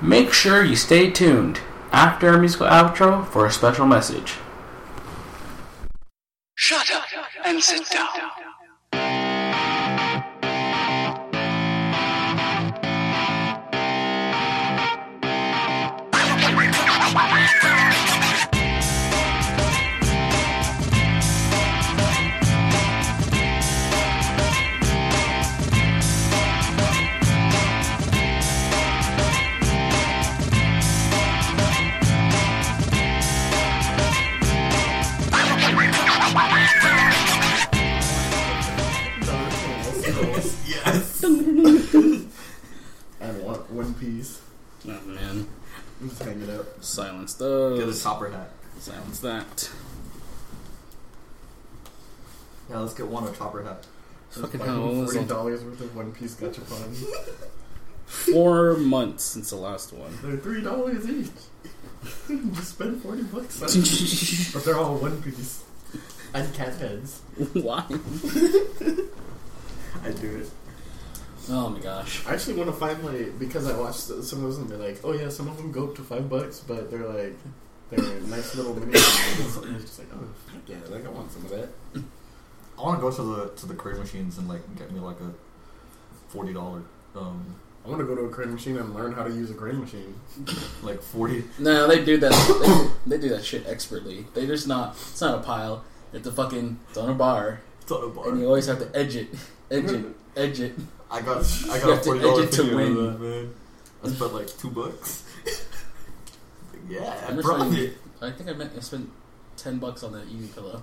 Make sure you stay tuned after our musical outro for a special message. Shut up and sit down. A hat. Sounds that. Yeah, let's get one a topper hat. Fucking hell, what was forty it? dollars worth of One Piece gachapon. Four months since the last one. They're three dollars each. just spend forty bucks. on but they're all One Piece and cat heads. Why? I do it. Oh my gosh. I actually want to find like because I watched some of them. And they're like, oh yeah, some of them go up to five bucks, but they're like they're nice little mini. games. And it's just like, oh heck yeah, like I want some of that. I want to go to the to the crate machines and like get me like a forty dollar um I want to go to a crane machine and learn how to use a crane machine. like forty. No, they do that. They, they do that shit expertly. They just not. It's not a pile. It's a fucking. It's on a bar, It's on a bar. and you always have to edge it, edge it, edge it. I got I You got a have to forty dollar edge to win. that man. I spent like two bucks. Yeah, I'm just profit. saying, I think I, meant, I spent ten bucks on that Eevee pillow.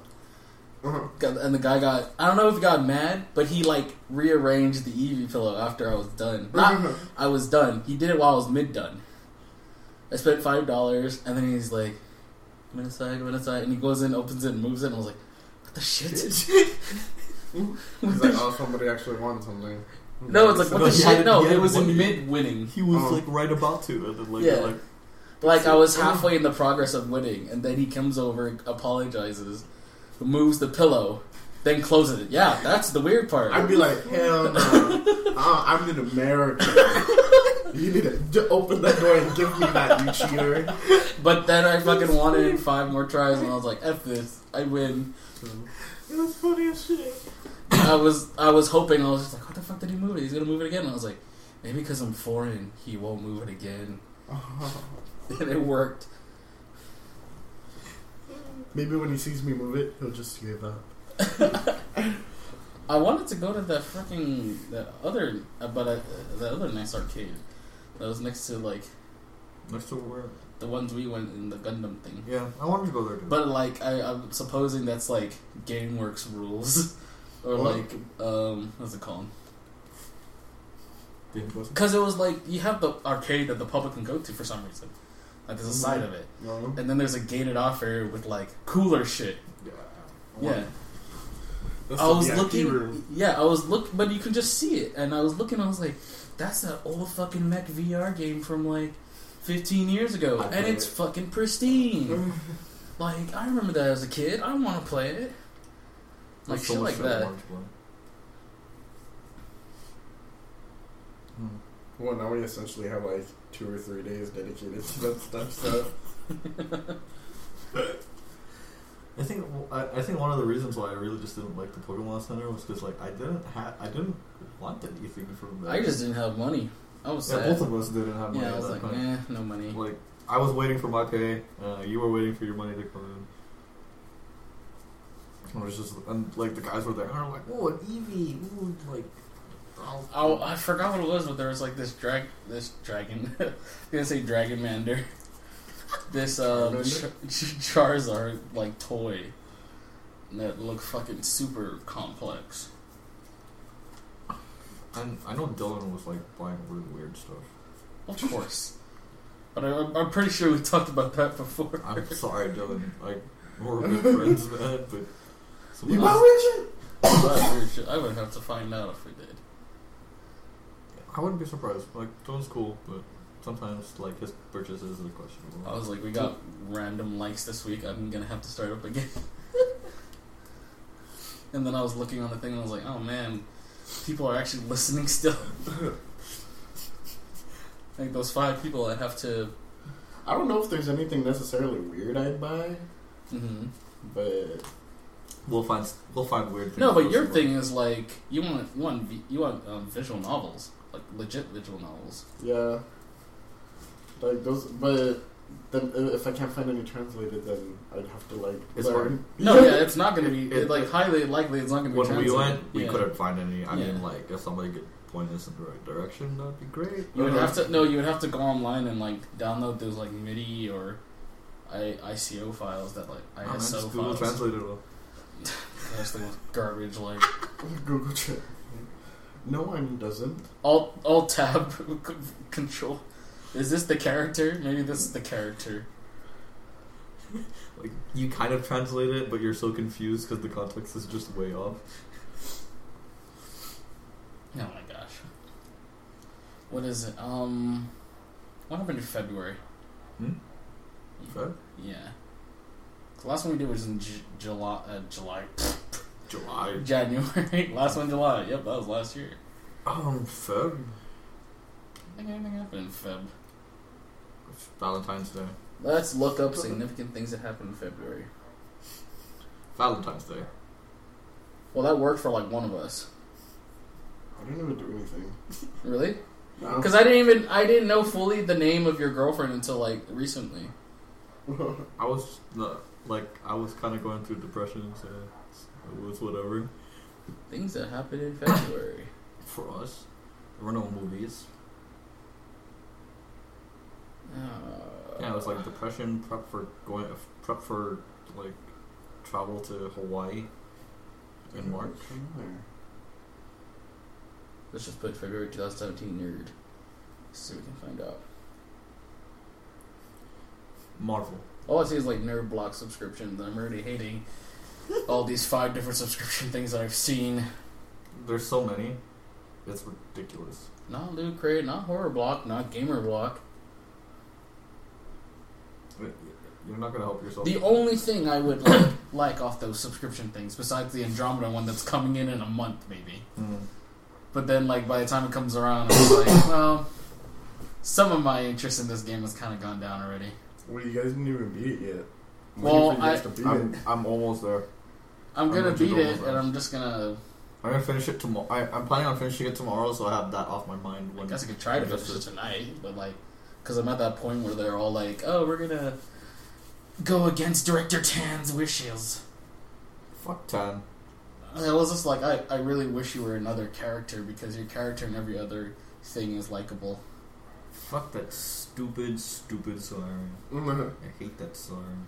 Uh-huh. Got- And the guy got. I don't know if he got mad, but he like rearranged the Eevee pillow after I was done. Not I was done. He did it while I was mid done. I spent five dollars, and then he's like, "I'm inside, I'm inside," and he goes in, opens it, and moves it. And I was like, "What the shit?" He's like, oh, somebody actually won something. No, it's like what No, the he shit. had- No, it was in one- mid winning. He was Oh. like right about to, and then like, Yeah. like Like I was halfway in the progress of winning, and then he comes over, apologizes, moves the pillow, then closes it. Yeah, that's the weird part. I'd be like, hell no. uh, I'm in America. you need to open that door and give me that, you cheater. But then I fucking wanted five more tries, and I was like, "F this, I win." It was funny as shit. I was I was hoping I was just like, "What the fuck did he move it? He's gonna move it again." And I was like, "Maybe because I'm foreign, he won't move it again." And it worked. Maybe when he sees me move it, he'll just give up. I wanted to go to the fucking that other, uh, but uh, that other nice arcade that was next to like Next to where? the ones we went in the Gundam thing. Yeah, I wanted to go there too. But like I, I'm supposing that's like GameWorks rules, or What? like um, what's it called? Because it was like you have the arcade that the public can go to for some reason. Like there's a side of it, No. and then there's a gated off area with like cooler shit. Yeah. Yeah, That's I was looking. room. Yeah, I was look, but you can just see it, and I was looking. I was like, that's that old fucking Mech VR game from like 15 years ago, I and it's it. fucking pristine. like I remember that as a kid. I want to play it. Like so shit like that. wanted to play. Hmm. Well, now we essentially have like two or three days dedicated to that stuff. So I think I, I think one of the reasons why I really just didn't like the Pokemon Center was because like I didn't have I didn't want anything from that. I just didn't have money. I was yeah, sad. both of us didn't have money yeah, I was like, time. eh, no money. Like I was waiting for my pay, uh, you were waiting for your money to come in. It was just and like the guys were there, and I'm like, oh, an Eevee, ooh, like. I'll- Oh, I forgot what it was, but there was like this drag, this dragon. I'm gonna say Dragon Mander. This um? Char- Charizard like toy that looked fucking super complex. And I know Dylan was like buying really weird stuff. Of course, but I, I'm pretty sure we talked about that before. I'm sorry, Dylan. Like we're good friends, man, but you buy else- weird shit. But weird shit. I would have to find out if we did. I wouldn't be surprised. Like Dylan's cool, but sometimes like his purchases are questionable. I was like, we got random likes this week. I'm gonna have to start up again. and then I was looking on the thing and I was like, oh man, people are actually listening still. Like those five people, I have to. I don't know if there's anything necessarily weird I'd buy, hmm but We'll find we'll find weird things. No, but your thing is like you want you want you want um, visual novels, like legit visual novels. yeah, like those. But then uh, if I can't find any translated, then I'd have to like It's learn. No, yeah, it's not going to be It- it, like highly likely. It's not going to be. When we translated. went, we Yeah. couldn't find any. I mean, like if somebody could point us in the right direction, that'd be great. You would have to no. You would have to go online and like download those like MIDI or I, ICO files that like Oh, man, ISO just Google files. Translator. will- That's the garbage. Like Google Translate. No one doesn't. alt alt tab control. Is this the character? Maybe this is the character. Like you kind of translate it, but you're so confused because the context is just way off. Oh my gosh. What is it? Um, what happened in February? Hmm? Feb? Yeah. The last one we did was in J- July. Uh, July. July. January. last one July. Yep, that was last year. Um, Feb. I think anything happened in Feb. Valentine's Day. Let's look up significant things that happened in February. Valentine's Day. Well, that worked for like one of us. I didn't even do anything. Really? No. Because I didn't even I didn't know fully the name of your girlfriend until like recently. I was like, I was kind of going through depression, so it was whatever Things that happened in February. for us. There were no movies. Uh, Yeah, it was like depression, prep for going, prep for like travel to Hawaii in March. Let's just put February 2017 nerd. See if we can find out. Marvel. All I see is like nerd block subscriptions. I'm already hating all these five different subscription things that I've seen. There's so many. It's ridiculous. Not Loot Crate, not Horror Block, not Gamer Block. You're not gonna help yourself. The only thing I would like, like off those subscription things, besides the Andromeda one that's coming in in a month maybe. Mm. But then, like by the time it comes around, I'm like, well, some of my interest in this game has kind of gone down already. Well, you guys didn't even beat it yet. Well, waiting for you guys I- I'm. I'm almost there. I'm I'm gonna legit beat it, and. I'm just gonna. I'm gonna finish it tomorrow. I, I'm planning on finishing it tomorrow, so I have that off my mind. When I When guess I could try to finish it tonight, but like, because I'm at that point where they're all like, "Oh, we're gonna go against Director Tann's wishes." Fuck Tan. I was just like, I, I really wish you were another character because your character in every other thing is likable. Fuck that stupid, stupid Salarian. Mhm. I hate that Salarian.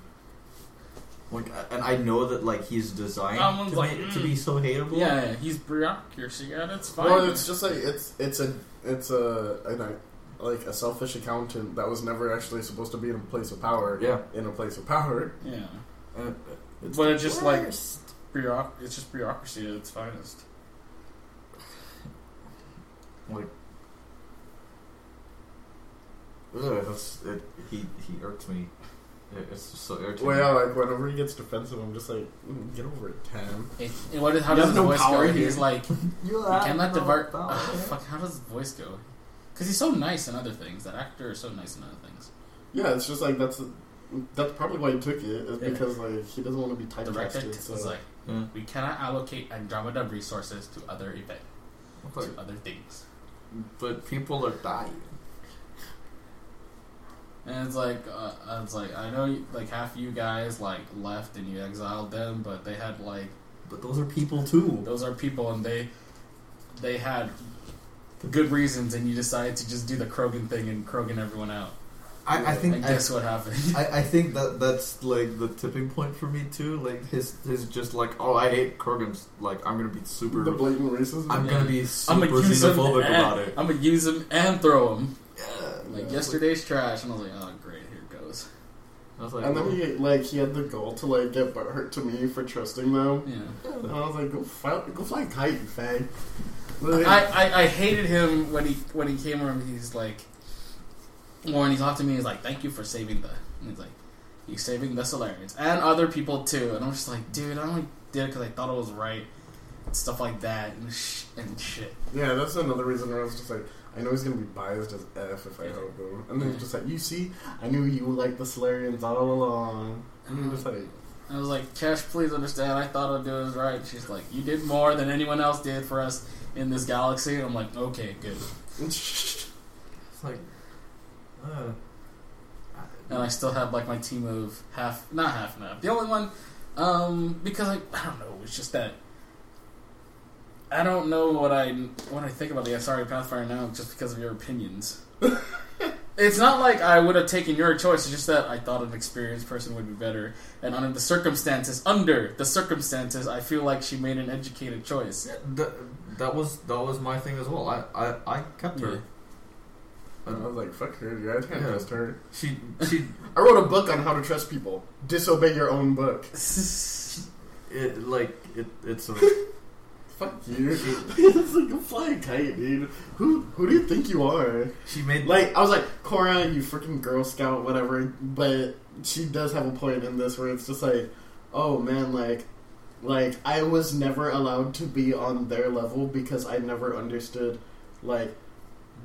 Like, and I know that like he's designed Someone's to, like, be, to mm. be so hateable. Yeah, yeah, he's bureaucracy, and it's fine. Well, it's just like it's it's a it's a an, a like a selfish accountant that was never actually supposed to be in a place of power. Yeah. In a place of power. yeah, And it's but it's just like worst. bureauc- It's just bureaucracy at its finest. like. Ugh, that's, it, he he irks me. It, it's just so irritating. Well, yeah, like whenever he gets defensive, I'm just like, mm, get over it, Tam. It, it- what is, how He does has his no voice power go? here. He's like, You you have cannot no divert. power. Fuck, how does his voice go? Because he's so nice in other things. That actor is so nice in other things. Yeah, it's just like that's that's probably why he took it. Is Yeah. because like he doesn't want to be Director typecasted. was So like, Yeah. we cannot allocate Andromeda resources to other event, But, to other things. but people are dying. And it's like, uh, it's like I know, like half you guys like left and you exiled them, but they had like But those are people too. those are people and they they had good reasons, and you decided to just do the Krogan thing and Krogan everyone out. I, I think And I, guess what happened? I, I think that that's like the tipping point for me too. Like his his just like oh I hate Krogans. Like I'm gonna be super. the blatant racism. I'm Yeah. gonna be I'm super gonna use him xenophobic and, about it. I'm gonna use him and throw him. Yeah, Like yeah. yesterday's trash, and I was like, oh great, here it goes. I was like, and then he like he had the goal to like get butthurt to me for trusting them. Yeah. And I was like, go fly, go fly a kite, you fag. I, I, I hated him when he when he came around. He's like, when he talked to me, he's like, "Thank you for saving the." And he's like, "You saving the Salarians and other people too." And I'm just like, dude, I only did it because I thought it was right, and stuff like that, and sh- and shit. yeah, that's another reason I was just like, I know he's gonna be biased as f if I help him. And then he's just like, you see, I knew you were like the Salarians all along. And you're just like, I was like, Kesh, please understand. I thought I'd do it right. She's like, you did more than anyone else did for us in this galaxy. I'm like, okay, good. It's like, uh, And I still have like my team of half, not half and half. The only one, um, because I, I don't know. It's just that I don't know what I what I think about the Asari Pathfinder now, just because of your opinions. it's not like I would have taken your choice. It's just that I thought an experienced person would be better, and under the circumstances, under the circumstances, I feel like she made an educated choice. that, that was that was my thing as well. I I, I kept her. and I was like, fuck her, dude. I can't Yeah. trust her. She she I wrote a book on how to trust people. Disobey your own book. it like it it's a Fuck you. it's like a flying kite, dude. Who who do you think you are? she made Like I was like, Cora, you freaking Girl Scout, whatever. But she does have a point in this where it's just like, oh man, like, like I was never allowed to be on their level because I never understood, like,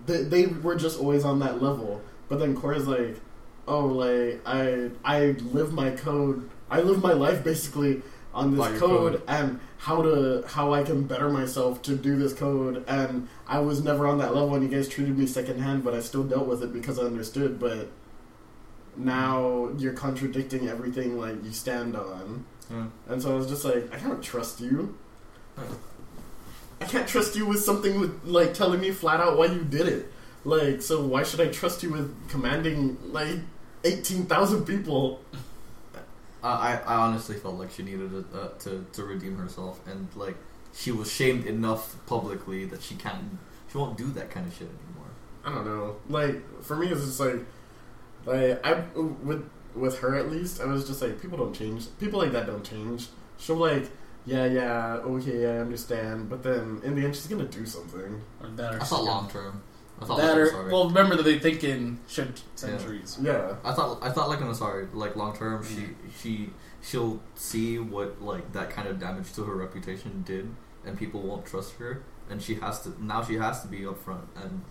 they, they were just always on that level. But then Cora's like, oh, like I I live my code, I live my life basically on this code, code. and how to how I can better myself to do this code. And I was never on that level and you guys treated me secondhand but I still dealt with it because I understood. But now you're contradicting everything like you stand on. Yeah. and so I was just like I can't trust you. Hmm. I can't trust you with something with like telling me flat out why you did it. Like so why should I trust you with commanding like 18,000 people I, I honestly felt like she needed to, uh, to to redeem herself, and like she was shamed enough publicly that she can't, she won't do that kind of shit anymore. I don't know. Like for me, it's just like, like I with with her at least, I was just like, people don't change. People like that don't change. She'll like, yeah, yeah, okay, I understand, but then in the end, she's gonna do something. Or that, or I thought long term. I thought That like or well, remember that they think in should centuries. Yeah, I thought I thought like an Asari, like long term, she she she'll see what like that kind of damage to her reputation did, and people won't trust her, and she has to now she has to be upfront and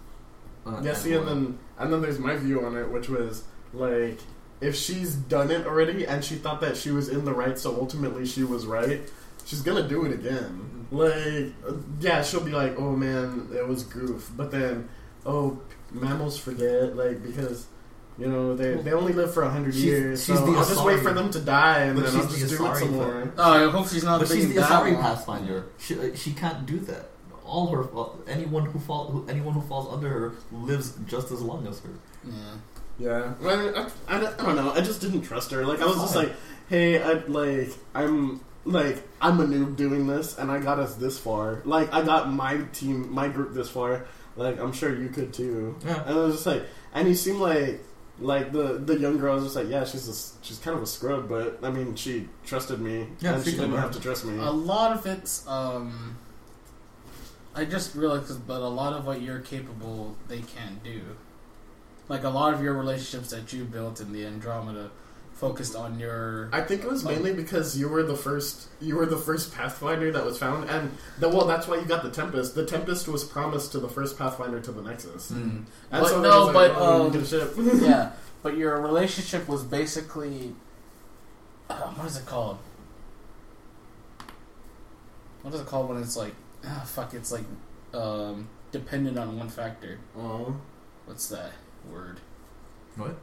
uh, yeah. See, and then and then there's my view on it, which was like, if she's done it already and she thought that she was in the right, so ultimately she was right. She's gonna do it again. Like, uh, yeah, she'll be like, "Oh man, it was goof," but then, oh, mammals forget, like because. You know, they, they only live for a hundred years, she's so the I'll just wait Asari. for them to die, and But then I'll just the do it some more. Oh, I hope she's not But she's the that Asari. Pathfinder. She, uh, she can't do that. All her anyone who fall who, anyone who falls under her lives just as long as her. Yeah. Yeah, well, I, I, I don't know. I just didn't trust her. Like I was just like, hey, I like I'm like I'm a noob doing this, and I got us this far. Like I got my team, my group this far. Like I'm sure you could too. Yeah. And I was just like, and he seemed like like the the young girl was just like, yeah, she's a, she's kind of a scrub, but I mean, she trusted me, Yeah, and she she didn't have to trust me. A lot of it's, um, I just realized, 'cause- but a lot of what you're capable, they can't do. Like a lot of your relationships that you built in the Andromeda focused on your. I think it was mainly because you were the first you were the first Pathfinder that was found, and the, well, that's why you got the Tempest. The Tempest was promised to the first Pathfinder to the Nexus. Mm. And But so no, like, but, oh, um, get yeah, but your relationship was basically. Uh, what is it called? What is it called when it's like. Ah, fuck, it's like. Um, dependent on one factor. Oh, What's that word? What?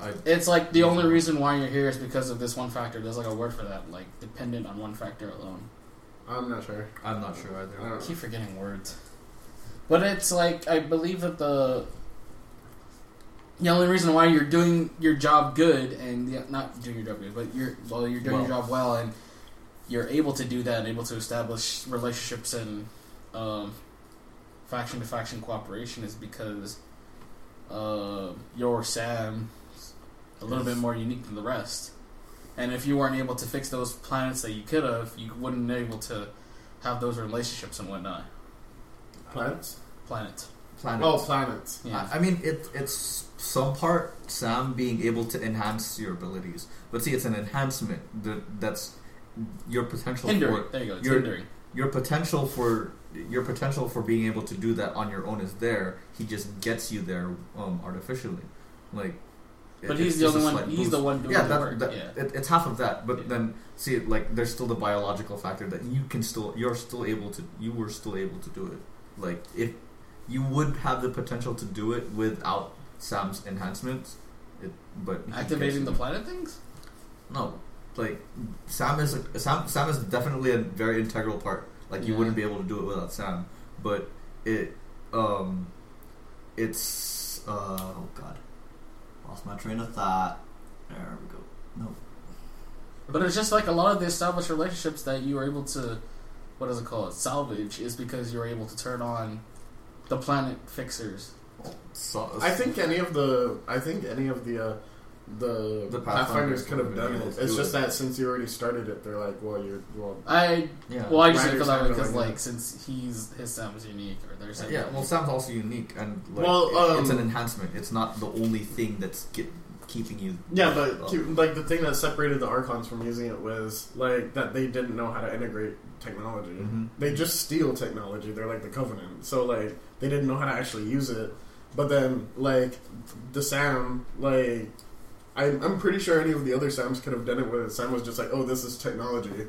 I, It's like the only reason why you're here is because of this one factor. There's like a word for that, like dependent on one factor alone. I'm not sure. I'm not sure I either. don't I keep forgetting words. But it's like I believe that the the only reason why you're doing your job good and the, not doing your job good, but you're well, you're doing your job well and you're able to do that and able to establish relationships and um, faction to faction cooperation is because uh, your Sam is a little bit more unique than the rest. And if you weren't able to fix those planets that you could have, you wouldn't be able to have those relationships and whatnot. Planets? Planets. Planet. Oh, planets. Yeah. I, I mean, it, it's some part Sam being able to enhance your abilities, but see, it's an enhancement that that's your potential hindering. for There you go. It's you're- hindering. your potential for your potential for being able to do that on your own is there. He just gets you there um, artificially, like. But he's the only one. slight He's the one doing yeah, the that, work. that, yeah. it, it's half of that. But Yeah. then see, like, there's still the biological factor that you can still, you're still able to, you were still able to do it. Like, if you would have the potential to do it without Sam's enhancements, it, but Activating the planet things. no, like Sam is a, Sam. Sam is definitely a very integral part. Like you Yeah. wouldn't be able to do it without Sam. But it, um, it's uh, oh god, lost my train of thought. There we go. No, But it's just like a lot of the established relationships that you were able to, what is it called, salvage, is because you were able to turn on the planet fixers. so, I think any of the I think any of the uh, the, The Pathfinders Pathfinders could have done it. It's do just it. that since you already started it, they're like, well, you're well. I yeah. well, I just Writers feel that way because like like since he's his Sam is unique or their Sam. yeah, well, unique. Sam's also unique, and like, Well, it- it's um, an enhancement. It's not the only thing that's get, keeping you. Yeah, but up. keep- like the thing that separated the Archons from using it was like that they didn't know how to integrate technology. Mhm. They just steal technology. They're like the Covenant, so like they didn't know how to actually use it. But then like the Sam, like I'm, I'm pretty sure any of the other Sams could have done it. Where Sam was just like, oh, this is technology,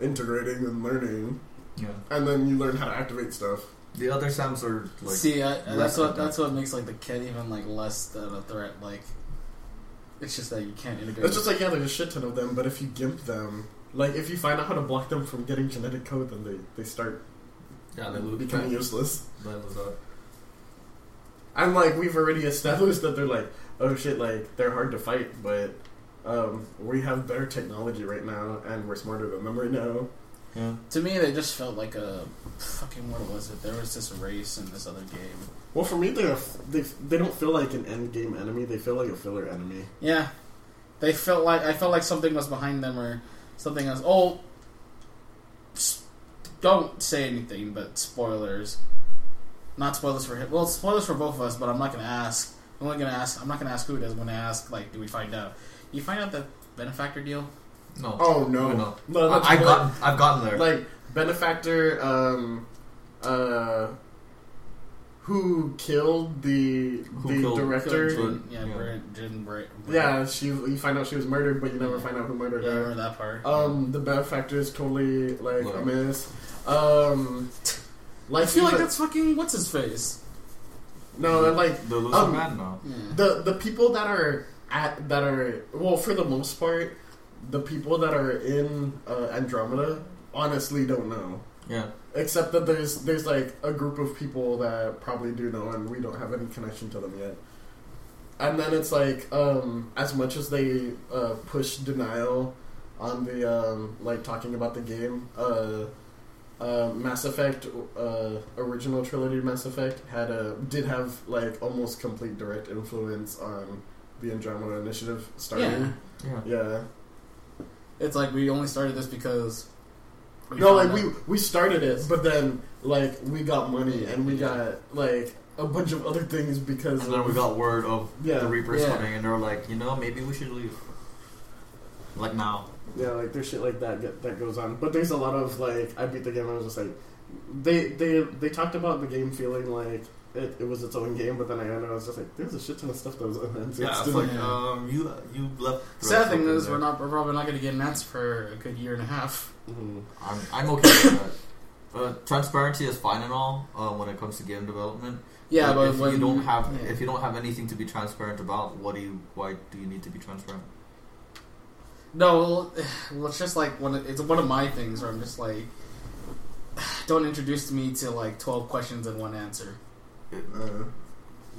integrating and learning, yeah, and then you learn how to activate stuff. the other Sams are like See, I, that's what that's what makes like the Kett even like less than a threat. Like, it's just that you can't integrate. It's just like yeah, there's a shit ton of them, but if you gimp them, like if you find out how to block them from getting genetic code, then they they start yeah, they lose becoming useless. They lose out. And like we've already established that they're like, oh shit, like they're hard to fight, but um, we have better technology right now, and we're smarter than them right now. Yeah. to me, they just felt like a fucking what was it? There was this race in this other game. Well, for me, they're they they don't feel like an end game enemy; they feel like a filler enemy. Yeah, they felt like I felt like something was behind them or something else. Oh, don't say anything, but spoilers. Not spoilers for him. Well, spoilers for both of us, but I'm not gonna ask. I'm only gonna ask. I'm not gonna ask who it is. When I'm gonna ask like, do we find out? You find out the benefactor deal? No. Oh no, No. no, I, I've what- gotten I've gotten there. like benefactor, um, uh, who killed the Who the killed- director. Jin, Yeah. yeah, Yeah. Bryn, Jin, Bryn, Bryn. Yeah, she. You find out she was murdered, but you never find out who murdered Yeah, her. remember that part. Um, the benefactor is totally like Look. a miss. Um, like I feel like that's fucking what's his face. No, that like the loser um, man now. Yeah. the the people that are at that are well for the most part, the people that are in uh, Andromeda honestly don't know. Yeah. Except that there's there's like a group of people that probably do know, and we don't have any connection to them yet. And then it's like, um, as much as they uh, push denial on the um, like talking about the game, uh, uh, Mass Effect, uh, original trilogy Mass Effect had a did have like almost complete direct influence on the Andromeda Initiative starting. Yeah. Yeah. It's like we only started this because. we No, found like we out- we started it, but then like we got money and we got like a bunch of other things because And then of, we got word of Yeah. the Reapers Yeah. coming, and they're like, you know, maybe we should leave. Like now. Yeah, like there's shit like that get, that goes on. But there's a lot of like I beat the game. and I was just like they they they talked about the game feeling like it, it was its own game, but then I, I was just like there's a shit ton of stuff that was unenhanced. Yeah, it's in like. Yeah. um, you you left. Sad thing is, we're not. We're probably not going to get an answer for a good year and a half. Mhm. I'm I'm okay with that. Uh, transparency is fine and all uh, when it comes to game development. Yeah, but, if when you don't have yeah. if you don't have anything to be transparent about, what do you why do you need to be transparent? No, well, well, it's just like one. Of, it's one of my things where I'm just like, don't introduce me to like twelve questions and one answer. Uh,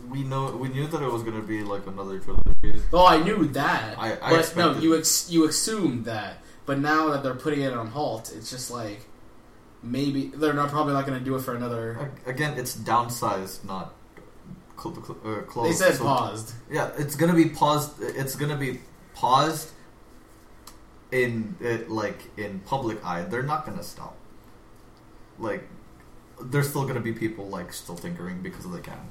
We know we knew that it was gonna be like another trilogy. Oh, I knew that, I, I but no, you ex- you assumed that. But now that they're putting it on halt, it's just like maybe they're not probably not going to do it for another. Again. It's downsized, not cl- cl- uh, closed. They said So- paused. Yeah, it's gonna be paused. It's gonna be paused in it, like in public eye. They're not gonna stop. Like, there's still gonna be people like still tinkering because they can.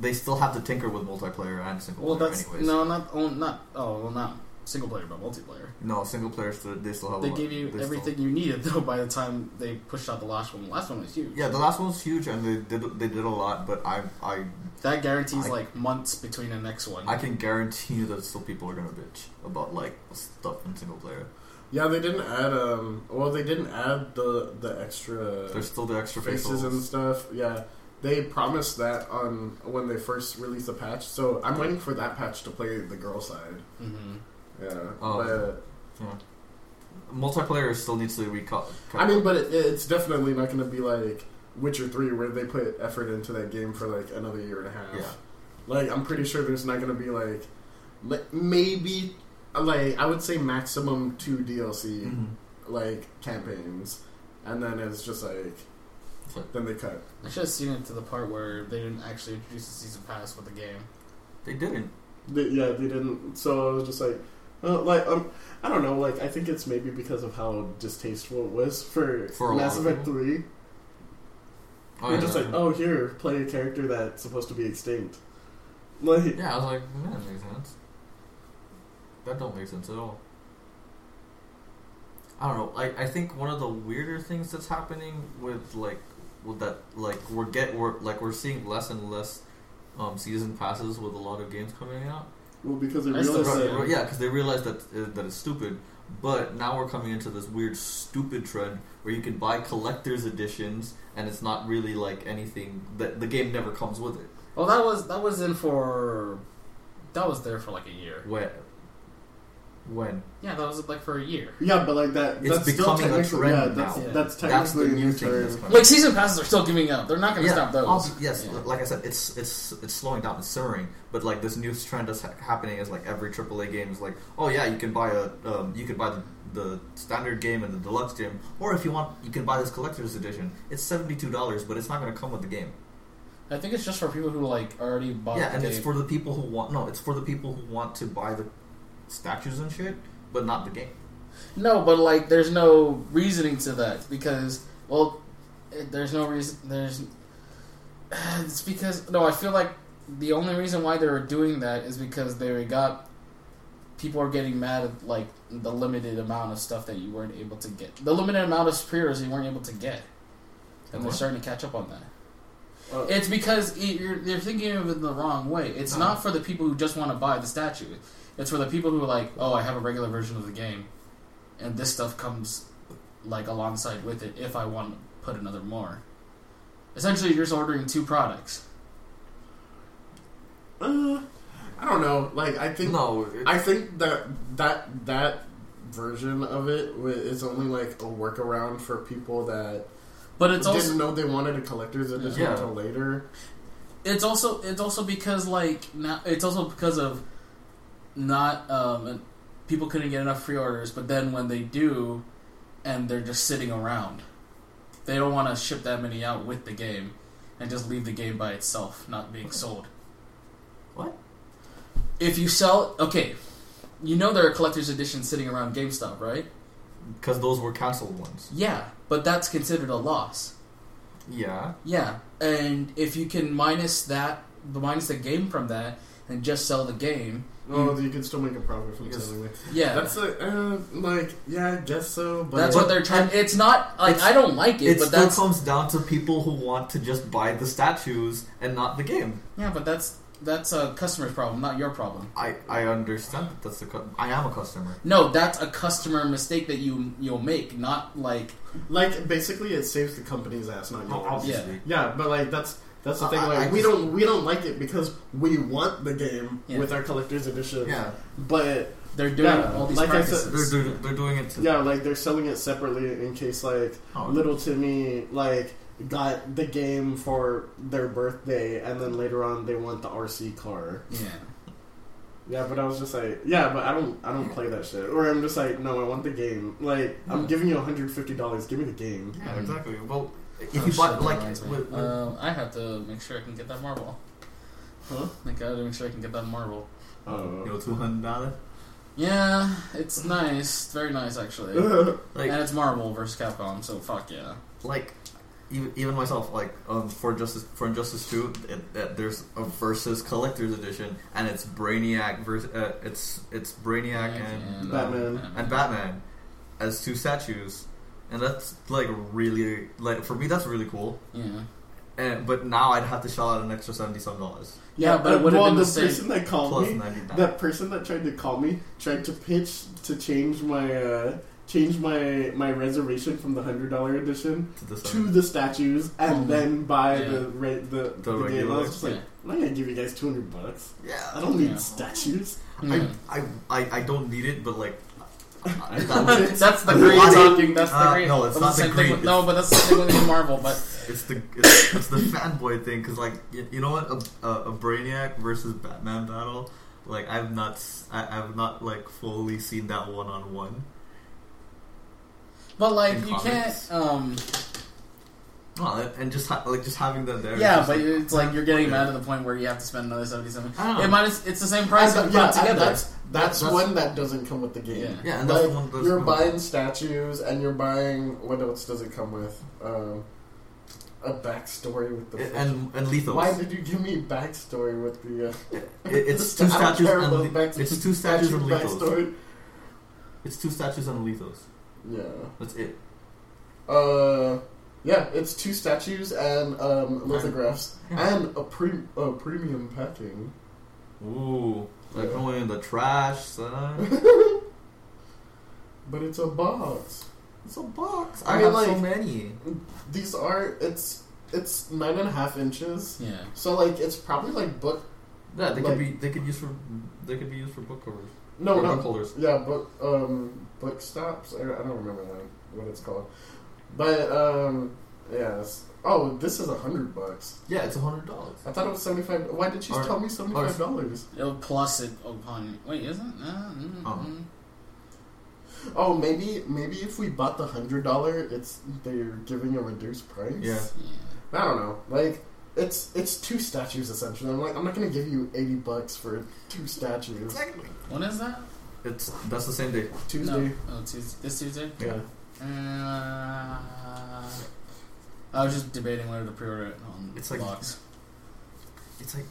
They still have to tinker with multiplayer and single Well, player, that's anyways. no, not oh, not oh, well, not single player but multiplayer. No, single players still- they still have. They lot- gave you they still- everything you needed though. By the time they pushed out the last one, the last one was huge. Yeah, the last one was huge, and they did they did a lot. But I I that guarantees I- like months between the next one. I can guarantee you that still people are gonna bitch about like stuff in single player. Yeah, they didn't add. Um, well, they didn't add the the extra There's still the extra faces and stuff. Yeah, they promised that on when they first released the patch. So I'm waiting for that patch to play the girl side. hmm Yeah, Oh. but Multiplayer still needs to be cut. I mean, but it, it's definitely not going to be like Witcher Three, where they put effort into that game for like another year and a half. Yeah. Like I'm pretty sure there's not going to be like, like maybe like I would say maximum two DLC Mhm. like campaigns, and then it's just like then they cut. I should have seen it to the part where they didn't actually introduce the season pass with the game. they didn't. They, yeah, they didn't. So I was just like, uh, like um, I don't know. Like I think it's maybe because of how distasteful it was for, For Mass of Effect. Three. Oh, You're yeah. just like, oh, here, play a character that's supposed to be extinct. Like, Yeah, I was like, that makes sense. That don't make sense at all. I don't know. I, I think one of the weirder things that's happening with like with that like we're get we're like we're seeing less and less um, season passes with a lot of games coming out. Well, because they I realized Right, that. Yeah, because they realize that uh, that it's stupid. But now we're coming into this weird, stupid trend where you can buy collector's editions, and it's not really like anything that the game never comes with it. Well, that was that was in for that was there for like a year. When? When? Yeah, that was like for a year. Yeah, but like that. It's that's still becoming a trend yeah, now. that's, Yeah. that's That's the new new thing that's coming. Like season passes are still giving out. They're not going to stop those. obvi- yes, Yeah. like I said, it's it's it's slowing down, it's simmering. But like this new trend that's ha- happening is like every AAA game is like, oh yeah, you can buy a um, you can buy the, the standard game and the deluxe game, or if you want, you can buy this collector's edition. It's seventy two dollars, but it's not going to come with the game. I think it's just for people who like already bought. yeah, the and game. it's for the people who want no, it's for the people who want to buy the statues and shit, but not the game. No, but like, there's no reasoning to that because, well, it, there's no reason. There's. It's because no, I feel like the only reason why they were doing that is because they got people are getting mad at like the limited amount of stuff that you weren't able to get, the limited amount of pre-orders you weren't able to get, and they're starting to catch up on that. Uh, It's because it- you're, you're thinking of it in the wrong way. It's No. not for the people who just want to buy the statue. It's for the people who are like, oh, I have a regular version of the game, and this stuff comes like alongside with it if I want to put another more. Essentially, you're just ordering two products. uh, I don't know. Like I think No, I think that that that version of it is only like a workaround for people that But it's didn't also know they wanted a collector's edition Yeah. until later. it's also it's also because like now it's also because of not um people couldn't get enough pre-orders but then when they do and they're just sitting around they don't want to ship that many out with the game and just leave the game by itself not being sold What? if you sell okay you know there are collector's editions sitting around GameStop right because those were canceled ones. yeah but that's considered a loss Yeah, Yeah, and if you can minus that, minus the game from that, and just sell the game, Oh, you can still make a profit from Yes. selling it. yeah, That's a, uh, like yeah, I guess so. But that's what they're trying. It's not like It's- I don't like it, it but still that's comes down to people who want to just buy the statues and not the game. yeah, but that's that's a customer's problem, not your problem. I I understand that that's the cu- I am a customer. No, that's a customer mistake that you you'll make, not like like basically, it saves the company's ass, not Oh, yours. obviously. Yeah, but like that's that's the thing. I- Like I we just- don't we don't like it because we want the game Yeah. with our collector's edition. Yeah, but they're doing Yeah, all these like I said, practices. they're, they're they're doing it to yeah, like they're selling it separately in case like Oh. little Timmy like got the game for their birthday, and then later on they want the RC car. yeah, Yeah, but I was just like, yeah, but I don't, I don't play that shit. Or I'm just like, no, I want the game. Like, I'm giving you 150 dollars. Give me the game. Yeah, exactly. Well, if Oh, you buy shit, that like with, with, Um, I have to make sure I can get that Marvel. Huh? I gotta make sure I can get that Marvel. Oh. you know, two hundred dollars. Yeah, it's nice, it's very nice actually. Like and it's Marvel versus Capcom, so fuck yeah. like even, even myself, like um, for Justice for Injustice Two, it, it, there's a versus collector's edition, and it's Brainiac versus uh, it's it's Brainiac and And, Batman. and Batman as two statues, and that's like really like for me that's really cool. Yeah. And but now I'd have to shell out an extra seventy some dollars Yeah, but it would have well, been the the same. person that called plus me, ninety nine. that person that tried to call me, tried to pitch to change my uh, change my my reservation from the hundred dollar edition to the to the statues and Mhm. then buy Yeah. the re- the, the, game. I was just like, yeah. I'm not gonna give you guys two hundred bucks. Yeah, I don't need Yeah. statues. Yeah. I, I I I don't need it, but like I, that's the I greed want it. talking. That's the Uh, greed. no, it's That's not the the thing with- No, but that's the same thing with Marvel. But It's the it's, it's the fanboy thing because like you, you know what a, a, a Brainiac versus Batman battle like I've not I, have not like fully seen that one on one. but like you comics. can't. um Well, and- and just ha- like just having them there. Yeah, just, but it's like you're getting okay. mad to the point where you have to spend another seventy-seven. something. I don't know. It minus it's the same price And if that- you put it and together. That's that's, That's- one that doesn't come with the game. Yeah. Yeah, and that's Like, the one. That's you're the- buying statues and you're buying what else does it come with? Um, a backstory with the and and lethos. Why did you give me backstory with the? Uh, It- it's the two sta- statues and about le- back- it's two statues and statue lethos. backstory. It's two statues and lethos. Yeah. That's it. Uh, yeah, it's two statues and um, lithographs and a pre a premium packing. Ooh, like Yeah. going in the trash, son. But it's a box. It's a box. I I, mean, have like- so many. These are it's it's nine and a half inches. yeah. So like it's probably like book. Yeah, they like- could be. They could use for. They could be used for book covers. No, or not book holders. Yeah, book um book stops. I I don't remember that, what it's called. But um yes. Oh, this is a hundred bucks. Yeah, it's a hundred dollars. I thought it was seventy five. Why did you Or- tell me seventy five dollars? Plus it upon. Wait, is it? Uh, mm, Oh. mm. Oh, maybe maybe if we bought the hundred dollar, it's they're giving a reduced price. Yeah. Yeah. I don't know. Like it's it's two statues essentially. I'm like I'm not gonna give you eighty bucks for two statues. Exactly. When is that? It's that's the same day. Tuesday. No. Oh, Tuesday. This Tuesday. Yeah. Uh, I was just debating whether to pre-order it on It's like- box. It's like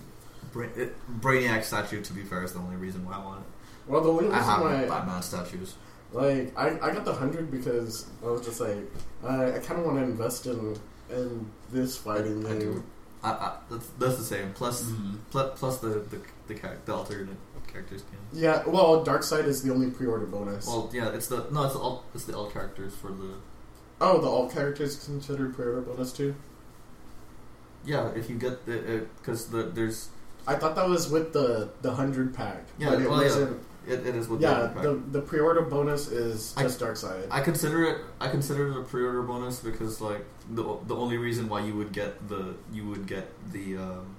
Bra- it, Brainiac statue. To be fair, is the only reason why I want it. Well, the only I reason have why Batman statues. Like I, I got the hundred because I was just like I, I kind of want to invest in in this fighting I game. do. I, I, that's, that's the same. Plus, Mhm. plus, plus the the the, char- the alternate character skin. Yeah, well, Darkseid is the only pre-order bonus. Well, yeah, it's the no, it's the all it's the all characters for the oh, the all characters considered pre-order bonus too. yeah. If you get the because the there's I thought that was with the the hundred pack. Yeah, but it well, wasn't. it, it is with Yeah, the, the the pre-order bonus is I- just Darkseid. I consider it. I consider it a pre-order bonus because, like, the the only reason why you would get the you would get the um,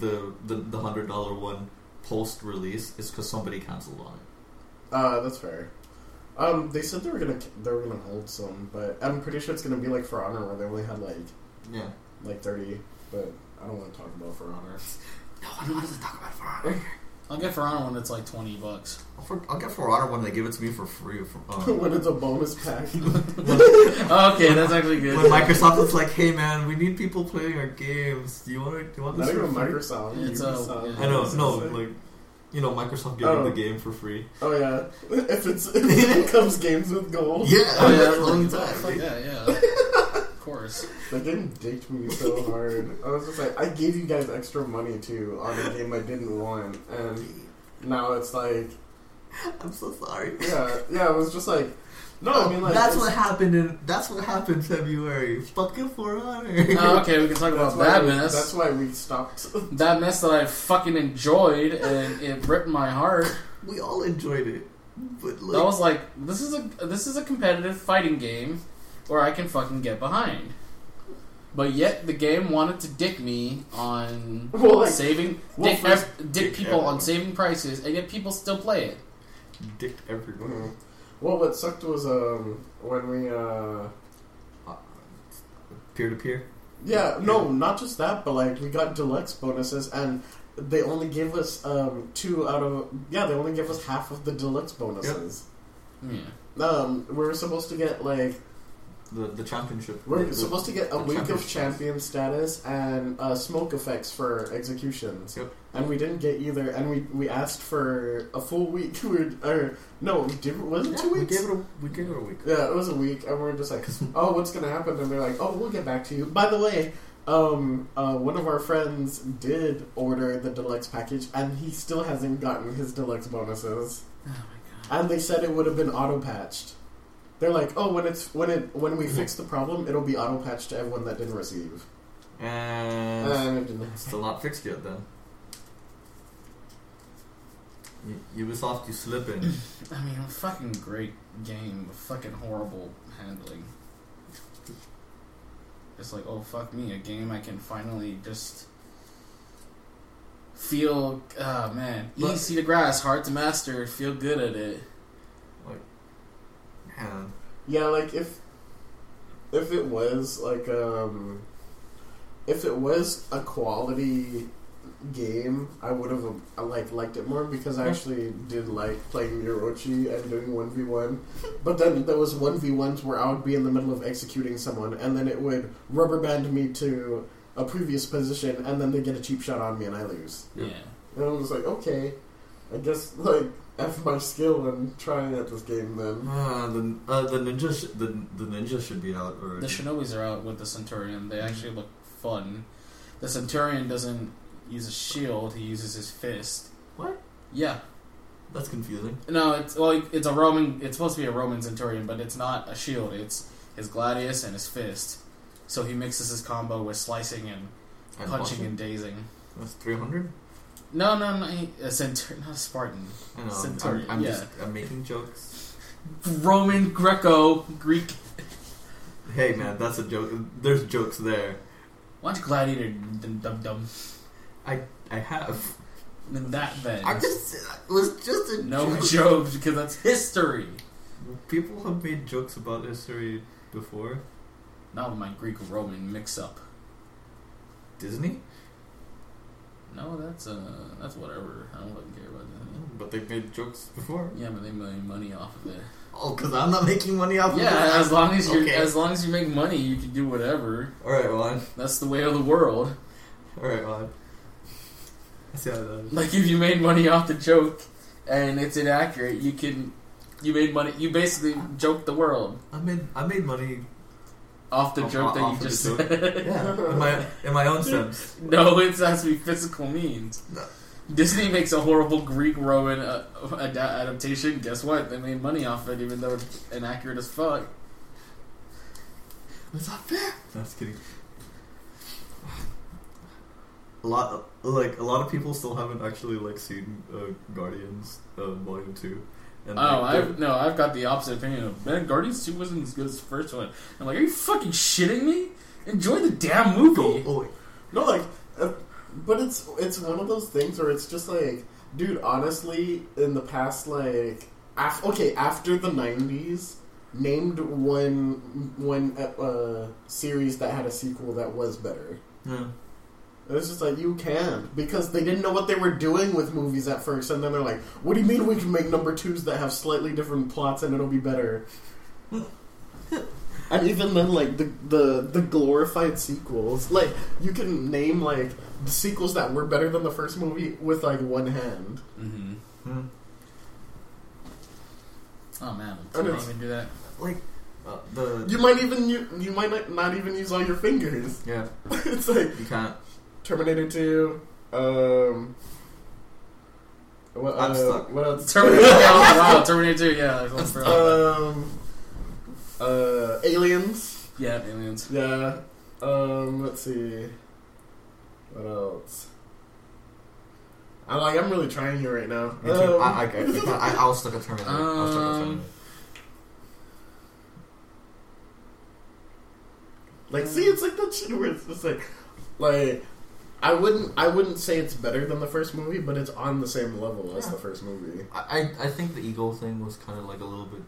the the the hundred dollar one post release is because somebody canceled on it. Uh, that's fair. Um, they said they were gonna they were gonna hold some, but I'm pretty sure it's gonna be like For Honor where they only had like Yeah. like thirty. But I don't want to talk about For Honor. No, I don't want to talk about For Honor. I'll get For Honor when it's like twenty bucks. I'll, for, I'll get For Honor when they give it to me for free. From, uh, when it's a bonus pack. okay, that's actually good. when Microsoft is like, "Hey man, we need people playing our games. Do you want? Do you want this Not for even free?" Microsoft. It's, Ubisoft. yeah. I know, no, like- like you know, Microsoft giving Oh. the game for free. Oh yeah, if it's if it comes games with gold. Yeah, Oh, yeah, that's that's the time. yeah, yeah. Of course. The game dicked me so hard. I was just like, I gave you guys extra money too on a game I didn't want, and now it's like, I'm so sorry. yeah, yeah. It was just like, no, I mean like that's what happened in that's what happened February. Fucking For Honor. Oh, okay, we can talk about why, that we, mess. that's why we stopped. that mess that I fucking enjoyed and it ripped my heart. We all enjoyed it, but like, That was like this is a this is a competitive fighting game where I can fucking get behind. But yet the game wanted to dick me on Well, like, saving well, dick, first- dick dick people on saving prices, and yet people still play it. dicked everywhere. Mhm. Well, what sucked was um when we uh Peer to peer. yeah no not just that but like we got deluxe bonuses and they only gave us um two out of yeah they only gave us half of the deluxe bonuses. Yeah. Um, we were supposed to get like the the championship. We're the- supposed to get a week of champion status and uh, smoke effects for executions. Yep. And we didn't get either. And we, we asked for a full week. We were, or no, did, was it Yeah, two we weeks? gave it a we gave it a week. Yeah, it was a week, and we are just like, "Oh, what's gonna happen?" And they're like, "Oh, we'll get back to you." By the way, um, uh, one of our friends did order the deluxe package, and he still hasn't gotten his deluxe bonuses. Oh my god. And they said it would have been auto patched. They're like, "Oh, when it's when it when we fix the problem, it'll be auto patched to everyone that didn't receive." And And it didn't. still not fixed yet. Then. U- Ubisoft, you slipping. I mean, a fucking great game, with fucking horrible handling. It's like, oh fuck me, a game I can finally just feel. Oh man, But- easy to grasp, hard to master, feel good at it. Man, Yeah, like if if it was like um if it was a quality game, I would have uh, like liked it more because I actually did like playing Orochi and doing one v one. But then there was one v ones where I would be in the middle of executing someone, and then it would rubber band me to a previous position, and then they get a cheap shot on me and I lose. Yeah. And I was like, okay, I guess like F my skill and trying at this game then. uh, the uh, the ninja sh- the the ninja should be out already. The Shinobis are out with the Centurion. They actually look fun. The Centurion doesn't use a shield; he uses his fist. What? Yeah. That's confusing. No, it's well, it's a Roman. It's supposed to be a Roman Centurion, but it's not a shield. It's his gladius and his fist. So he mixes his combo with slicing and And punching Boston? and dazing. That's three hundred. No, no, no. He, a uh, Centurion, not a Spartan. I'm, Centurion, I'm, I'm yeah. just I'm making jokes. Roman, Greco, Greek. Hey man, that's a joke. There's jokes there. Watch Gladiator, dum dum dum. I I have. Then that then. I just it was just a no joke. jokes because that's history. People have made jokes about history before. Not with my Greek Roman mix up. Disney, No, that's uh, that's whatever. I don't fucking care about that. but they've made jokes before. Yeah, but they made money off of it. Oh, because I'm not making money off of Yeah, it. as long as you Okay. as long as you make money, you can do whatever. All right, Juan. That's the way of the world. All right, Juan. I see how that is. Like if you made money off the joke and it's inaccurate, you can you made money. You basically joked the world I made I made money. Off the Off- joke that off you of just joke. said. Yeah, in my in my own sense. no, it has to be physical means. No. Disney makes a horrible Greek Roman uh, ad- adaptation. Guess what? They made money off it, even though it's inaccurate as fuck. That's not fair. That's kidding. A lot, like a lot of people still haven't actually like seen uh, Guardians uh, Volume Two. And, Oh, like, I've no, I've got the opposite opinion of man. Guardians Two wasn't as good as the first one. I'm like, are you fucking shitting me? Enjoy the damn movie. Oh, oh. No, like, uh, but it's it's one of those things where it's just like, dude. Honestly, in the past, like, af- okay, after the '90s, named one one uh, series that had a sequel that was better. Yeah. It's just like you can't because they didn't know what they were doing with movies at first, and then they're like, "What do you mean we can make number twos that have slightly different plots and it'll be better?" and even then, like the the the glorified sequels, like you can name like the sequels that were better than the first movie with like one hand. Mm-hmm. Hmm. Oh man, I know. can't even do that. Like uh, the You might even you, you might not, not even use all your fingers. yeah it's like you can't. Terminator Two. Um, what, I'm uh, stuck. what else? Terminator. yeah, wow, Terminator Two. Yeah, like, let's throw- Um, uh, aliens. yeah, aliens. Yeah. Um, let's see. What else? I'm like. I'm really trying here right now. Me too. Um, I, I, I, I, I was stuck at Terminator. I was stuck at Um, Terminator. like, see, it's like that shit where it's just like, like, I wouldn't, I wouldn't say it's better than the first movie, but it's on the same level as the first movie. I, I I think the ego thing was kind of like a little bit.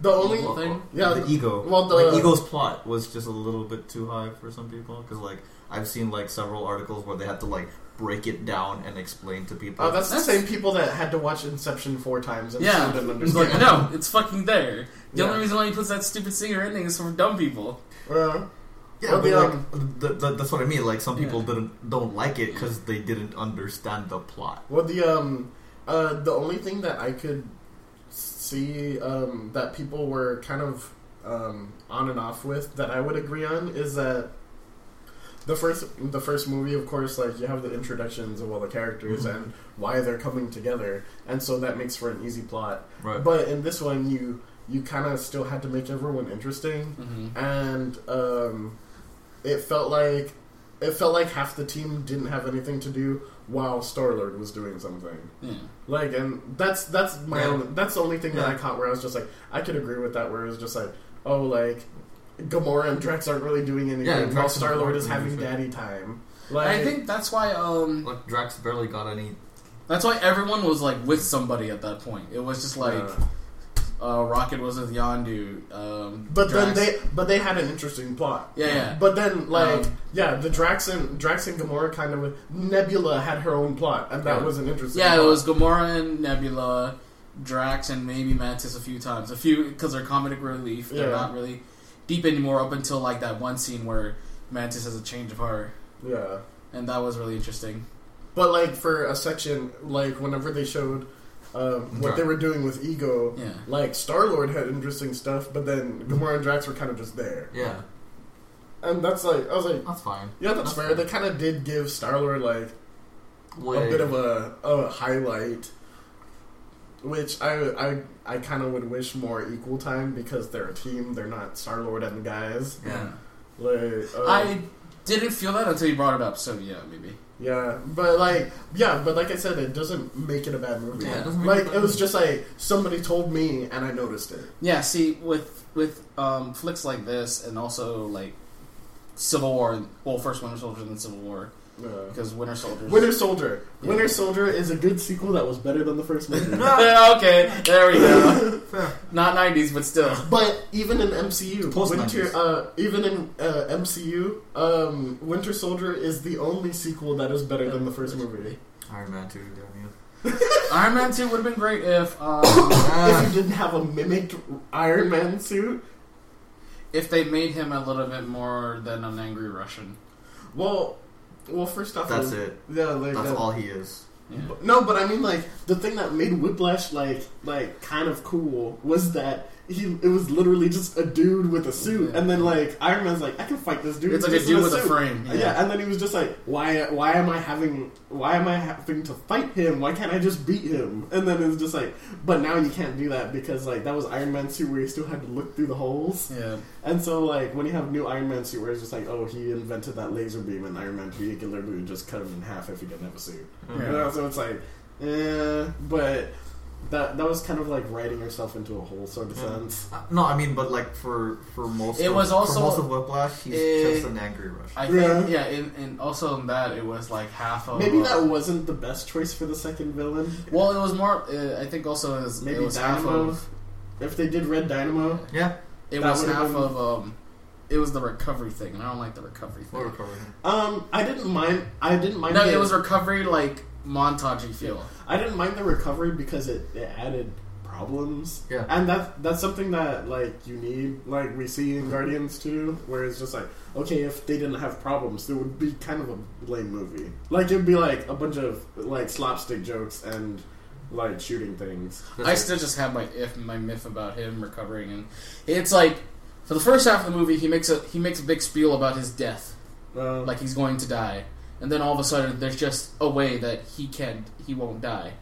The only Ego thing? yeah, the ego. well, the- like ego's plot was just a little bit too high for some people because like I've seen like several articles where they had to like break it down and explain to people. Oh, that's, That's- the same people that had to watch Inception four times and Yeah, still didn't it's understand. like no, it's fucking there. The Yeah. only reason why he puts that stupid singer ending is for dumb people. Uh, yeah, Well, but like, um, th- th- that's what I mean. Like some people Yeah. didn't don't like it because they didn't understand the plot. well, the um, uh, the only thing that I could see um, that people were kind of um, on and off with that I would agree on is that the first the first movie, of course, like you have the introductions of all the characters Mhm. and why they're coming together, and so that makes for an easy plot. Right. But in this one, you you kind of still had to make everyone interesting. Mm-hmm. and um, it felt like it felt like half the team didn't have anything to do while Star Lord was doing something. Yeah. Like, and that's that's my Yeah. own. That's the only thing that I caught where I was just like, I could agree with that. Where it was just like, oh, like Gamora and Drax aren't really doing anything Yeah, while Drax and Star Lord is having anything. daddy time. Like, I think that's why um Like Drax barely got any. that's why everyone was like with somebody at that point. It was just like uh, uh, Rocket was with Yondu. Um, but then they but they had an interesting plot. yeah yeah But then, like, Um, yeah, the Drax and Drax and Gamora kind of Nebula had her own plot, and that Yeah. was an interesting. yeah. It was Gamora and Nebula, Drax and maybe Mantis a few times. A few because they're comedic relief. They're Yeah. not really deep anymore up until like that one scene where Mantis has a change of heart, yeah. and that was really interesting. But like for a section, like whenever they showed um, what Right. they were doing with Ego, Yeah. like Star Lord had interesting stuff, but then Gamora and Drax were kind of just there, Yeah, and that's like I was like, that's fine. yeah, that's, fair. They kind of did give Star Lord like a bit of a, a highlight, which I I I kind of would wish more equal time because they're a team. They're not Star Lord and the guys. Yeah. Like uh, I didn't feel that until you brought it up. So yeah, maybe. Yeah, but like, yeah, but like I said, it doesn't make it a bad movie. Yeah, it doesn't make like it a bad it was movie. just like somebody told me and I noticed it. Yeah, see, with with um, flicks like this, and also like Civil War, well, first Winter Soldier, then Civil War, Uh, because Winter Soldier. Winter Soldier. Yeah. Winter Soldier is a good sequel that was better than the first movie. Okay, there we go. Not '90s, but still. but even in MCU, Post Winter, uh, even in uh, MCU, um, Winter Soldier is the only sequel that is better than the first movie. Iron Man two. Damn you. Iron Man Two would have been great if um, if you didn't have a mimicked Iron Man suit, if they made him a little bit more than an angry Russian. well, well, first off, That's it. Yeah, like That's that- all he is. Yeah. No, but I mean, like the thing that made Whiplash like like kind of cool was that he it was literally just a dude with a suit, Yeah. and then like Iron Man's like, I can fight this dude. It's like a dude with a frame. Yeah. and then he was just like, why why am I having why am I having to fight him? Why can't I just beat him? And then it's just like, but now you can't do that because like that was Iron Man suit where you still had to look through the holes. Yeah. And so, like, when you have new Iron Man suit, where it's just like, oh, he invented that laser beam and Iron Man 3, you can literally just cut him in half if he didn't have a suit. Yeah. You know, so it's like, eh, but that that was kind of like writing yourself into a hole sort of Yeah. sense. Uh, no, I mean, but like for for most, It of, was also- for most of Whiplash, he's Eh, just an angry Russian. I think yeah, and, and also in that it was like half of Maybe uh, that wasn't the best choice for the second villain. Well, it was more. Uh, I think also it was, Maybe it was half Dynamo. of. If they did Red Dynamo, yeah, It was half been- of. um It was the recovery thing, and I don't like the recovery thing. we'll recover him. um, I didn't mind. I didn't mind. No, the, it was recovery like montagey feel. I didn't mind the recovery because it, it added problems. Yeah. And that that's something that like you need, like we see in Guardians too, where it's just like, okay, if they didn't have problems, it would be kind of a lame movie. Like it'd be like a bunch of like slapstick jokes and like shooting things. I still just have my if my myth about him recovering, and it's like for the first half of the movie, he makes a he makes a big spiel about his death, Uh, like he's going to die, and then all of a sudden there's just a way that he can he won't die.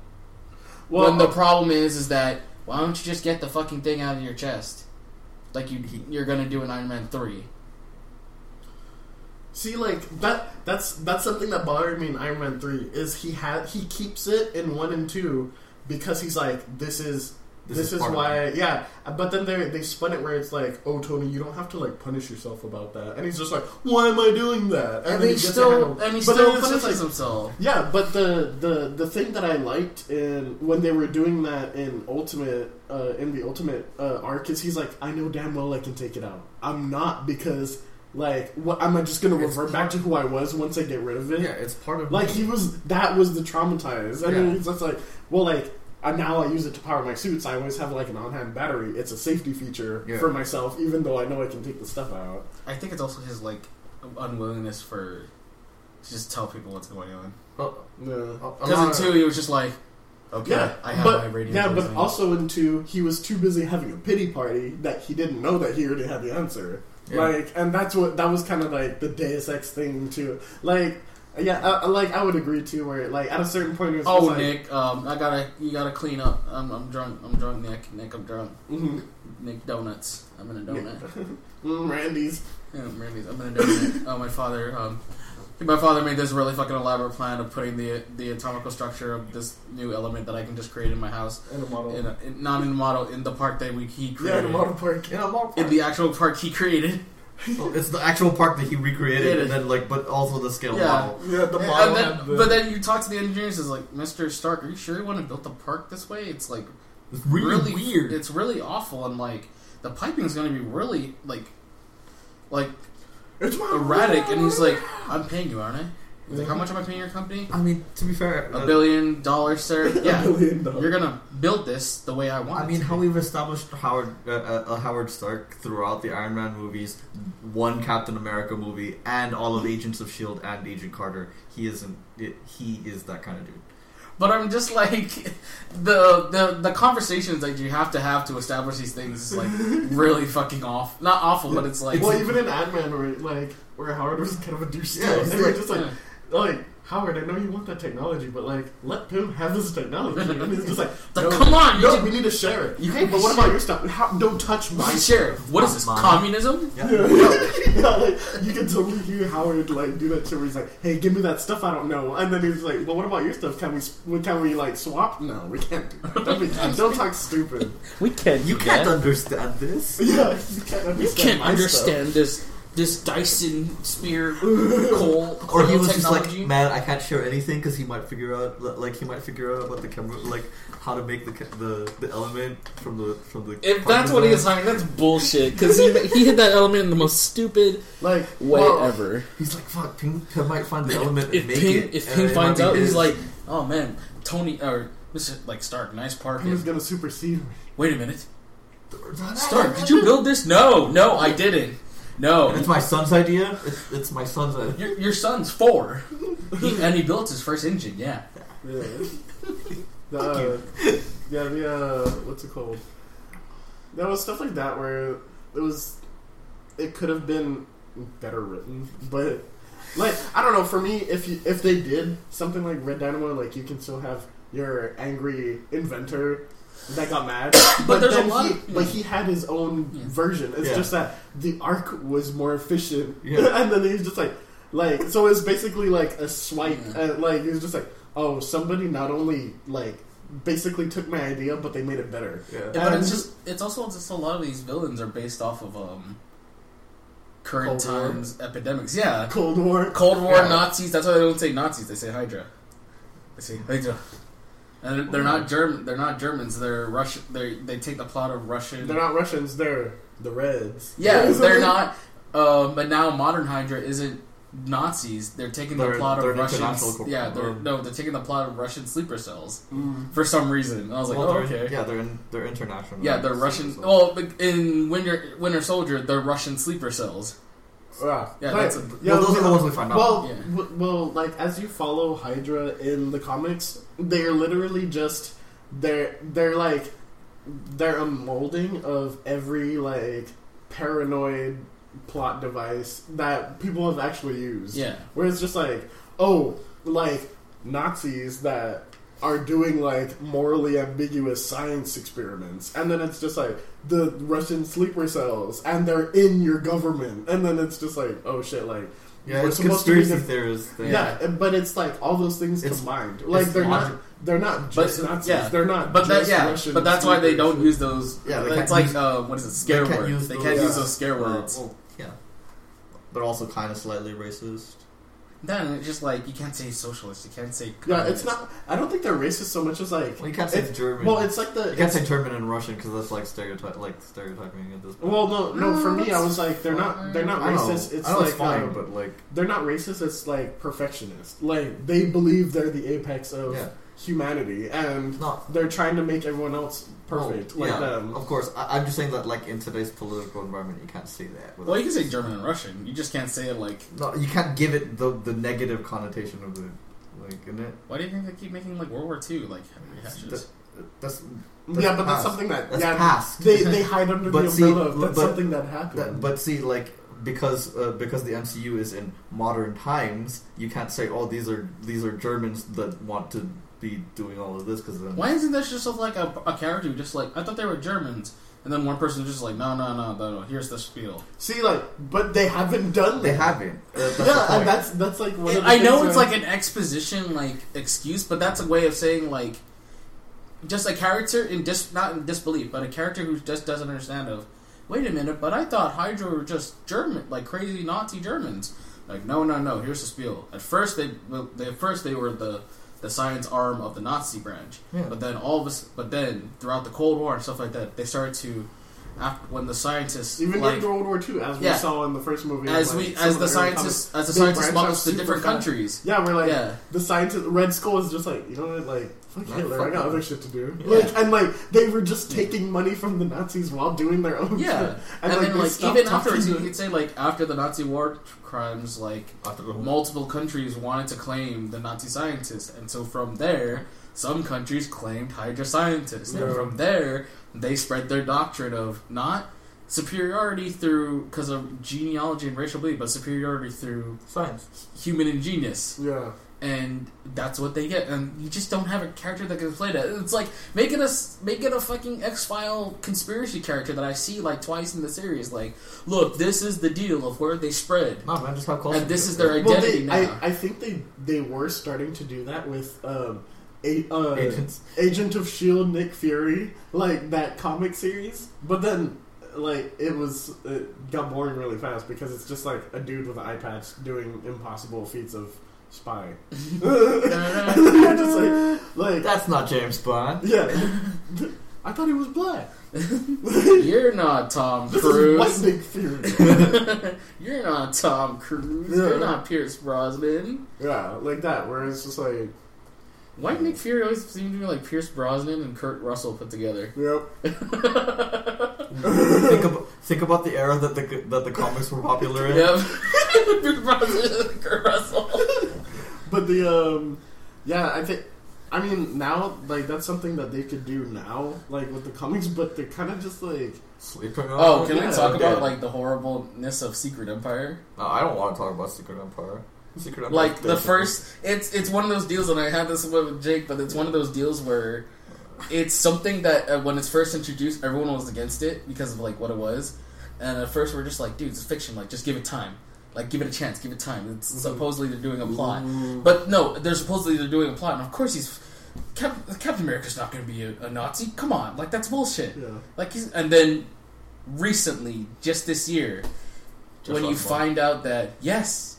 well, when the uh, problem is is that why don't you just get the fucking thing out of your chest, like you you're gonna do in Iron Man three. See, like that. That's that's something that bothered me in Iron Man Three. Is he had he keeps it in one and two because he's like, this is this, This is is, why, yeah. But then they they spun it where it's like, oh Tony, you don't have to like punish yourself about that. And he's just like, why am I doing that? And, then he gets it still and he But still then it's just punishes like- himself. Yeah, but the, the the thing that I liked in when they were doing that in Ultimate uh, in the Ultimate uh, arc is he's like, I know damn well I can take it out. I'm not because like, what am I just gonna revert back to who I was once I get rid of it? Yeah, it's part of Like he was, that was the traumatized, and then Yeah. he's just like, well, like. And now I use it to power my suits. I always have like an on-hand battery. It's a safety feature Yeah. for myself, even though I know I can take the stuff out. I think it's also his like unwillingness for to just tell people what's going on. Oh, Yeah. Uh, a- a lot Because in two, he was just like, okay, Yeah, I have but my radio. yeah, but in. also in two, he was too busy having a pity party that he didn't know that he already had the answer. Yeah. Like, and that's what that was kind of like the Deus Ex thing too. Like, yeah, uh, like I would agree too. Where like at a certain point, it was Oh, like, Nick, um, I gotta, you gotta clean up. I'm, I'm drunk. I'm drunk, Nick. Nick, I'm drunk. mhm, Nick donuts. I'm in a donut. mm, Randy's. Yeah, Randy's. I'm in a donut. oh, my father. Um, my father made this really fucking elaborate plan of putting the the atomical structure of this new element that I can just create in my house, in a model. in, a, in not in the model, in the park that we he yeah, created, in a model park. Yeah, I'm all in the actual park he created. Oh, it's the actual park that he recreated, and then like, but also the scale Yeah. model. Yeah, the And model. then, had the, but then you talk to the engineers, is like, Mister Stark, are you sure you want to build the park this way? It's like It's really, weird. It's really awful, and like the piping is going to be really like like it's my erratic. And he's like, I'm paying you, aren't I? He's like, how much am I paying your company? I mean, to be fair, A billion dollars, sir. Yeah, a billion dollars. you're gonna build this the way I want. I mean, to how we've established Howard uh, uh, uh, Howard Stark throughout the Iron Man movies, one Captain America movie, and all of Agents of Shield and Agent Carter. He isn't. It, he is that kind of dude. But I'm just like the the the conversations that you have to have to establish these things is like really fucking off. Not awful, but it's like well, even in Ant Man, where like where Howard was kind of a douche. Yeah, too. he's and like- just like, yeah. Like Howard, I know you want that technology, but like let him have this technology. And he's just like, Like, no, come on, no, can- we need to share it. you can't but what share- about your stuff? How, don't touch my share. sheriff. What is this? Mine. Communism? Yeah. yeah, like, you can totally hear Howard like do that too. Where he's like, "Hey, give me that stuff I don't know," and then he's like, "Well, what about your stuff? Can we? sp- Can we like swap? No, we can't do that. Don't, be, don't talk stupid. We can't. You can't understand this. Yeah, you can't understand. You can't my understand this this Dyson spear coal Or he was just like, man, I can't share anything because he might figure out, like, he might figure out about the camera, like, how to make the the the element from the from the. if that's what he design. talking, that's bullshit. Because he, he hit that element in the most stupid. Like way well, ever. He's like, fuck, Pym, Pym might find the element If and make Pym, it. if Pym finds out, he's like, oh man, Tony or Mr. like Stark, nice park. He was gonna supersede me. Wait a minute, Stark, did you build this? No, no, I didn't. No, It's my son's idea. It's, it's my son's idea. your, your son's four, he, and he built his first engine. Yeah, Yeah. The, uh, yeah, the uh, what's it called? There was stuff like that where it was, it could have been better written, but like I don't know. For me, if you, if they did something like Red Dynamo, like you can still have your angry inventor that got mad, but, there's a then lot he, of- but he had his own Yeah. version. It's Yeah. just that the arc was more efficient, Yeah. and then he's just like, like so it's basically like a swipe, Yeah. and like he's just like, oh, somebody not only like basically took my idea, but they made it better. Yeah. Yeah, but it's just it's also just a lot of these villains are based off of um current Cold War. times epidemics. Yeah, Cold War. Cold War Yeah. Nazis. That's why they don't say Nazis. They say Hydra. They say Hydra. And they're, they're not German. They're not Germans. They're Russian. They they take the plot of Russian. They're not Russians. They're the Reds. yeah, they're not. Um, but now modern Hydra isn't Nazis. They're taking the They're- plot of an Russian. international corp- Yeah, they're no, they're taking the plot of Russian sleeper cells Mm. for some reason. And I was like, Well, oh, okay. Yeah, they're in, they're international. Yeah, they're Russian. Well, but in Winter Winter Soldier, they're Russian sleeper cells. Yeah, Yeah, Like, that's a- Well, those are the ones we find out. Well, Yeah. w- well, like as you follow Hydra in the comics, they're literally just they're they're like they're a molding of every like paranoid plot device that people have actually used. Yeah. Where it's just like, oh, like Nazis that are doing like morally ambiguous science experiments, and then it's just like the Russian sleeper cells, and they're in your government, and then it's just like, oh shit, like yeah, we're it's supposed to be conspiracy the- theories. Thing. yeah, but it's like all those things It's- combined. Like they're logic- not they're not But just Nazis. yeah, They're not. But that yeah, Russian but that's why they don't use those. Yeah, they it's can't like use- uh, what is it? Scare they can't words. use they those- can't yeah. use those scare words. well, yeah, but also kind of slightly racist. Then it's just like you can't say socialist. You can't say Yeah, it's not. I don't think they're racist so much as like. Well, you can't say it's- German. Well, it's like the. you can't say German and Russian because that's like stereotype, like stereotyping at this point. Well, no, no. For me, I was like, they're not. They're not I know, racist. It's I know like it's fine, um, but like, they're not racist. It's like perfectionist. Like they believe they're the apex of yeah, humanity, and no, they're trying to make everyone else perfect, Oh, like yeah, them. Of course, I, I'm just saying that like in today's political environment, you can't say that. without- Well, you can say German and Russian. You just can't say it like. no, you can't give it the the negative connotation of it, like in it. Why do you think they keep making like World War II like rehashes? That- That's yeah, but that's something that That's yeah, past. they they hide under But the see, umbrella. of that's but- something that happened. That, but see, like because uh, because the MCU is in modern times, you can't say, "Oh, these are these are Germans that want to be doing all of this." Because then Why isn't this just like a, a character who just like I thought they were Germans, and then one person just like no no no no no here's the spiel. See, like, but they haven't done. they that. haven't. Uh, that's yeah, and that's that's like one of the I know it's where- like an exposition like excuse, but that's a way of saying like just a character in dis not in disbelief, but a character who just doesn't understand of. Wait a minute, but I thought Hydra were just German, like crazy Nazi Germans. Like no no no, here's the spiel. At first they, well, they at first they were the the science arm of the Nazi branch, Yeah. but then all of us, but then throughout the Cold War and stuff like that, they started to. After, when the scientists even like, during World War II, as we saw in the first movie, as like, we as the scientists comics, as the scientists models to different countries. Yeah, we're like Yeah. the scientist. Red Skull is just like you know what, like fuck Hitler. fuck I got other shit to do. Yeah. Like and like they were just taking money from the Nazis while doing their own. Yeah, shit. and, like, then like even afterwards, to- you could say like after the Nazi war crimes, like After the multiple countries wanted to claim the Nazi scientists, and so from there, some countries claimed Hydra scientists, and from there, they spread their doctrine of not superiority through because of genealogy and racial belief, but superiority through science. human ingenious. Yeah. and that's what they get. And you just don't have a character that can play that. It's like making a making a fucking X File conspiracy character that I see like twice in the series. Like, look, this is the deal of where they spread, No man, just have close. and this is their Well, identity they, now. I, I think they they were starting to do that with um, a, uh, agents. Agent of Shield, Nick Fury, like that comic series. But then, like it was it got boring really fast because it's just like a dude with an eye patch doing impossible feats of spy. and then you're just like, like That's not James Bond. yeah. I thought he was black. You're not Tom This is white Cruise. Nick Fury. You're not Tom Cruise. Yeah. You're not Pierce Brosnan. yeah, like that. Where it's just like, White Nick Fury always seemed to be like Pierce Brosnan and Kurt Russell put together. yep. think about think about the era that the that the comics were popular in. Yep. Pierce Brosnan and Kurt Russell. But the um, yeah, I think. I mean, now like that's something that they could do now, like with the comics. But they're kind of just like, Sleeping. Oh, on can it? we talk Yeah. about like the horribleness of Secret Empire? No, I don't want to talk about Secret Empire. Secret Like the first, it's it's one of those deals, and I had this with Jake, but it's one of those deals where it's something that uh, when it's first introduced, everyone was against it because of like what it was, and at first we're just like, dude, it's fiction. Like, just give it time. Like, give it a chance. Give it time. It's supposedly they're doing a plot, but no, they're supposedly they're doing a plot, and of course he's. Cap- Captain America's not going to be a, a Nazi. Come on, like that's bullshit. yeah, Like, he's, and then recently, just this year, Just when you find out that yes,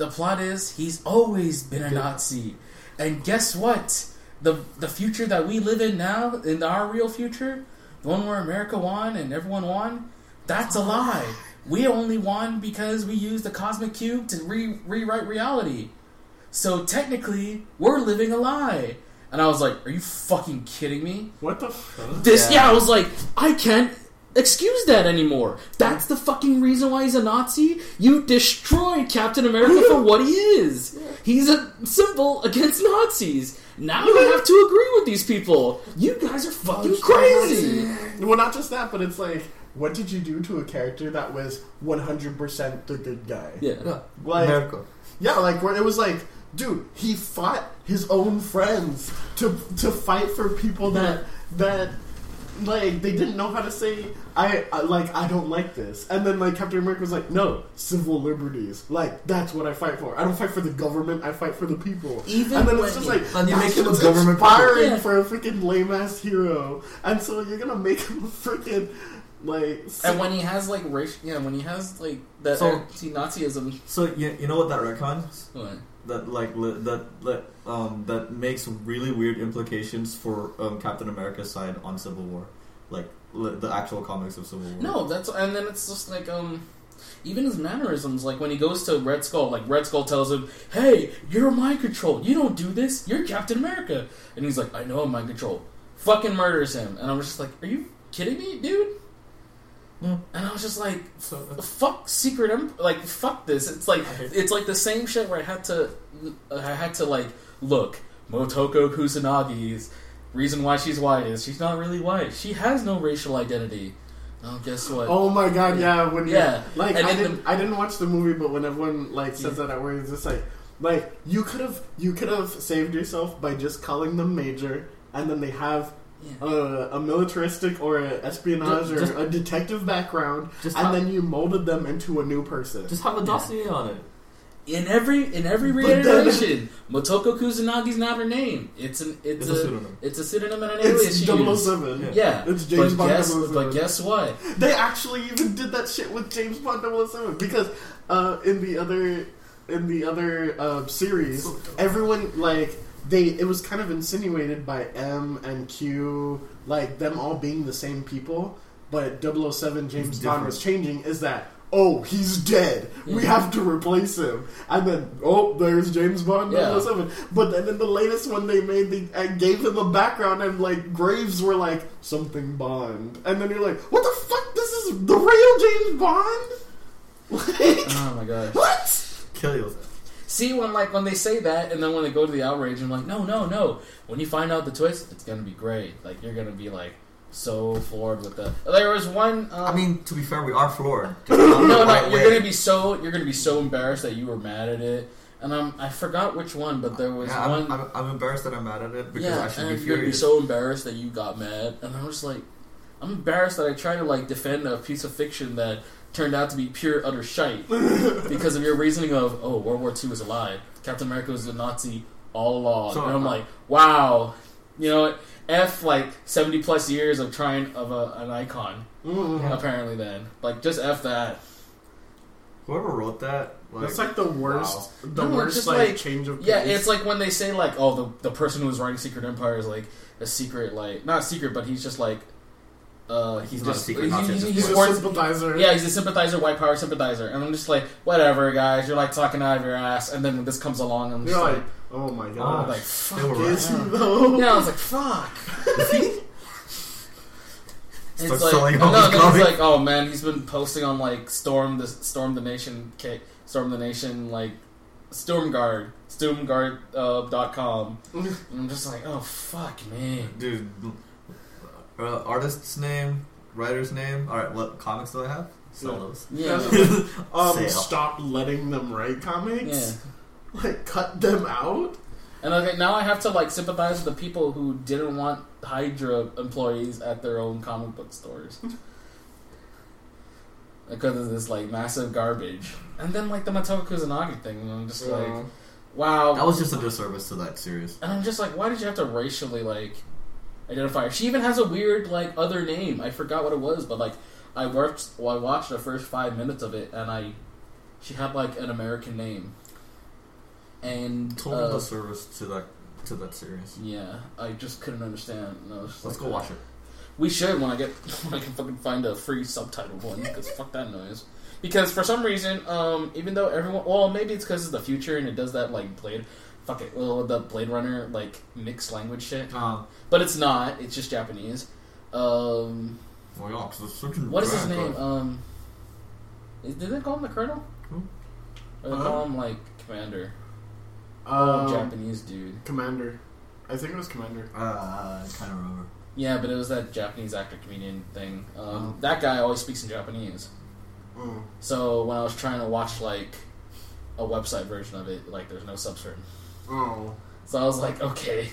the plot is he's always been a Nazi, and guess what? The the future that we live in now, in our real future, the one where America won and everyone won, that's a lie. We only won because we used the cosmic cube to re- rewrite reality. So technically, we're living a lie. And I was like, "Are you fucking kidding me?" what the fuck? This, yeah. Yeah. I was like, I can't excuse that anymore. That's the fucking reason why he's a Nazi. You destroyed Captain America for what he is. He's a symbol against Nazis. Now you have to agree with these people. You guys are fucking oh, crazy. Well, not just that, but it's like, what did you do to a character that was one hundred percent the good guy? Yeah. Yeah. Like- America. Yeah, like where it was like, dude, he fought his own friends to to fight for people that that like they didn't know how to say I, I like I don't like this, and then like Captain America was like, no, civil liberties, like that's what I fight for. I don't fight for the government, I fight for the people. Even and then when it's just like And you make him a government inspiring. Yeah. for a freaking lame ass hero, and so you're gonna make him a freaking Like, And when he has like racial, yeah, when he has like that So- anti-Nazism, So you, you know what that retcons? what? That like li- that that um that makes really weird implications for um, Captain America's side on Civil War, like li- the actual comics of Civil War. No, that's and then it's just like um, even his mannerisms, like when he goes to Red Skull, like Red Skull tells him, "Hey, you're mind control. You don't do this. You're Captain America." And he's like, "I know I'm mind control." Fucking murders him, and I'm just like, "Are you kidding me, dude?" Yeah. And I was just like, So, fuck secret Em- like fuck this it's like it's like the same shit where i had to uh, i had to like look motoko kusanagi's reason why she's white is she's not really white she has no racial identity oh guess what Oh my god, yeah. When you- Yeah. like I didn't, I didn't watch the movie, but when everyone like says Yeah. that, where it's just like, like you could have, you could have saved yourself by just calling them major, and then they have Yeah. uh, a militaristic or an espionage just- or a detective background, Just and have- then you molded them into a new person. just have a dossier on it. in every in every reiteration motoko kusanagi's not her name it's an it's, It's a, a pseudonym. it's a pseudonym and an alias it's she 007. used. yeah It's James but Bond guess, 007. but guess what They actually even did that shit with James Bond 007 because uh, in the other in the other uh, series, So everyone like they it was kind of insinuated by M and Q, like them all being the same people, but 007 James Bond was changing. Is that oh he's dead? We have to replace him, and then oh there's James Bond Yeah. But then in the latest one they made, they uh, gave him a background, and like Graves were like something Bond, and then you're like, what the fuck? This is the real James Bond. Like oh my gosh what? Kill you with it. See when like when they say that, and then when they go to the outrage, I'm like, no, no, no. When you find out the twist, it's gonna be great. Like you're gonna be like so floored with the. There was one. Um, I mean, to be fair, we are floored. no, no, right you're way. gonna be so you're gonna be so embarrassed that you were mad at it. And um, I forgot which one, but there was Yeah, one. I'm, I'm, I'm embarrassed that I'm mad at it because yeah, I should be you're gonna be so embarrassed that you got mad. And I was like, I'm embarrassed that I tried to like defend a piece of fiction that turned out to be pure utter shite because of your reasoning of oh World War II is a lie. Captain America was a Nazi all along. So, and I'm uh, like, wow, you know? F like seventy plus years of trying of a, an icon. Mm. Apparently, then like just f that. Whoever wrote that, like, That's like the worst, the No, worst just like, like- change of Yeah, it's like when they say like, oh, the the person who was writing Secret Empire is like a secret, like not a secret, but he's just like, uh, he's, He's not a just secret he's, Nazi, he's, he's he's a supports- sympathizer. yeah, he's a sympathizer, white power sympathizer, and I'm just like, whatever, guys, you're like talking out of your ass, and then when this comes along, and I'm just You're like, like, oh my I'm god, like, fuck. were is he right. though? Yeah, I was like, fuck. It's like, selling no, all no, these like, oh man, he's been posting on like Storm the Storm the Nation, K, Storm the Nation, like Stormguard, Stormguard uh, dot com. And I'm just like, oh fuck me. dude. Uh, artist's name, writer's name. All right, what comics do I have? Sell Yeah. those. Yeah, um, Sale. stop letting them write yeah. comics. Like, cut them out. And okay, now I have to like sympathize with the people who didn't want Hydra employees at their own comic book stores because of this like massive garbage. And then like the Motoko Kusanagi thing, and I'm just like, Uh, wow, That was just a disservice to that series. And I'm just like, why did you have to racially like identify her? She even has a weird like other name. I forgot what it was, but like I watched, well, I watched the first five minutes of it, and I she had like an American name, and Total uh, disservice to that to that series. yeah, I just couldn't understand. And just Let's like, go watch it. We should when I get when I can fucking find a free subtitle one because fuck that noise. Because for some reason, um, even though everyone, well, maybe it's because it's the future and it does that like Blade, fuck it, well, the Blade Runner like mixed language shit. Uh, But it's not. It's just Japanese. Um, well, yeah, 'cause it's freaking what is his name? Um, is, did they call him the Colonel? Who? Or they Huh? call him like Commander? Oh, um, Japanese dude. Commander. I think it was Commander. Uh, I kind of remember. Yeah, but it was that Japanese actor comedian thing. Um, Oh. That guy always speaks in Japanese. Mm. So when I was trying to watch like a website version of it, like there's no subs for it. Oh. So I was like, okay,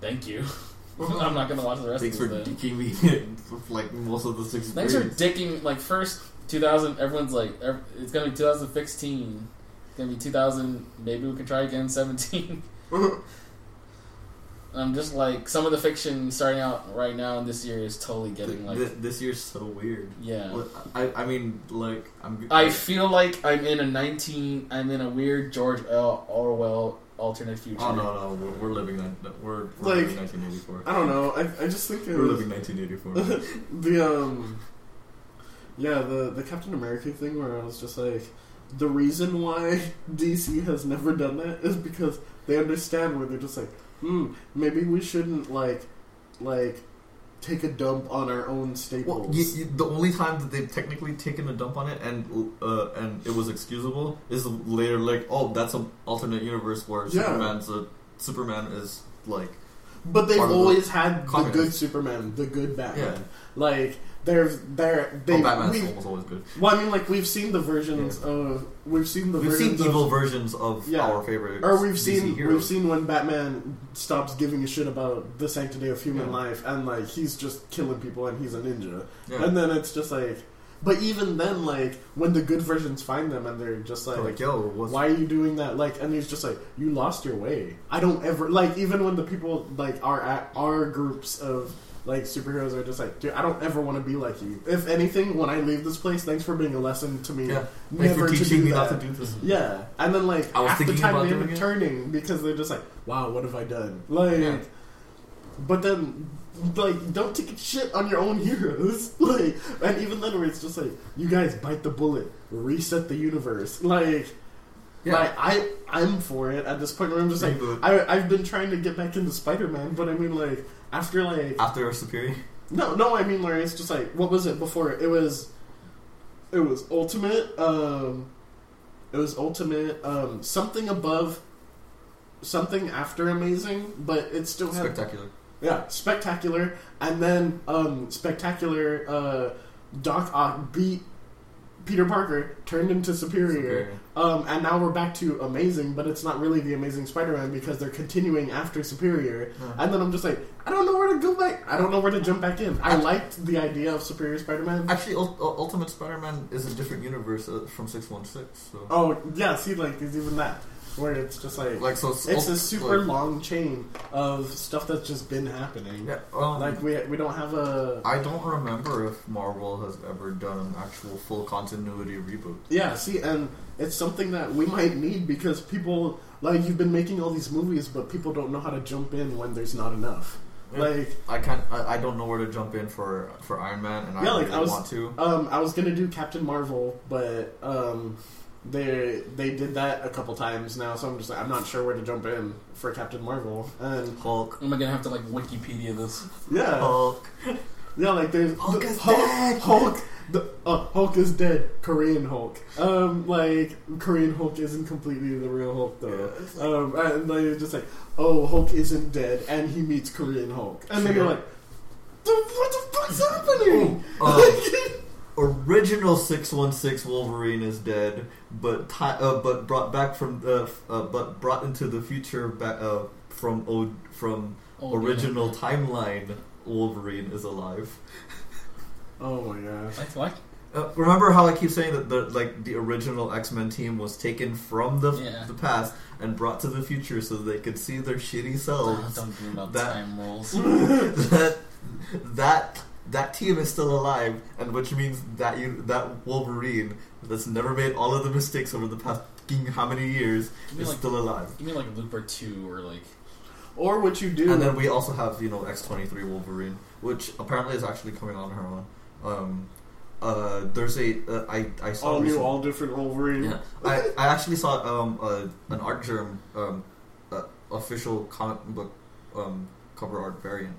thank you. Uh-huh. I'm not gonna watch the rest Thanks of for this. Then. dicking me like most of the six. Thanks for dicking. Like first 2000, everyone's like, it's gonna be 2016. It's gonna be 2000. Maybe we can try again 17. Uh-huh. I'm just like some of the fiction starting out right now in this year is totally getting like th- this year's so weird. yeah. I, I mean, like, I'm. I feel like I'm in a 19. I'm in a weird George L. Orwell alternate future. Oh no, no, we're, we're living that. We're, we're Like- living 1984. I don't know. I, I just think it We're was living 1984. the um yeah the the Captain America thing where I was just like the reason why DC has never done that is because they understand where they're just like hmm maybe we shouldn't like like take a dump on our own staples. Well, you, you, the only time that they've technically taken a dump on it and uh, and it was excusable is later, like, oh, that's an alternate universe where Yeah. Superman's a Superman is like, But they've of the always had the good Superman, the good Batman. Yeah. Like there's there they oh, Batman's we've- almost always good. well, I mean, like we've seen the versions Yeah. of we've seen the We've seen evil of, versions of Yeah. our favorite, or we've DC seen heroes. we've seen when Batman stops giving a shit about the sanctity of human Yeah. life and like he's just killing people and he's a ninja, and then it's just like, but even then, like when the good versions find them and they're just like. like, yo, why are you doing that? Like, and he's just like, you lost your way. I don't ever like even when the people like our our groups of like superheroes are just like, dude, I don't ever want to be like you. If anything, when I leave this place, thanks for being a lesson to me. Yeah. Thanks Never for to do me that. to do this. Yeah, and then like I was half the time they end doing up turning because they're just like, wow, what have I done? Like, Yeah. but then. Like, don't take shit on your own heroes. Like, and even then, where it's just like, you guys bite the bullet, reset the universe. Like, Yeah. like, I I'm for it at this point where I'm just like I I've been trying to get back into Spider Man, but I mean like after like After Superior, no no I mean like it's just like what was it before it was it was Ultimate um it was Ultimate um something above something after Amazing, but it still had spectacular. yeah spectacular and then um spectacular uh Doc Ock beat Peter Parker turned into Superior. Superior. Um, and now we're back to Amazing, but it's not really the Amazing Spider-Man because they're continuing after Superior. Yeah. And then I'm just like, I don't know where to go back. I don't know where to jump back in. I liked the idea of Superior Spider-Man. Actually, Ul- Ultimate Spider-Man is a different universe uh, from Six One Six. So, Oh yeah, see, like there's even that where it's just like, like, so it's ult- a super like- long chain of stuff that's just been happening. Yeah, um, Like we we don't have a I don't remember if Marvel has ever done an actual full continuity reboot. Yeah, see, and it's something that we might need because people like you've been making all these movies, but people don't know how to jump in when there's not enough. Yeah. Like, I can't. I, I don't know where to jump in for for Iron Man, and I like, really I was- want to. um, I was gonna do Captain Marvel, but um, they they did that a couple times now, so I'm just like I'm not sure where to jump in for Captain Marvel, and Hulk. Am I gonna have to like Wikipedia this? yeah, Hulk. yeah, like there's Hulk the- is Hulk, dead! Hulk. The, uh, Hulk is dead. Korean Hulk. Um, like Korean Hulk isn't completely the real Hulk though. Um, and like just like, oh, Hulk isn't dead, and he meets Korean Hulk, and then you're like, what the fuck's happening? Uh, original six one six Wolverine is dead, but ti- uh, but brought back from the uh, but brought into the future back uh, from o- from Oh, original timeline. Wolverine is alive. oh my gosh. Like what? Uh, remember how I keep saying that the like the original X Men team was taken from the Yeah. the past and brought to the future so they could see their shitty Oh, selves. don't dream about That- time rolls. that that that team is still alive, and which means that you that Wolverine that's never made all of the mistakes over the past fucking how many years is like- still alive. Give me like Looper two or like Or what you do? And then we also have you know X twenty three Wolverine, which apparently is actually coming on her own. Um, uh, there's a uh, I I saw all new, all different Wolverine. Yeah, I, I actually saw um uh, an Artgerm um uh, official comic book um cover art variant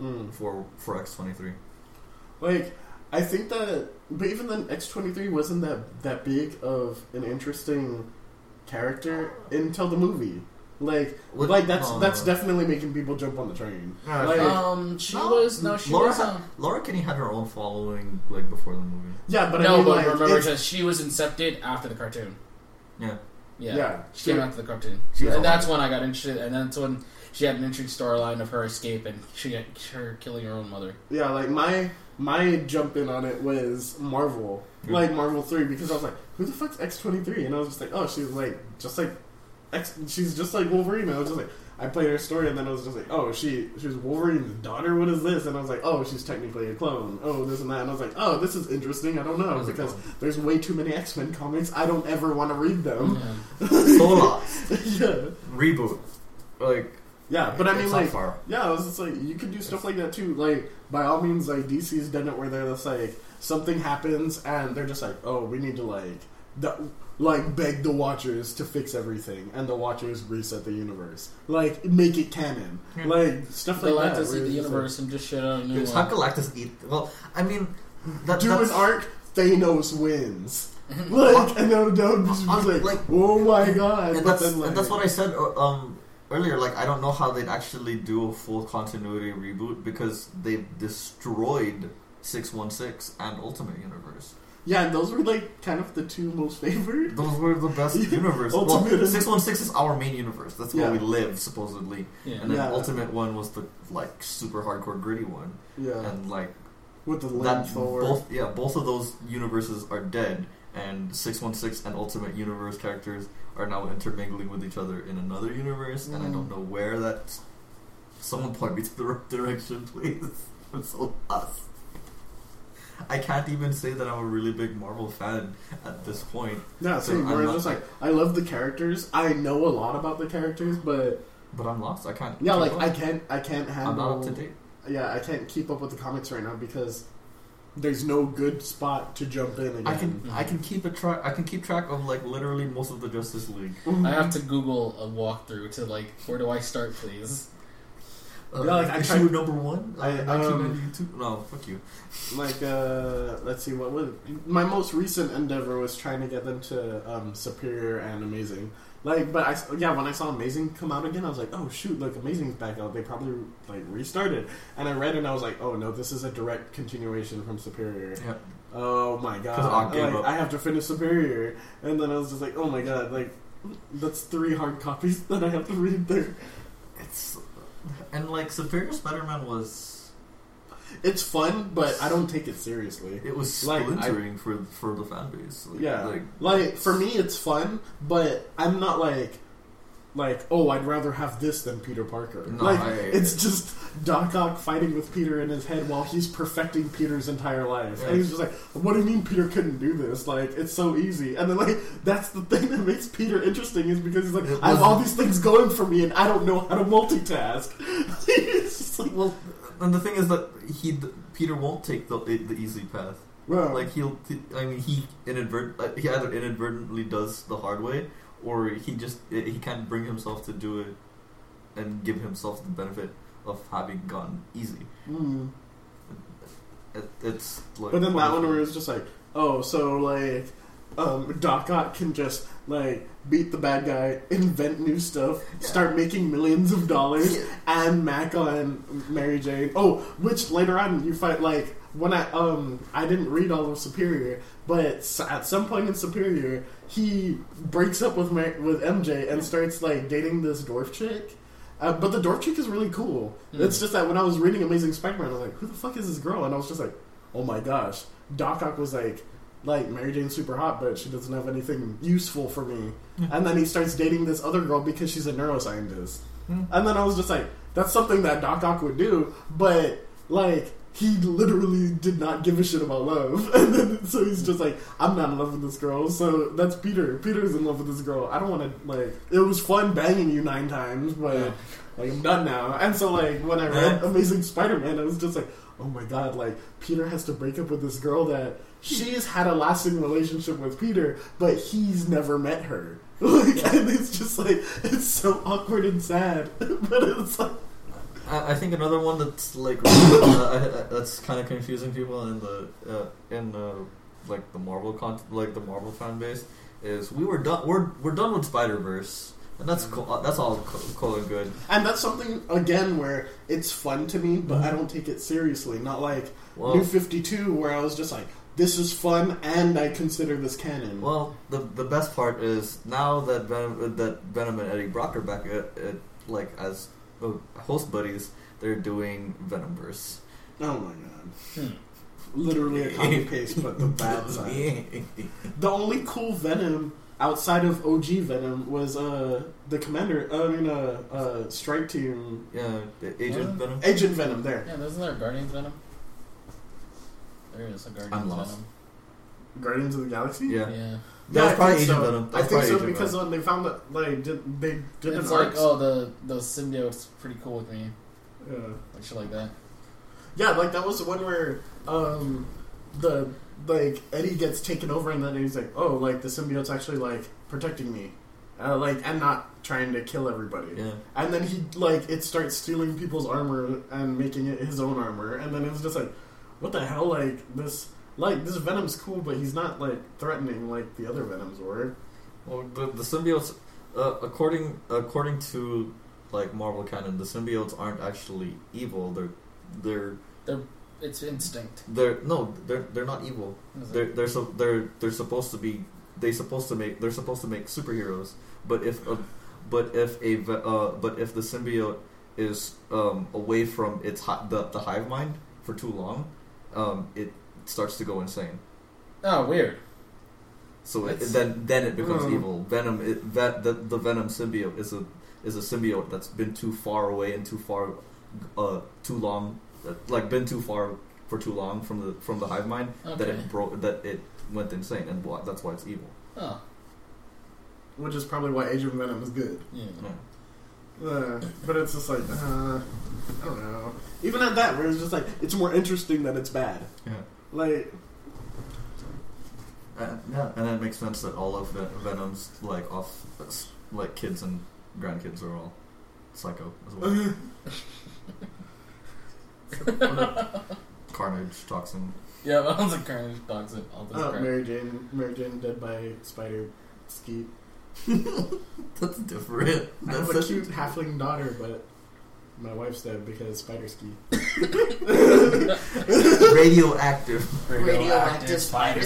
Mm. for for X twenty three. Like, I think that, but even then, X twenty three wasn't that that big of an interesting character until the movie. Like, What- like that's uh, that's definitely making people jump on the train. Yeah, Like- um she was no she Laura, was had- um, Laura Kinney had her own following like before the movie. Yeah, but I no mean, but like, remember it's- that she was incepted after the cartoon. Yeah, Yeah. Yeah. She came after the cartoon. She was and that's when I got interested and that's when she had an interesting storyline of her escape and she got her killing her own mother. yeah, like my my jump in on it was Marvel, like Marvel three, because I was like, who the fuck's X twenty three? And I was just like, oh, she's like just like X, she's just like Wolverine. I was just like, I played her story, and then I was just like, oh, she she was Wolverine's daughter. What is this? And I was like, oh, she's technically a clone. Oh, this and that. And I was like, oh, this is interesting. I don't know it because there's way too many X Men comics. I don't ever want to read them. Yeah. So yeah, Reboot. Like, yeah. But I mean, it's like, far. yeah, I was just like, you could do stuff like that too. Like, by all means, like DC's done it where they're just like something happens and they're just like, oh, we need to like, the, like beg the Watchers to fix everything, and the Watchers reset the universe, like make it canon, like stuff like that. Galactus eat the it's just universe and just shit out a new Because how. Galactus eat? Well, I mean, that, do that's, an arc, Thanos wins. Like, and then then just Uh, like, like- oh my god! and but that's then, like, and that's what I said uh, um earlier. Like, I don't know how they'd actually do a full continuity reboot because they've destroyed six one six and Ultimate Universe. yeah, and those were like kind of the two most favored. Those were the best Yeah. universe. Ultimate well, six one six is our main universe. That's where Yeah. we live supposedly, Yeah. and then Yeah. Ultimate one was the like super hardcore gritty one, Yeah, and like with the that flamethrower. both yeah both of those universes are dead and 616 and ultimate universe characters are now intermingling with each other in another universe and i Mm. don't know where that someone point me to the right direction please i'm so lost i can't even say that i'm a really big marvel fan at this point Yeah, So same. I'm Where it's like I love the characters. I know a lot about the characters, but but i'm lost i can't yeah, like up. I can't, I can't handle. i'm not up to date Yeah, I can't keep up with the comics right now because there's no good spot to jump in again. i can i can keep a track i can keep track of like literally most of the justice league. I have to Google a walkthrough to like, where do I start, please? uh, Yeah, like, I issue tried- number one? I, uh, um, 1992 no fuck you. like uh let's see what was my most recent endeavor was trying to get them to um superior and amazing like but i yeah when i saw amazing come out again i was like oh shoot like amazing's back out. They probably like restarted. And i read it and i was like oh no this is a direct continuation from superior. Yeah. Oh my god. Like, i have to finish superior. And then i was just like oh my god like that's three hard copies that i have to read. There It's and like Superior Spider-Man was it's fun but i don't take it seriously it was Like, I- splintering for for the fan base. Like, Yeah, like like, for me, it's fun, but I'm not like, like, oh, I'd rather have this than Peter Parker. No, like, it's just Doc Ock fighting with Peter in his head while he's perfecting Peter's entire life, and he's just like, "What do you mean Peter couldn't do this? Like, it's so easy." And then, like, that's the thing that makes Peter interesting is because he's like, "I have all these things going for me, and I don't know how to multitask." it's just like, well, and the thing is that he Peter won't take the the easy path. well, Like he'll, I mean, he inadvert uh, he either inadvertently does the hard way, or he just he can't bring himself to do it, and give himself the benefit of having gone easy. mm. It, it's like, But then that one where it's just like, oh, so like, um, Doc Ock can just like beat the bad guy, invent new stuff, start making millions of dollars, and Mac on Mary Jane. Oh, which later on you find like when I um I didn't read all of Superior, but at some point in Superior he breaks up with Mar- with MJ and starts like dating this dwarf chick. Uh, but the dwarf chick is really cool. Hmm. It's just that when I was reading Amazing Spider-Man, I was like, "Who the fuck is this girl?" And I was just like, "Oh my gosh!" Doc Ock was like, "Like Mary Jane's super hot, but she doesn't have anything useful for me." and then he starts dating this other girl because she's a neuroscientist. Hmm. And then I was just like, "That's something that Doc Ock would do," but like. He literally did not give a shit about love, and then so he's just like, "I'm not in love with this girl." So that's Peter. Peter's in love with this girl. I don't want to like. It was fun banging you nine times, but Yeah. like I'm done now. And so like when I read Amazing Spider-Man, I was just like, oh my god, like Peter has to break up with this girl that she's had a lasting relationship with Peter, but he's never met her. Like, and it's just like it's so awkward and sad, but it's like I, I think another one that's like uh, I, that's kind of confusing people in the uh, in the like the Marvel con like the Marvel fan base is we were done we're we're done with Spider Verse and that's cool uh, that's all co- cool and good. and that's something again where it's fun to me, but I don't take it seriously. Not like Well- New Fifty Two, where I was just like, this is fun, and I consider this canon. Well, the the best part is now that Venom, that Venom and Eddie Brock are back at, at like as uh, host buddies, they're doing Venomverse. oh my god. Hmm. Literally a copy paste, but the bad side. The only cool Venom outside of OG Venom was uh the commander. I mean, uh, uh Strike Team Yeah, the Agent Uh, Venom. Agent Venom. There, Yeah, isn't there Guardians Venom? There is a Guardians I'm lost. Venom. Guardians of the Galaxy. Yeah. Yeah. That was probably Agent so. Venom. That I think so Agent because Venom. when they found that like did, they did it's an like, arc. oh, the the symbiote's pretty cool with me. yeah. Like shit like that. Yeah, like that was the one where um the like Eddie gets taken over and then he's like, oh, like the symbiote's actually like protecting me, uh, like and not trying to kill everybody. Yeah. And then he like it starts stealing people's armor and making it his own armor, and then it was just like, what the hell? Like this, like this Venom's cool, but he's not like threatening like the other Venoms were. Well, the, the symbiotes, uh, according according to like Marvel canon, the symbiotes aren't actually evil. They're they're they're It's instinct. they're no, they're they're not evil. They're they're so they're they're supposed to be they supposed to make they're supposed to make superheroes. But if a, but if a uh, but if the symbiote is um, away from its hi- the the hive mind for too long, um, it starts to go insane. Oh, weird. So it, That's- then then it becomes Hmm. evil. Venom it, vet, the the Venom symbiote is a is a symbiote that's been too far away and too far uh too long uh, like been too far for too long from the from the hive mind that Okay. it broke that it went insane and why, that's why it's evil. Oh, Which is probably why Agent Venom is good. yeah. Yeah. Uh, but it's just like, uh, I don't know. Even at that, where it's just like, it's more interesting that it's bad. Yeah. Like, Uh, yeah, and it makes sense that all of Ven- Venom's like off like kids and grandkids are all psycho as well. Carnage, toxin. Yeah, that one's a carnage toxin. All this oh, crap. Mary Jane, Mary Jane dead by spider skeet. That's different. I have a such- cute halfling daughter, but my wife's dead because spider skeet. radioactive. Radioactive spider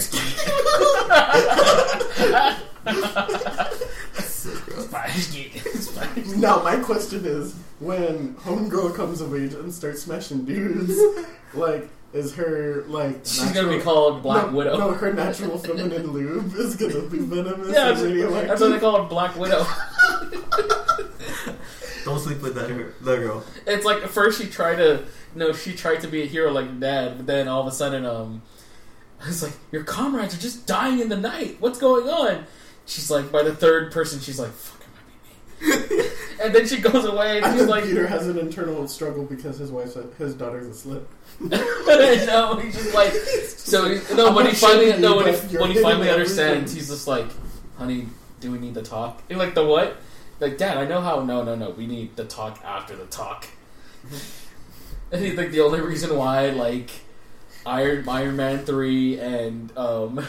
So gross. Now my question is, when homegirl comes of age and starts smashing dudes, like, is her like She's gonna be called Black no, Widow. No, her natural feminine lube is gonna be venomous yeah, and that's, radioactive. that's what they call her, Black Widow. Don't sleep with that, her- that girl. It's like at first she tried to, no, she tried to be a hero like her dad, but then all of a sudden, um, it's like your comrades are just dying in the night. What's going on? She's like, by the third person, she's like, "Fuck, it might be me." and then she goes away, and she's like, Peter has an internal struggle because his wife's a, his daughter's a slut. no, he's just like, so no. I'm When he finally, shitting no, when he, when he finally understands, he's just like, honey, do we need to talk? You're like, the what? Like, Dad, I know how. No, no, no. We need to talk after the talk. and he's like, the only reason why, like, Iron Iron Man three and um,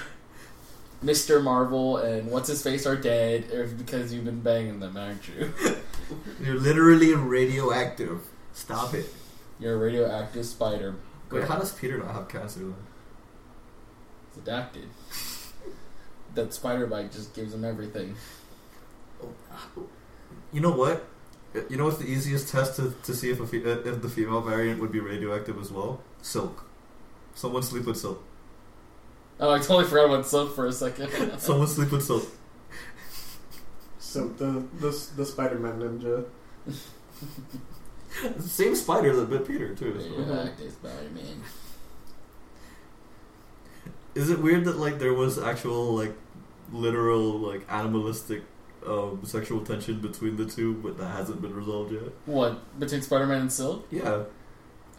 Mister Marvel and what's his face are dead, because you've been banging them, aren't you? You're literally radioactive. Stop it. You're a radioactive spider. Wait, how does Peter not have cancer? Then? It's adapted. that spider bite just gives him everything. You know what? You know what's the easiest test to, to see if a fe- if the female variant would be radioactive as well? Silk. Someone sleep with silk. Oh, I totally forgot about Silk for a second. Someone sleep with silk. So the the the Spider-Man ninja. Same spider that bit Peter too. so- radioactive Spider-Man. Is it weird that like there was actual like literal like animalistic um, sexual tension between the two, but that hasn't been resolved yet? What between Spider-Man and Silk? Yeah,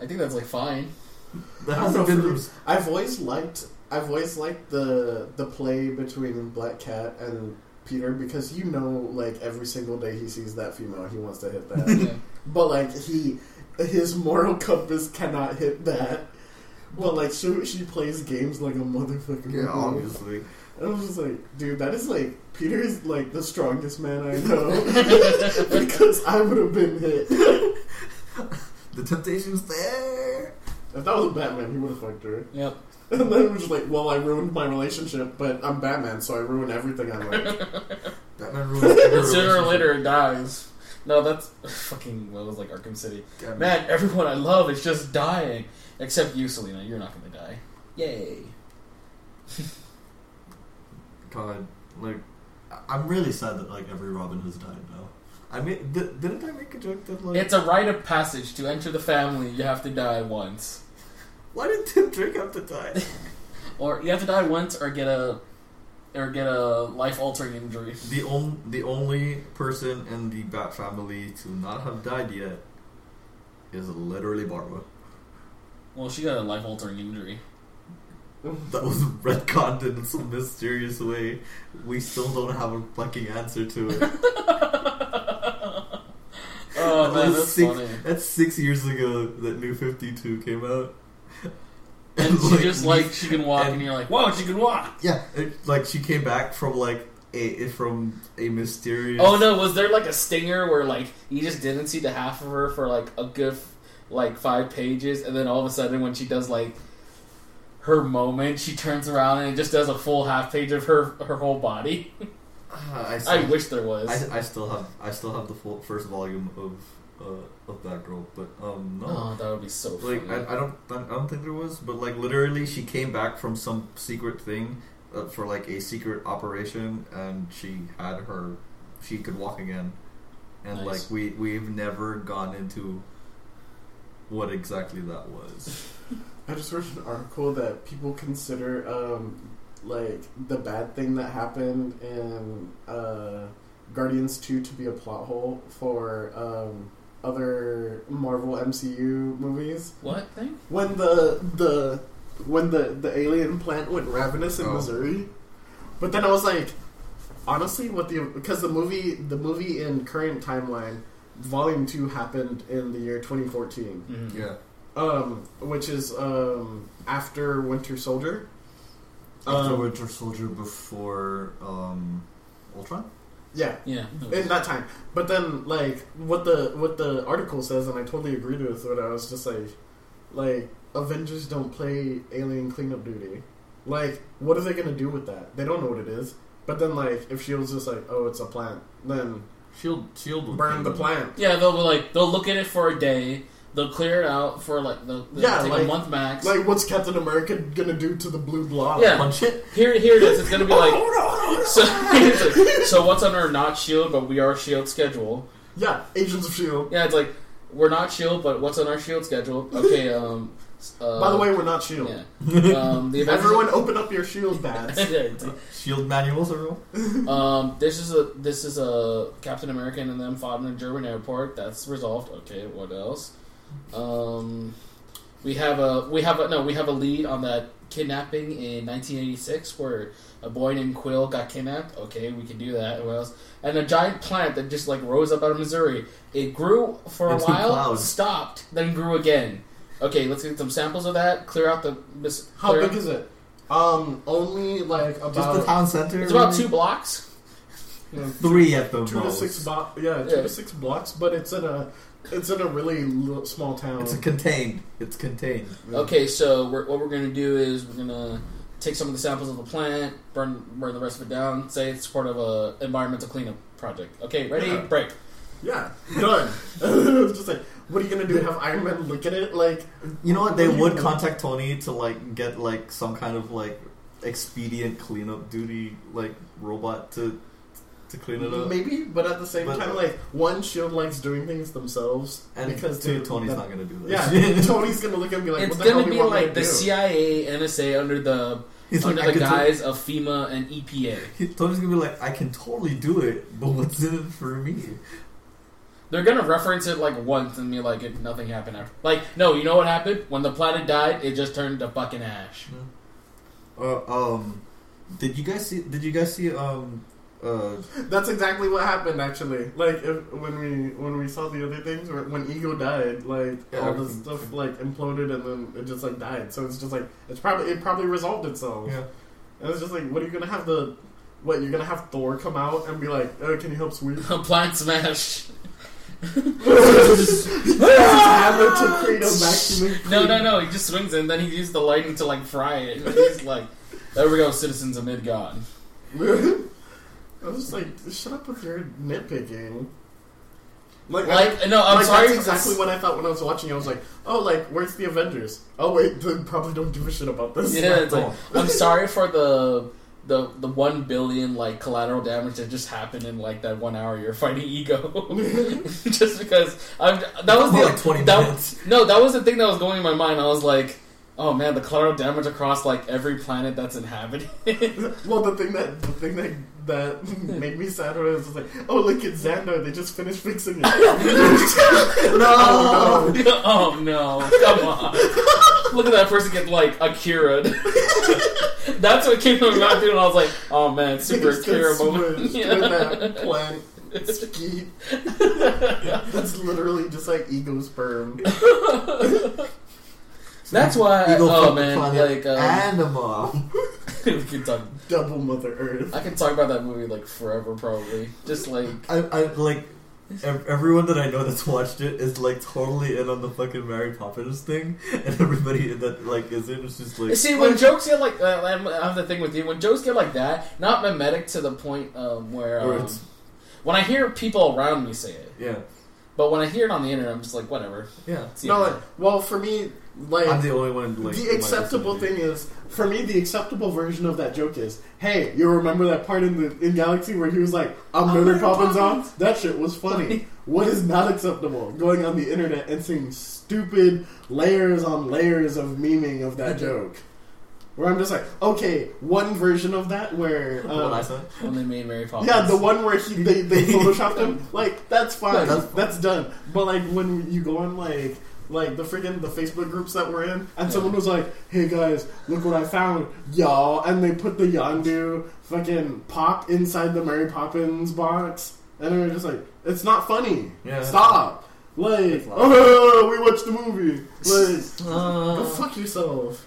I think that's like fine. that I don't hasn't been. for I've always liked I've always liked the the play between Black Cat and Peter because you know like every single day he sees that female he wants to hit that. Yeah. but like he his moral compass cannot hit that. But like she she plays games like a motherfucker. yeah, obviously. And I was just like, dude, that is like Peter is like the strongest man I know because I would have been hit. The temptation's there. If that was a Batman, he would have fucked her. Yep. And then it was like, well, I ruined my relationship, but I'm Batman, so I ruin everything I like. Batman ruins every Sooner or later it dies. No, that's fucking. What was like Arkham City? Damn it. Man, everyone I love is just dying, except you, Selina. You're not gonna die. Yay. God, like I'm really sad that like every Robin has died now. I mean, di- didn't I make a joke that like It's a rite of passage to enter the family. You have to die once, why did Tim Drake have to die? or you have to die once, or get a, or get a life altering injury. the on, the only person in the Bat family to not have died yet is literally Barbara. Well, she got a life altering injury. That was retconned in some mysterious way. We still don't have a fucking answer to it. oh man, that's six, funny. That's six years ago that New Fifty Two came out. And she like, just like she can walk, and, and- you're like, whoa, she can walk. Yeah, it, like she came back from like a from a mysterious. Oh no, was there like a stinger where like you just didn't see the half of her for like a good like five pages, and then all of a sudden when she does like her moment, she turns around and it just does a full half page of her her whole body. I, I wish there was. I, I still have I still have the full first volume of uh, of that girl, but um no. oh, that would be so funny. Like I, I don't I don't think there was, but like literally she came back from some secret thing uh, for like a secret operation, and she had her she could walk again, and Nice. like we we've never gone into what exactly that was. I just read an article that people consider um, like the bad thing that happened in uh, Guardians Two to be a plot hole for um, other Marvel MCU movies. what thing? When the the when the the alien plant went ravenous in Oh. Missouri, but then I was like, honestly, what the because the movie the movie in current timeline, Volume Two happened in the year 2014 Mhm. Yeah, um, which is um, after Winter Soldier. After Um, Winter Soldier, before um, Ultron. yeah, Yeah. in that time. But then, like, what the what the article says, and I totally agreed with it. I was just like, like Avengers don't play alien cleanup duty. Like, what are they gonna do with that? They don't know what it is. But then, like, if Shield's just like, oh, it's a plant, then Shield Shield will burn the plant. Yeah, they'll be like they'll look at it for a day. They'll clear it out for like they'll, they'll Yeah, take like- a month max. Like, what's Captain America gonna do to the blue blob? Yeah. Punch it. here, here it is. It's gonna be like so. like, so what's on our not shield, but we are shield schedule? yeah. Agents of Shield. Yeah, it's like we're not shield, but what's on our shield schedule? Okay. Um. Uh, By the way, we're not Shield. yeah. Um. The Avengers- Everyone, open up your Shield badge. Shield manuals, everyone. um. This is a this is a Captain American and them fought in a German airport. That's resolved. Okay. What else? Um. We have a we have a no we have a lead on that kidnapping in 1986 where a boy named Quill got kidnapped. Okay, we can do that. What else? And a giant plant that just like rose up out of Missouri. It grew for a Into while, stopped, then grew again. Okay, let's get some samples of that. Clear out the. Mis- How clear big is it? Um, only like about Just the town center. It's about two blocks. you know, three at the two to six bo- yeah, two Yeah. to six blocks, but it's in a it's in a really little, small town. It's a contained. It's contained. Okay, so we're, what we're gonna do is we're gonna take some of the samples of the plant, burn burn the rest of it down. Say it's part of a environmental cleanup project. Okay, ready? Yeah. Break. yeah, done. it's just like, what are you gonna do? Have Iron Man look at it? Like, You know what? They What would contact Tony to like get like some kind of like expedient cleanup duty like robot to to clean it up. maybe, but at the same But- time, like one Shield likes doing things themselves And because two, they- Tony's that- not gonna do Yeah. Tony's gonna look at me like, it's what the gonna do be you want like the do? CIA, NSA under the He's under like, the can to- guise of FEMA and EPA. he- Tony's gonna be like, I can totally do it, but what's in it for me? They're gonna reference it like once and be like, it, nothing happened after. Like, no, you know what happened when the planet died? It just turned to fucking ash. Uh, um, did you guys see? Did you guys see? Um, uh, That's exactly what happened. Actually, like if, when we when we saw the other things, or when Ego died, like Yeah, all this stuff like imploded and then it just like died. So it's just like it's probably it probably resolved itself. yeah. And it's just like, what are you gonna have the what you're gonna have Thor come out and be like, oh, can you help sweep? Plant smash. His hammer to create. No, no, no. He just swings it and then he uses the lightning to like fry it. He's like, there we go, citizens of Midgard. I was just like, shut up with your nitpicking. Like, Like, no, I'm like, sorry. That's exactly what I thought when I was watching. I was like, oh, like, where's the Avengers? Oh wait, they probably don't give a shit about this. Yeah, it's like. I'm sorry for the the the one billion like collateral damage that just happened in like that one hour you're fighting ego. just because I'm that was the like 20 that- minutes. No, that was the thing that was going in my mind. I was like, oh man, the collateral damage across like every planet that's inhabited. Well, the thing that the thing that that made me sad when I was just like, oh look, at Xandar. They just finished fixing it. No! Oh, oh no, come on. Look at that person get like Akira. That's what came to my mind and I was like, oh man, super Just Akira moment. Yeah. that plant skeet. That's literally just like ego sperm. That's why, Ego oh man, like, um, and a mom. we can talk. Double Mother Earth. I can talk about that movie like forever, probably. Just like, I, I like everyone that I know that's watched it is like totally in on the fucking Mary Poppins thing, and everybody that like is in is just like see, when jokes get like, uh, I have the thing with you. When jokes get like that, not mimetic to the point um, where, um, it's- when I hear people around me say it, yeah, but when I hear it on the internet, I'm just like, whatever. yeah. It's the No, like, well, for me, like I'm the only one. Like in the my acceptable vicinity. thing is for me the acceptable version of that joke is hey you remember that part in the in galaxy where he was like i'm I'm murder Mary poppins on that shit was funny what is not acceptable going on the internet and seeing stupid layers on layers of memeing of that joke where i'm just like okay one version of that where The one I um, said. when they made Mary Poppins. yeah, the one where he they, they photoshopped him, like that's fine, Yeah, that's, that's done. But like when you go on like like the freaking the Facebook groups that we're in, and Yeah. someone was like, "Hey guys, look what I found, y'all," and they put the Yondu fucking pop inside the Mary Poppins box, and they're just like, "It's not funny. Yeah. Stop." Like, It's not. oh, we watched the movie. Like, go Uh, fuck yourself.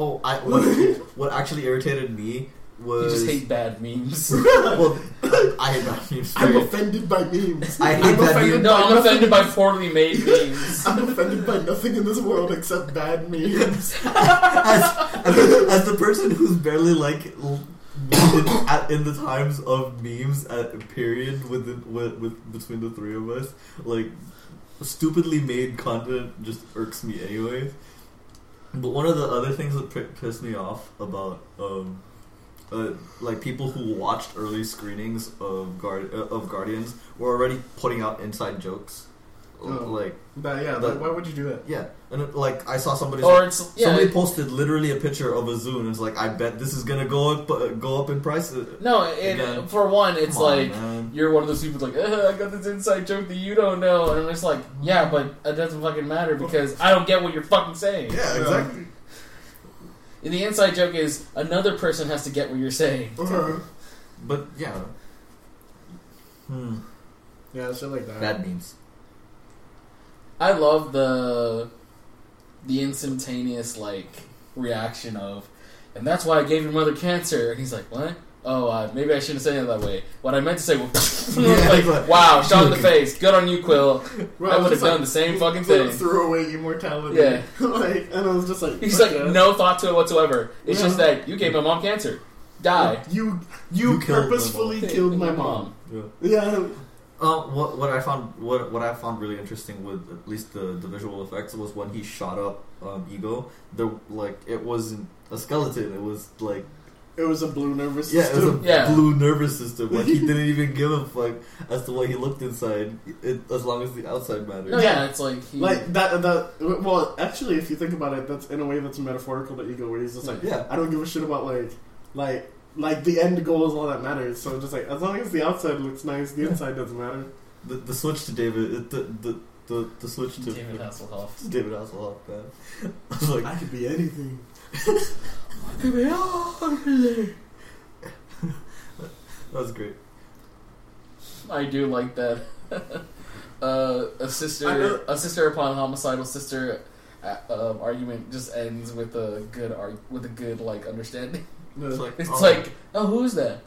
Oh, I what, what actually irritated me was You just hate bad memes. well, I, I hate bad memes. I'm offended by memes. I hate I'm bad offended memes. no, I'm offended by poorly made memes. I'm offended by nothing in this world except bad memes. as, as, the, as the person who's barely like in, at, in the times of memes at period with, the, with with between the three of us, like stupidly made content just irks me anyways. But one of the other things that p- pissed me off about um, uh, like people who watched early screenings of Guard uh, of Guardians were already putting out inside jokes, Oh. like But yeah, The- like, why would you do that? yeah, and it, like I saw somebody or it's yeah. Somebody it- posted literally a picture of a zoo, and it's like, I bet this is gonna go up, uh, go up in price. Uh, no, it, for one, it's Come on, like man. you're one of those people like, "Ugh, I got this inside joke that you don't know, and I'm just like, yeah, but it doesn't fucking matter because I don't get what you're fucking saying. yeah, exactly. And the inside joke is another person has to get what you're saying. Uh-huh. But yeah, hmm. Yeah, shit like that. bad memes. I love the the instantaneous like reaction of, and that's why I gave your mother cancer. And he's like, what? Oh, uh, maybe I shouldn't say it that way. What I meant to say was, Yeah, like, but- wow, shot in the face. Good on you, Quill. Well, I would have just like, done the same fucking threw- thing. Threw away immortality. Yeah. like, and I was just like, He's okay. like, no thought to it whatsoever. It's Yeah. just that you gave my mom cancer. Die. You, you, You killed my purposefully killed my mom. Yeah. Yeah. Uh, what what I found what what I found really interesting with at least the, the visual effects was when he shot up um, Ego. The like it wasn't a skeleton. It was like It was a blue nervous yeah, it was system. a Yeah. blue nervous system. Like he didn't even give a fuck as to what he looked inside, it, as long as the outside mattered. No, yeah, it's like he. Like that, that. Well, actually, if you think about it, that's in a way that's metaphorical to ego, where he's just like, Yeah. I don't give a shit about like, like, like the end goal is all that matters. So just like, as long as the outside looks nice, the inside doesn't matter. The, the switch to David, the, the the the switch to David Hasselhoff. to David Hasselhoff, man. I was like, I could be anything. that was great. I do like that. uh, a I sister, know- a sister upon homicidal sister uh, um, argument just ends with a good arg- with a good like understanding. It's like, It's oh. like, oh, who's that?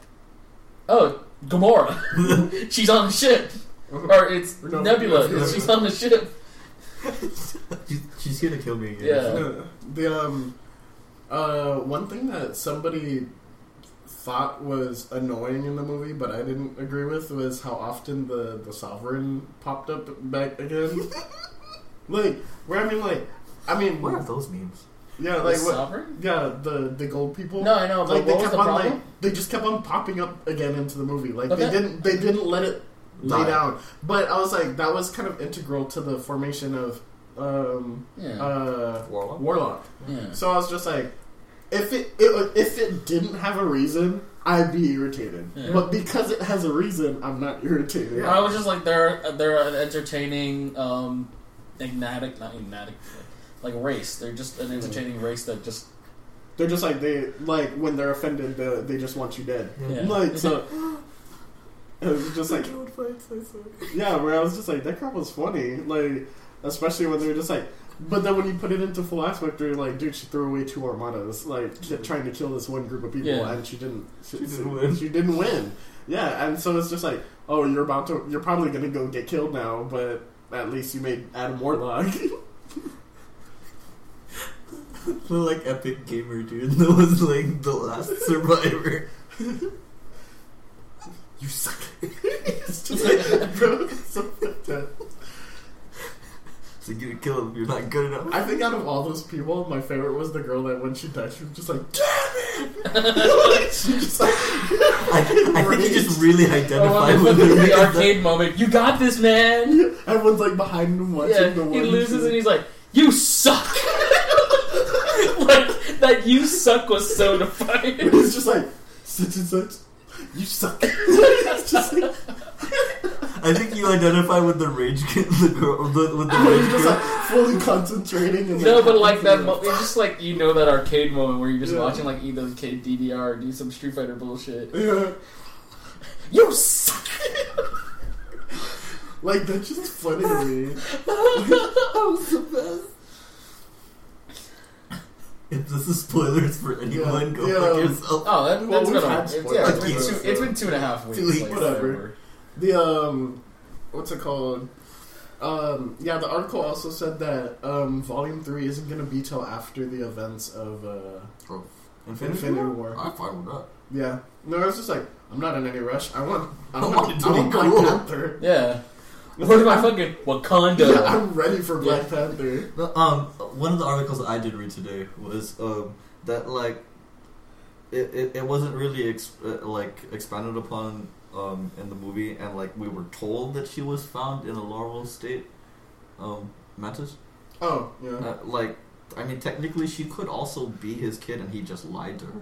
Oh, Gamora. she's on the ship, or it's No, Nebula. Nebula. She's on the ship. she's, she's here to kill me again. Yeah. the um, uh, one thing that somebody thought was annoying in the movie, but I didn't agree with, was how often the the sovereign popped up back again. like, where I mean, like, I mean, What are those memes? Yeah, The like what? sovereign? Yeah, the the gold people. No, I know, but Like they was kept the on problem? like they just kept on popping up again into the movie. Like Okay. they didn't they didn't let it lay Die. down. But I was like that was kind of integral to the formation of um Yeah. uh Warlock? Warlock. yeah. So I was just like, if it, it if it didn't have a reason, I'd be irritated. Yeah. But because it has a reason, I'm not irritated. I was just like they're they're an entertaining um ignatic not ignatic like race. They're just an entertaining race that just They're just like they like when they're offended, they, they just want you dead. Yeah. Like so. It was just like yeah, where I was just like that crap was funny, like especially when they were just like. But then when you put it into full aspect, you're like, dude, she threw away two armadas, like ki- trying to kill this one group of people, Yeah. and she didn't. She, didn't win. She didn't win. Yeah, and so it's just like, oh, you're about to, you're probably gonna go get killed now, but at least you made Adam Warlock. The like epic gamer dude that was like the last survivor. you suck. it's just like, bro, so fucked up. So you gonna kill him, you're not good enough. I think out of all those people, my favorite was the girl that when she died, she was just like, damn it! she just like, I, I think he just really Oh, identified when with the, the, the arcade moment. You got this, man. everyone's like behind him watching Yeah, the he loses and he's like, "You suck." Like that, you suck was so defiant. It's just like such and such. You suck. it's just like I think you identify with the rage kid, the girl, the, with the he's rage just girl. like fully concentrating. And, No, like, but like that, happy mo- it's just like you know that arcade moment where you're just Yeah. watching like either arcade DDR or do some Street Fighter bullshit. for it. Yeah. You suck. Like that's just funny to me. that was the best. If this is spoilers for anyone, go Yeah. fuck yourself. Oh, that, Well, that's we've been a, had it's, spoilers, yeah, it's been, so- two, it's been two and a half weeks. Two weeks, like, whatever. The um, what's it called? Um, yeah, the article also said that um, Volume Three isn't going to be till after the events of uh, Oh, Infinity War. I'm fine with that. Yeah, no, I was just like, I'm not in any rush. I want, I I want, want to I be want Black cool. Panther. Yeah. Where's my fucking Wakanda? Yeah, I'm ready for Black Panther. No, um, one of the articles I did read today was um, that like it, it, it wasn't really ex- uh, like expanded upon um, in the movie, and like we were told that she was found in a larval state. Um, Mantis, Oh, yeah. uh, like I mean, technically she could also be his kid, and he just lied to her.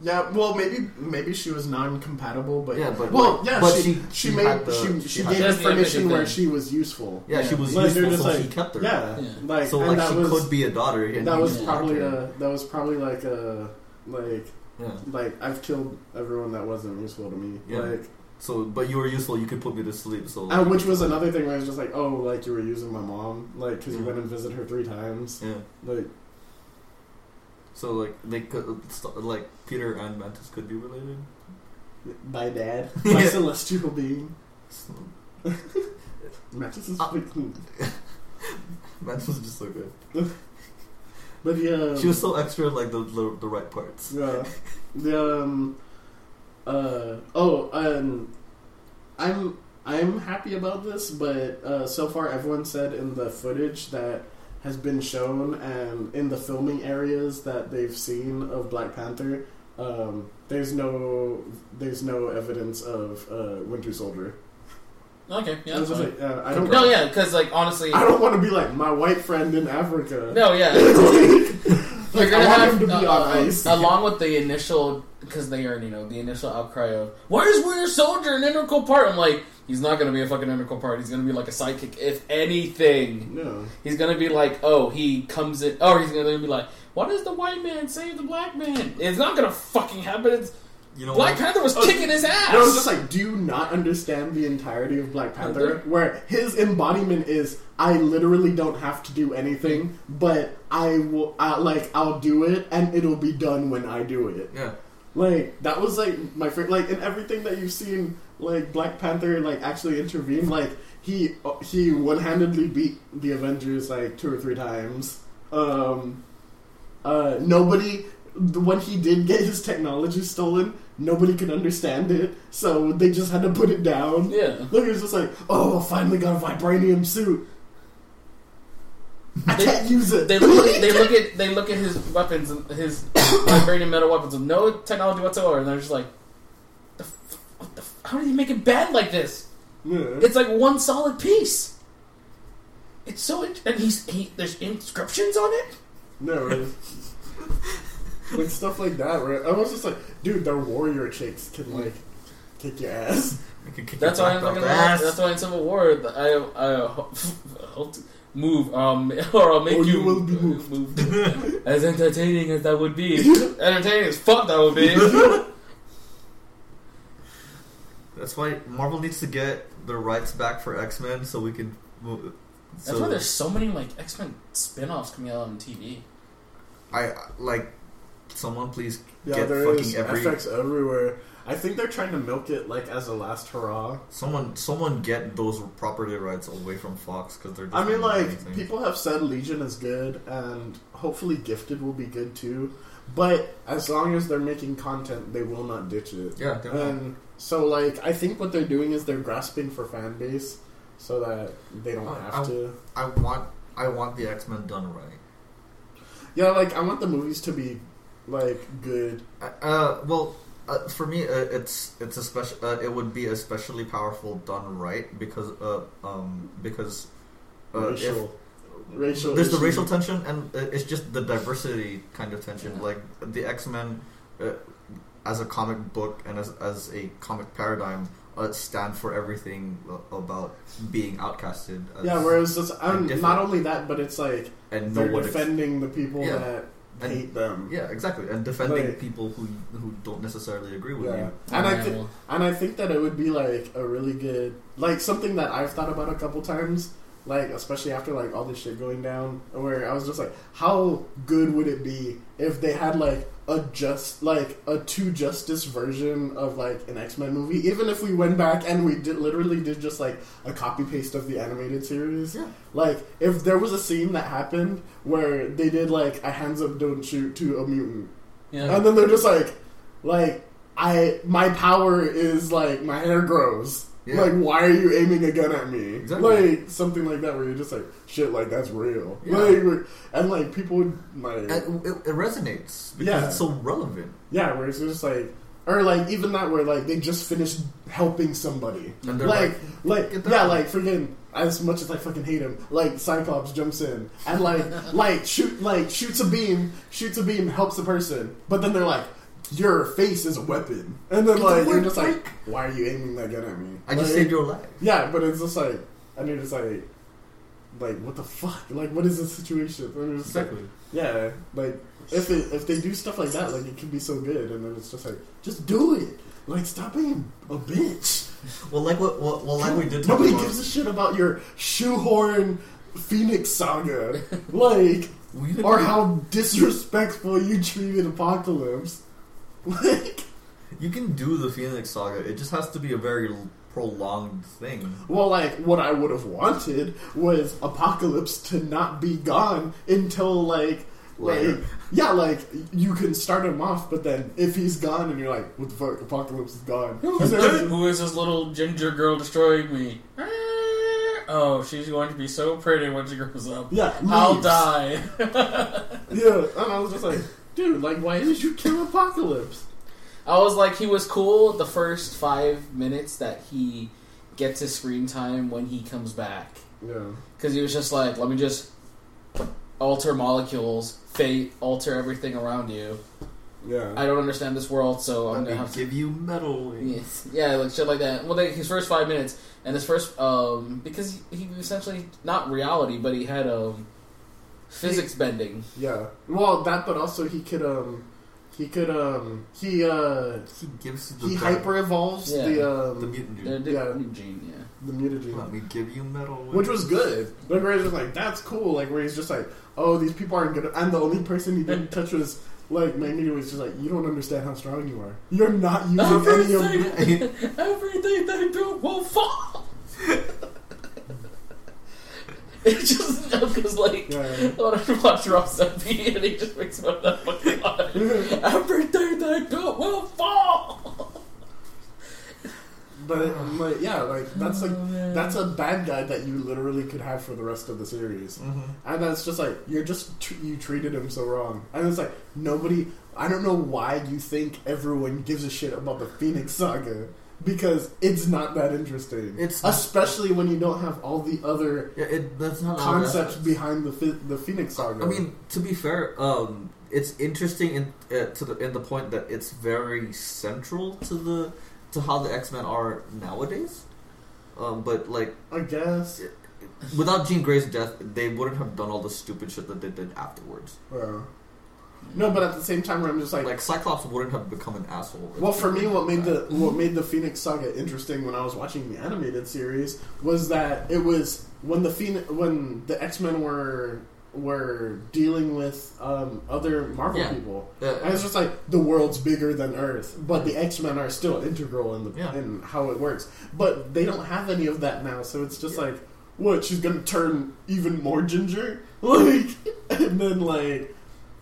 Yeah, well, maybe maybe she was non-compatible, but Yeah, but, well, yeah, but she she- she, she made the- she she she gave the information where she was useful. Yeah, she was Like, useful, so like- he kept her. Yeah, Yeah. like So and like she was could be a daughter. And that was probably a that was probably like a like yeah. like I've killed everyone that wasn't useful to me. Yeah. Like, So, but you were useful. You could put me to sleep. So, and uh, which was another thing where I was just like, oh, like you were using my mom, like because you went and visited her three times. yeah. Like, So like they could like Peter and Mantis could be related. my dad, my Yeah. celestial being. Mantis is freaking. Mantis was just so good. But yeah, She was so extra, like the the, the right parts. Yeah. The um uh oh um I'm I'm happy about this, but uh, so far everyone said in the footage that has been shown and in the filming areas that they've seen of Black Panther, um, there's no there's no evidence of uh, Winter Soldier. Okay, I yeah. was that's just fine. like, uh, I don't No, yeah, because like honestly, I don't want to be like my white friend in Africa. no, yeah. like, I gonna want have him to be uh, on uh, ice. along with the initial because they are you know the initial outcry of why is Winter Soldier an integral part? I'm like he's not gonna be a fucking integral part. He's gonna be like a sidekick. If anything, no. he's gonna be like oh he comes in. Oh he's gonna be like why does the white man save the black man? It's not gonna fucking happen. It's You know Black what? Panther was Oh, kicking his ass. And I was just like, do you not understand the entirety of Black Panther? Where his embodiment is, I literally don't have to do anything, but I will, I, like, I'll do it, and it'll be done when I do it. Yeah. Like that was like my favorite. Like in everything that you've seen, like Black Panther, like actually intervened, Like he he one handedly beat the Avengers like two or three times. Um, uh, nobody when he did get his technology stolen, nobody could understand it, so they just had to put it down. yeah. Look, it was just like, oh, I finally got a vibranium suit. I They- can't use it. They look, at, they look at they look at his weapons, and his vibranium metal weapons with no technology whatsoever, and they're just like, the f- what the "How did you make it bad like this? Yeah. It's like one solid piece. It's so int- and he's he there's inscriptions on it. No, right? like stuff like that, right? I was just like, dude, their warrior chicks can like kick your ass. Kick That's your why I'm fucking belt ass. that's why in Civil War th- I I ho- hope to move um or I'll make Or you, you will be moved. as entertaining as that would be. entertaining as fuck that would be. That's why Marvel needs to get the rights back for X Men so we can. Move, That's why there's so many like X Men spin-offs coming out on TV. I like someone please Yeah, get there fucking is every FX everywhere. I think they're trying to milk it like as a last hurrah. someone someone get those property rights away from Fox because they're. Just I mean, like anything. people have said Legion is good, and hopefully Gifted will be good too. But as long as they're making content, they will not ditch it. Yeah, they won't. And so, like, I think what they're doing is they're grasping for fan base so that they don't I- have I- to. I want I want the X Men done right. Yeah, like I want the movies to be like good. Uh, well, uh, for me, uh, it's it's a special. Uh, it would be especially powerful done right because uh um because uh, if- racial, racial. there's the racial tension and uh, it's just the diversity kind of tension. Yeah. Like the X Men, uh, as a comic book and as as a comic paradigm, uh, stand for everything about being outcasted. As, Yeah, whereas it's, um, different. not only that, but it's like and they're defending the people Yeah. that And- hate them. Yeah, exactly, and defending Like- people who who don't necessarily agree with Yeah. you. And I Yeah, thi- And I think that it would be like a really good, like something that I've thought about a couple times, like especially after like all this shit going down, where I was just like, how good would it be if they had like a just like a two justice version of like an X Men movie, even if we went back and we did literally did just like a copy paste of the animated series. Yeah. Like if there was a scene that happened where they did like a hands up don't shoot to a mutant yeah. and then they're just like, like I my power is like my hair grows. Yeah. Like why are you aiming a gun at me? Exactly. Like something like that where you're just like shit like that's real. Yeah. Like and like people would like it, it resonates because Yeah. it's so relevant. yeah where it's just like or like even that where like they just finished helping somebody. And they're Like like "Get yeah like freaking as much as I fucking hate him, like Cyclops jumps in and like like shoot like shoots a beam, shoots a beam, helps the person, but then they're like, "Your face is a weapon," and then like you're just like, "Why are you aiming that gun at me?" I just Like, saved your life. Yeah, but it's just like, and you're just like, like what the fuck? Like what is the situation? And you're like, yeah, like if it, if they do stuff like that, like it can be so good, and then it's just like, just do it. Like stop being a bitch. Well, like what, what well, like we did Nobody about. gives a shit about your shoehorn Phoenix saga, like, or how disrespectful you treated Apocalypse. Like, you can do the Phoenix Saga. It just has to be a very prolonged thing. well, like what I would have wanted was Apocalypse to not be gone until like. Like Later. yeah, like you can start him off, but then if he's gone and you're like, "What the fuck? Apocalypse is gone." Who's Who is this little ginger girl destroying me? Ah, oh, she's going to be so pretty when she grows up. Yeah, I'll die. Yeah, and I was just like, dude, like, why did you kill Apocalypse? I was like, he was cool the first five minutes that he gets his screen time when he comes back. Yeah, Because he was just like, let me just alter molecules, fate, alter everything around you. yeah. I don't understand this world, so I'm Let gonna have to. give you metal wings. Yeah, yeah, like shit like that. Well, like his first five minutes, and his first, um, because he, he essentially not reality, but he had um, physics bending. Yeah. Well, that, but also he could, um, he could, um, he, uh, He gives you the he hyper evolves Yeah. the, um, the mutant The, dude. the Yeah. gene, yeah. the mutagen. Let me give you metal wings. Which was good. Like, where he's just like, that's cool. Like, where he's just like, oh, these people aren't good. And the only person he didn't touch was, like, Magneto was just like, you don't understand how strong you are. You're not using any of Everything, everything they do will fall. It's just because, like, Yeah. when I watch Rob Zombie and he just makes of that fucking line. Everything they do will fall. But like, yeah, like that's like Oh, that's a bad guy that you literally could have for the rest of the series. Mhm. And that's just like you're just tr- you treated him so wrong, and it's like nobody. I don't know why you think everyone gives a shit about the Phoenix Saga because it's not that interesting. It's- especially when you don't have all the other Yeah, it, that's not concepts behind the the Phoenix Saga. I mean, to be fair, um, it's interesting in uh, to the in the point that it's very central to the to how the X Men are nowadays. Um, but like I guess. without Jean Grey's death, they wouldn't have done all the stupid shit that they did afterwards. Uh, no, but at the same time, I'm just like, Like Cyclops wouldn't have become an asshole. if Well, he for me, didn't what made the that. what made the Phoenix Saga interesting when I was watching the animated series was that it was when the Phoenix, when the X Men were were dealing with um, other Marvel Yeah. people, Yeah. and it's just like the world's bigger than Earth, but the X Men are still integral in the Yeah. in how it works. But they don't have any of that now, so it's just like, what? She's gonna turn even more ginger, like, and then like.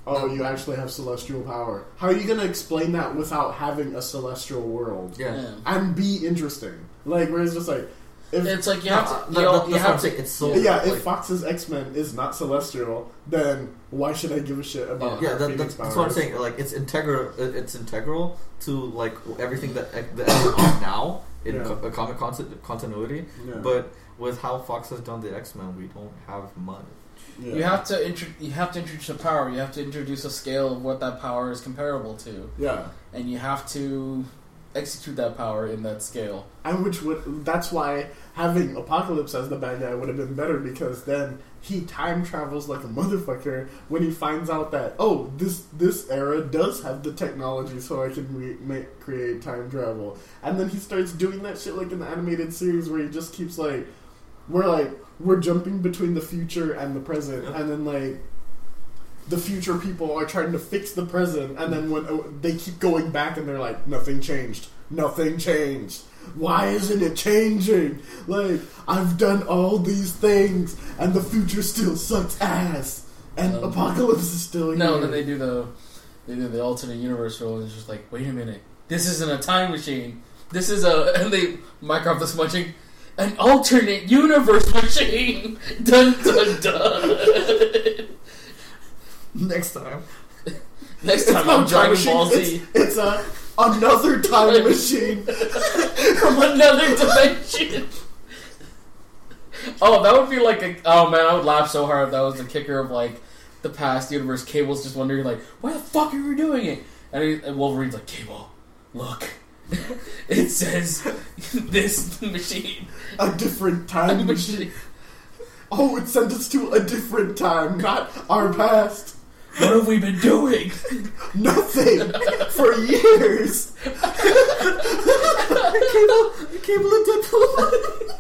Oh, you actually have celestial power. How are you going to explain that without having a celestial world yeah. Yeah. and be interesting? Like, where it's just like, if It's like you have to. You, know, you have to. It's so yeah, if Fox's X Men is not celestial, then why should I give a shit about? yeah, her that, Phoenix that's, that's what I'm powers? saying. Like it's integral. It's integral to like everything that the X Men are now in Yeah. co- comic conti- continuity. Yeah. But with how Fox has done the X Men, we don't have much. Yeah. You have to intro- you have to introduce a power. You have to introduce a scale of what that power is comparable to, yeah, and you have to execute that power in that scale. and which would that's why having Apocalypse as the bad guy would have been better because then he time travels like a motherfucker when he finds out that oh this this era does have the technology so I can re- make, create time travel and then he starts doing that shit like in the animated series where he just keeps like we're like we're jumping between the future and the present. Yep. and then like the future people are trying to fix the present. And then when oh, they keep going back and they're like nothing changed. Nothing changed. Why isn't it changing? Like i've done all these things and the future still sucks ass. And Um, apocalypse is still here. No, then they do the they do the alternate universe role, and it's just like, wait a minute, this isn't a time machine. This is a and they Minecraft is munching an alternate universe machine. Dun dun dun. Next time, Next time not I'm Dragon machine, Ball Z it's, it's a another time machine from another dimension. Oh, that would be like a. Oh man, I would laugh so hard if that was the kicker of like the past universe. Cable's just wondering like, why the fuck are we doing it? And, he, and Wolverine's like, Cable, look, it says this machine. a different time machine machine. oh it sent us to a different time not our past What have we been doing? nothing for years Cable, Cable and Deadpool.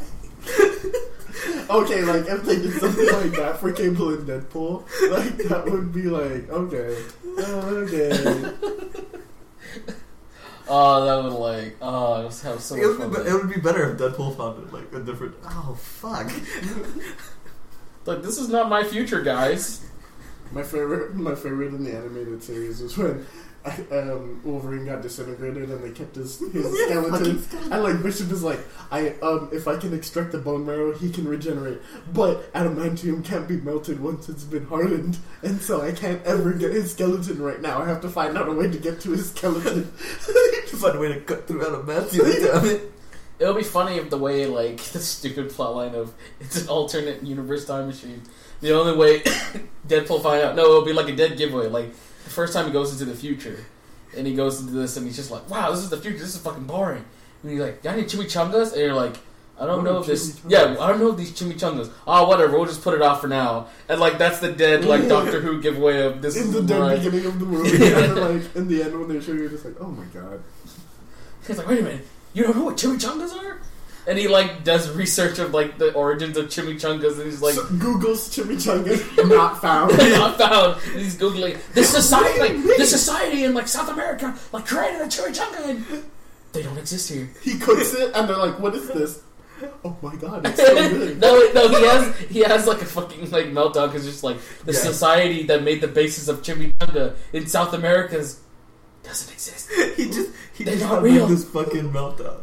Okay, like if they did something like that for Cable and Deadpool, like that would be like okay, uh, okay. Oh, that would like. Oh, I was have so it, much would fun. be, it. it would be better if Deadpool found it like a different. Oh fuck! Like this is not my future, guys. My favorite, my favorite in the animated series was when um, Wolverine got disintegrated and they kept his, his Yeah, skeleton. And like Bishop is like, I um, if I can extract the bone marrow, he can regenerate. But adamantium can't be melted once it's been hardened, and so I can't ever get his skeleton right now. I have to find out a way to get to his skeleton. to find a way to cut through adamantium. Damn it! It'll be funny if the way like the stupid plotline of it's an alternate universe time machine. The only way Deadpool find out no, it'll be like a dead giveaway. Like the first time he goes into the future, and he goes into this, and he's just like, "Wow, this is the future. This is fucking boring." And he's like, "Y'all need chimichangas?" And you're like, "I don't What know if this. Yeah, I don't know if these chimichangas. Oh, whatever. We'll just put it off for now." And like that's the dead like Doctor Who giveaway of this. in is the dead right. beginning of the movie, and then like in the end when they show you, you're just like, oh my god. He's like, wait a minute, you don't know what chimichangas are? And he like does research of like the origins of chimichangas, and he's like, so, Google's chimichangas not found. not found. And he's googling this society, like this society in like South America, like created a chimichanga, and they don't exist here. he cooks it, and they're like, "What is this?" Oh my god, it's so good. no, no, he has he has like a fucking like meltdown because just like the Yeah. society that made the basis of chimichanga in South America's doesn't exist. He just he They're just not had real. this fucking meltdown.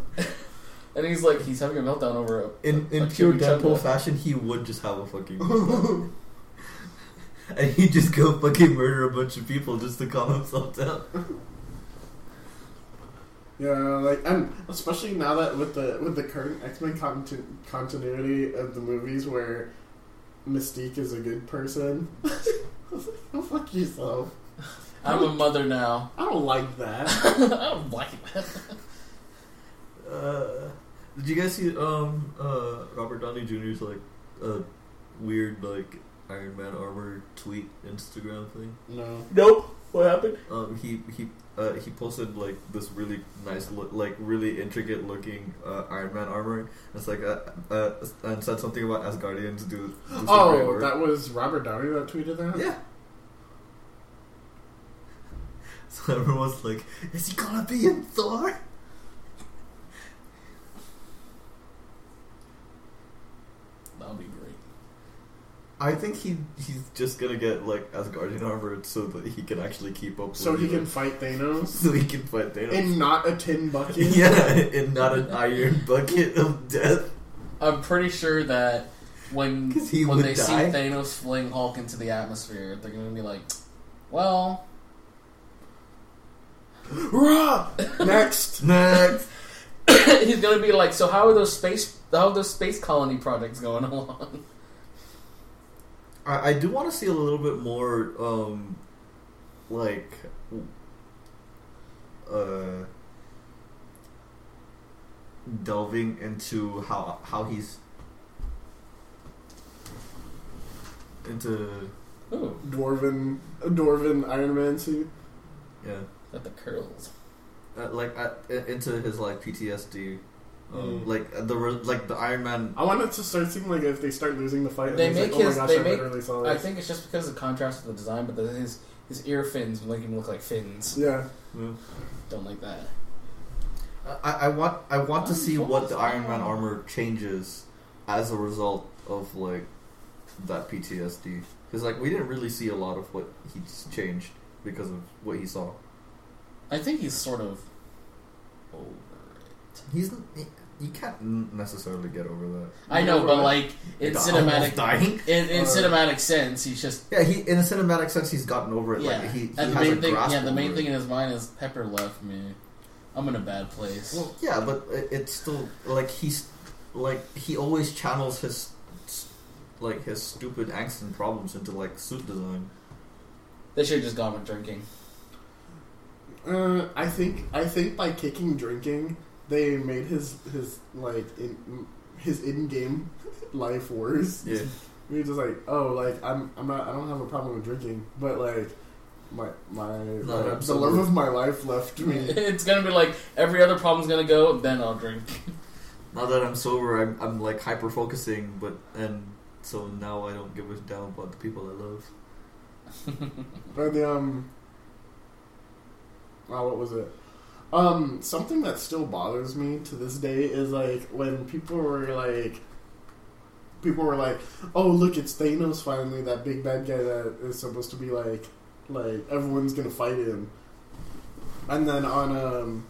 And he's like, he's having a meltdown over a, In in a pure chimichanga. Deadpool fashion, he would just have a fucking meltdown. and he'd just go fucking murder a bunch of people just to calm himself down. Yeah, like and especially now that with the with the current X Men conti- continuity of the movies where Mystique is a good person. Go fuck yourself. I'm a mother now. I don't like that. I don't like that. Uh, did you guys see um uh Robert Downey Jr.'s like uh weird like Iron Man armor tweet Instagram thing? No. Nope. What happened? Um, he he uh, he posted like this really nice look, like really intricate looking uh, Iron Man armor. It's like uh, uh, and said something about Asgardians do. do some great Oh, work. that was Robert Downey that tweeted that. yeah. So everyone's like, "Is he gonna be in Thor?" That'll be great. I think he he's just gonna get like Asgardian armor so that he can actually keep up. So with he can fight Thanos so he can fight Thanos. in not a tin bucket. yeah, and not an iron bucket of death. I'm pretty sure that when 'Cause he when they die. see Thanos fling Hulk into the atmosphere, they're gonna be like, "Well, Rah! Next. Next. he's gonna be like, so how are those space how are those space colony projects going along?" I, I do want to see a little bit more, um, like, uh, delving into how how he's into Ooh, Dwarven, Dwarven Iron Man suit. yeah, got the curls. uh, like uh, into his like PTSD, um, Mm. like uh, the like the Iron Man. I wanted to start seeing like if they start losing the fight. They make like, oh his- my gosh, they I make- literally saw I think it's just because of the contrast with the design, but the, his his ear fins make him look like fins. Yeah. Don't like that. I, I want I want to Oh, see what the. Iron Man armor changes as a result of like that PTSD because like we didn't really see a lot of what he's changed because of what he saw. I think he's sort of over it. He's he, you can't necessarily get over that. I know, but like in Like, cinematic dying. in, in Uh, cinematic sense, he's just Yeah, he in a cinematic sense he's gotten over it. yeah. Like he, he and the has main a thing, grasp yeah, the main thing it. in his mind is Pepper left me. I'm in a bad place. Well, yeah, but it, it's still like he's like he always channels his like his stupid angst and problems into like suit design. they should have just gone with drinking. Uh, I think I think by kicking drinking, they made his his like in, his in game life worse. Yeah. We were just like, oh, like I'm I'm not I don't have a problem with drinking, but like my my, I'm my the love of my life left me. it's gonna be like every other problem's gonna go, then I'll drink. Now that I'm sober, I'm, I'm like hyper focusing, but and so now I don't give a damn about the people I love. But the um, oh, what was it? Um, something that still bothers me to this day is like when people were like, people were like, "Oh, look, it's Thanos finally, that big bad guy that is supposed to be like, like everyone's gonna fight him." And then on um,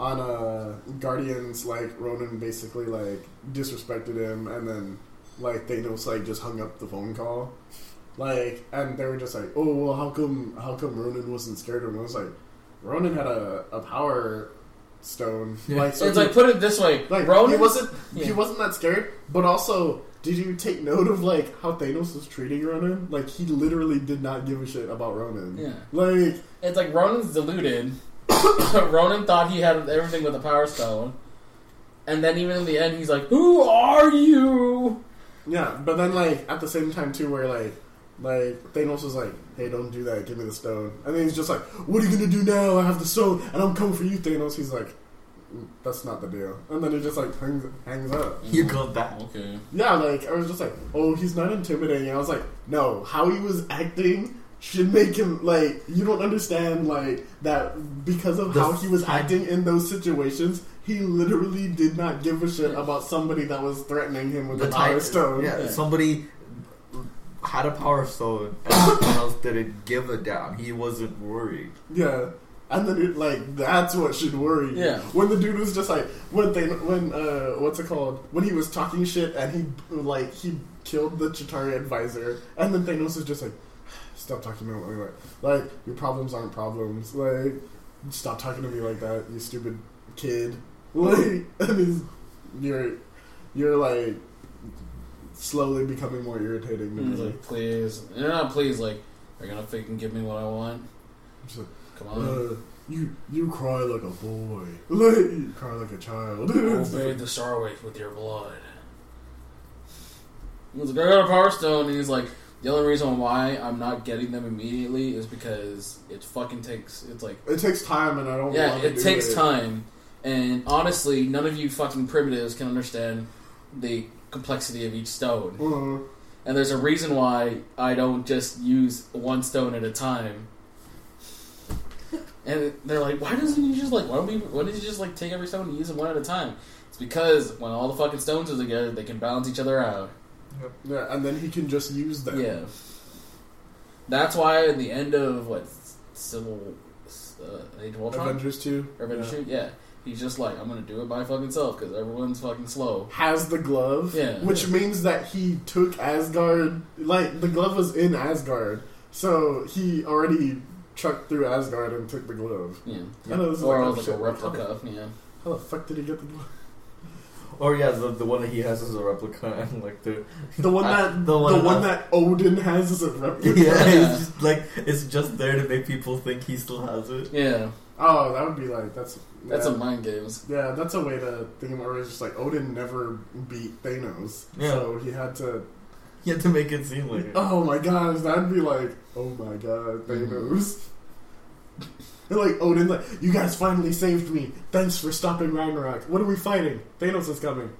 on uh, Guardians, like Ronan basically like disrespected him, and then like Thanos like just hung up the phone call. Like, and they were just like, "Oh, well, how come? How come Ronan wasn't scared of him?" I was like, "Ronan had a, a power stone. Yeah. Like, so it's he, like put it this way, like Ronan he wasn't yeah. he wasn't that scared. But also, did you take note of like how Thanos was treating Ronan? Like, he literally did not give a shit about Ronan. Yeah. Like, It's like Ronan's deluded. Ronan thought he had everything with the Power Stone, and then even in the end, he's like, "Who are you?" yeah. But then, like at the same time too, where like like Thanos was like, "Hey, don't do that. Give me the stone." And then he's just like, "What are you gonna do now? I have the stone, and I'm coming for you, Thanos." He's like, "Mm, "That's not the deal." And then he just like hangs hangs up. You got that? Okay. Yeah, like I was just like, "Oh, he's not intimidating." I was like, "No, how he was acting." Should make him like you don't understand like that because of The how he was fact- acting in those situations. He literally did not give a shit about somebody that was threatening him with the, power type- stone. Yeah, Yeah. somebody had a power stone and someone else didn't give a damn. He wasn't worried. Yeah. And then it, like that's what should worry. you. Yeah. When the dude was just like when they when uh what's it called when he was talking shit and he like he killed the Chitauri advisor and then Thanos is just like stop talking to me like that. Like your problems aren't problems. Like stop talking to me like that. You stupid kid. Like I mean you're you're like slowly becoming more irritating. He's he's like, please. And they're not please, like, are you gonna fucking give me what I want? just like, Come on. Uh, you you cry like a boy, like you cry like a child. Obey the Starwave with your blood. He was like, I got a Power Stone. And he's like, the only reason why I'm not getting them immediately is because it fucking takes, it's like, it takes time, and I don't. yeah, it do takes it. time. And honestly, none of you fucking primitives can understand the complexity of each stone. Uh, And there's a reason why I don't just use one stone at a time. And they're like, why doesn't you just like, why don't we, why did you just like take every stone and use them one at a time? It's because when all the fucking stones are together, they can balance each other out. yeah, and then he can just use them. Yeah. That's why at the end of what Civil uh, Age of Ultron Avengers two. Avengers yeah. two, yeah, he's just like, I'm gonna do it by fucking self because everyone's fucking slow. Has the glove, Yeah. which means that he took Asgard. Like the glove was in Asgard, so he already trucked through Asgard and took the glove. Yeah, I know this is or like, like, oh, a shit, replica. Yeah, How the fuck did he get the glove? Or yeah, the, the one that he has is a replica, and like the The one that the the one one, that- that Odin has is a replica. yeah, it's just like it's just there to make people think he still has it. yeah, Oh, that would be like that's that's yeah. a mind games. Yeah, that's a way to think about it. It's just like Odin never beat Thanos, Yeah. so he had to. You have to make it seem like it. Oh my gosh, that'd be like, oh my god, mm-hmm. Thanos. And like Odin, like you guys finally saved me. Thanks for stopping Ragnarok. What are we fighting? Thanos is coming.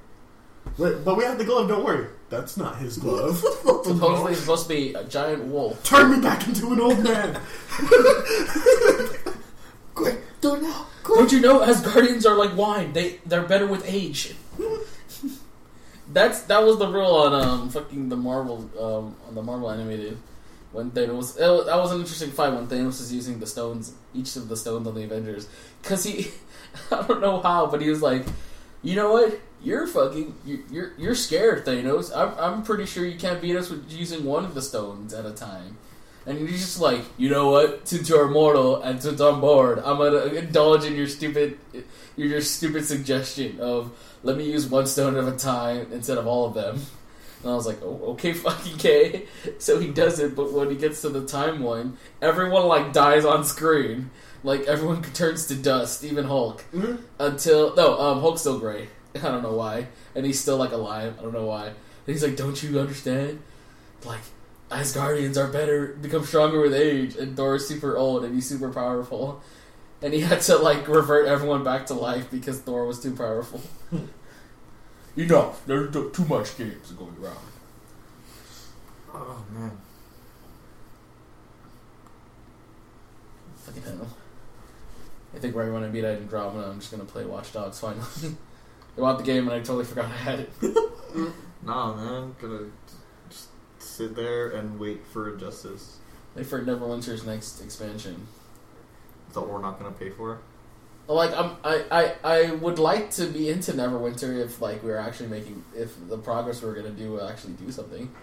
Wait, but we have the glove. Don't worry. That's not his glove. Supposedly it's supposed to be a giant wolf. Turn me back into an old man. Quick, do it now. Don't you know Asgardians are like wine? They they're better with age. That's that was the rule on um fucking the Marvel um on the Marvel animated when Thanos it was, that was an interesting fight when Thanos was using the stones each of the stones on the Avengers because he I don't know how but he was like you know what you're fucking you- you're you're scared Thanos I'm I'm pretty sure you can't beat us with using one of the stones at a time and you're just like, you know what? Since you're immortal and since I'm bored, I'm gonna indulge in your stupid, your, your stupid suggestion of let me use one stone at a time instead of all of them. And I was like, oh, okay, fucking K. So he does it, but when he gets to the time one, everyone like dies on screen. Like everyone turns to dust, even Hulk. Mhm. Until no, um, Hulk's still gray. I don't know why, and he's still like alive. I don't know why. And he's like, don't you understand? Like Asgardians are better, become stronger with age, and Thor is super old and he's super powerful. And he had to like revert everyone back to life because Thor was too powerful. Enough. There's too too much games going around. Oh man. Fucking hell. I think right when I beat Andromeda, I'm just gonna play Watch Dogs finally. I bought the game and I totally forgot I had it. Nah, man. Gonna just sit there and wait for justice Like for Neverwinter's next expansion. that we're not gonna pay for. Like I'm, I, I, I would like to be into Neverwinter if like we are actually making if the progress we are gonna do will actually do something.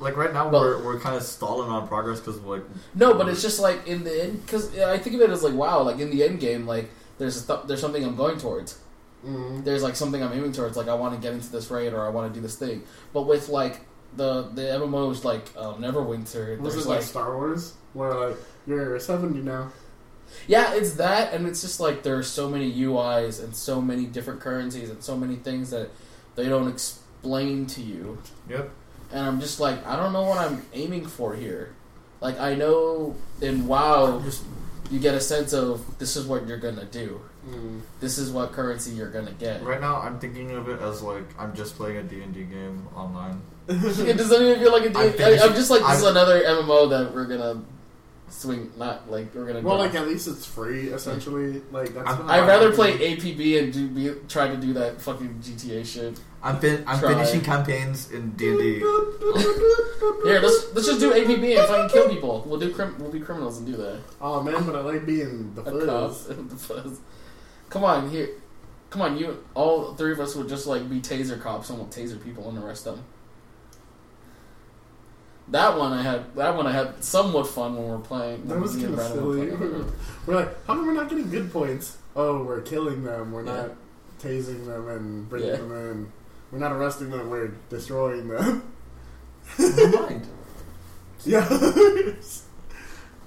Like right now, Well- we're we're kind of stalling on progress because of, like No, but it's just like in the end because I think of it as like wow, like in the end game, like there's a th- there's something I'm going towards. Mm. There's like something I'm aiming towards. Like I want to get into this raid or I want to do this thing. But with like the the MMOs like um, Neverwinter, Was there's it like like Star Wars, where like you're seventy now? Yeah, it's that, and it's just like there are so many UIs and so many different currencies and so many things that they don't explain to you. Yep. And I'm just like, I don't know what I'm aiming for here. Like, I know in WoW, just you get a sense of this is what you're gonna do. Mm. This is what currency you're gonna get. right now, I'm thinking of it as like I'm just playing a D and D game online. It doesn't even feel like a I D- finished- I, I'm just like, this is I- another MMO that we're gonna swing. Not like we're gonna. Well, drop. like at least it's free. Essentially, like that's. I'm- what I'd rather play APB and do, be, try to do that fucking GTA shit. I'm fin- I'm Try. finishing campaigns in D and D. Here, let's let's just do APB and fucking kill people. We'll do crim- we'll be criminals and do that. Oh man, but I like being the A cop fuzz. with the fuzz. Come on, here. Come on, you. All three of us would just like be taser cops and we'll taser people and arrest them. That one I had. That one I had somewhat fun when we were playing. That was kind of silly. we're like, how come we're not getting good points? Oh, we're killing them. We're Yeah. not tasing them and bringing Yeah. them in. We're not arresting them. We're destroying them. Never mind. yeah.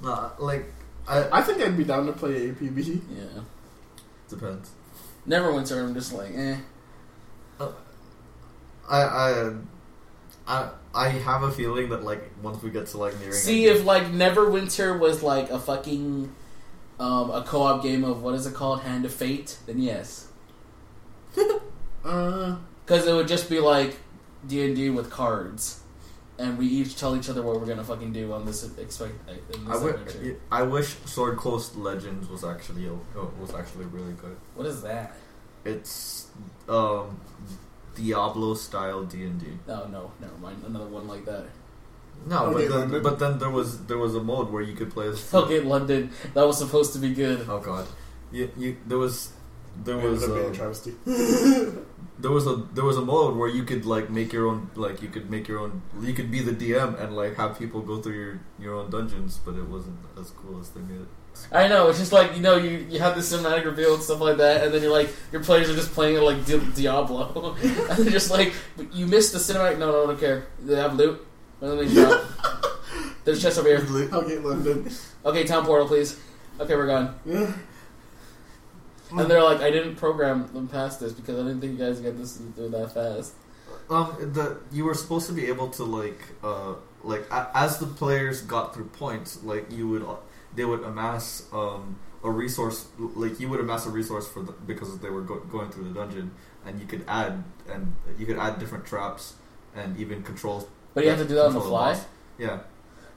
Nah, like I I think I'd be down to play APB. Yeah. depends. Neverwinter. I'm just like, eh. I I I I have a feeling that like once we get to like nearing See if like Neverwinter was like a fucking um, a co-op game of what is it called, Hand of Fate. Then yes, Uh, because it would just be like D and D with cards, and we each tell each other what we're gonna fucking do on this expect. In I, w- wish Sword Coast Legends was actually oh, was actually really good. What is that? It's um Diablo style D and D. Oh no, never mind. Another one like that. No, Okay, but then, but then there was there was a mode where you could play as Okay, London. That was supposed to be good. Oh god, you, you there was there was would a travesty. there was a there was a mode where you could like make your own like you could make your own you could be the DM and like have people go through your your own dungeons, but it wasn't as cool as they made it. I know. It's just like you know, you you have the cinematic reveal and stuff like that, and then you're like, your players are just playing it like Di- Diablo, and they're just like, "But you missed the cinematic. No, no, I don't care. They have loot. Let me drop. There's chest over here. Okay, London. Okay, town portal, please. Okay, we're gone. Yeah. And they're like, I didn't program them past this because I didn't think you guys get this through that fast. Um, the you were supposed to be able to like uh like a, as the players got through points, like you would uh, they would amass um a resource like you would amass a resource for the, because they were go, going through the dungeon, and you could add and you could add different traps and even controls. But you have to do that on the control fly. boss. Yeah,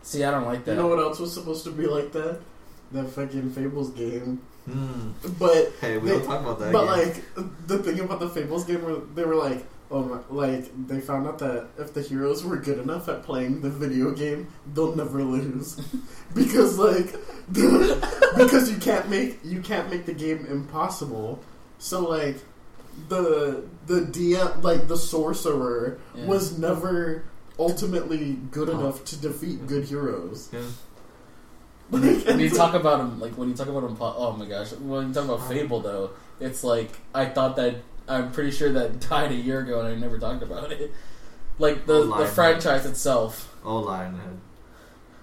See, I don't like that. You know what else was supposed to be like that? That fucking Fables game. Hmm. But Hey, we They- don't talk about that. but again. like the thing about the Fables game, where they were like, oh, my, like they found out that if the heroes were good enough at playing the video game, they'll never lose because like because you can't make you can't make the game impossible. So like the the DM like the sorcerer Yeah. was never ultimately good Oh. enough to defeat good heroes. Yeah. When you, when you talk about him, like when you talk about him, oh my gosh, when you talk about um, Fable though, it's like I thought that I'm pretty sure that died a year ago and I never talked about it. Like the the franchise itself, Oh, Lionhead.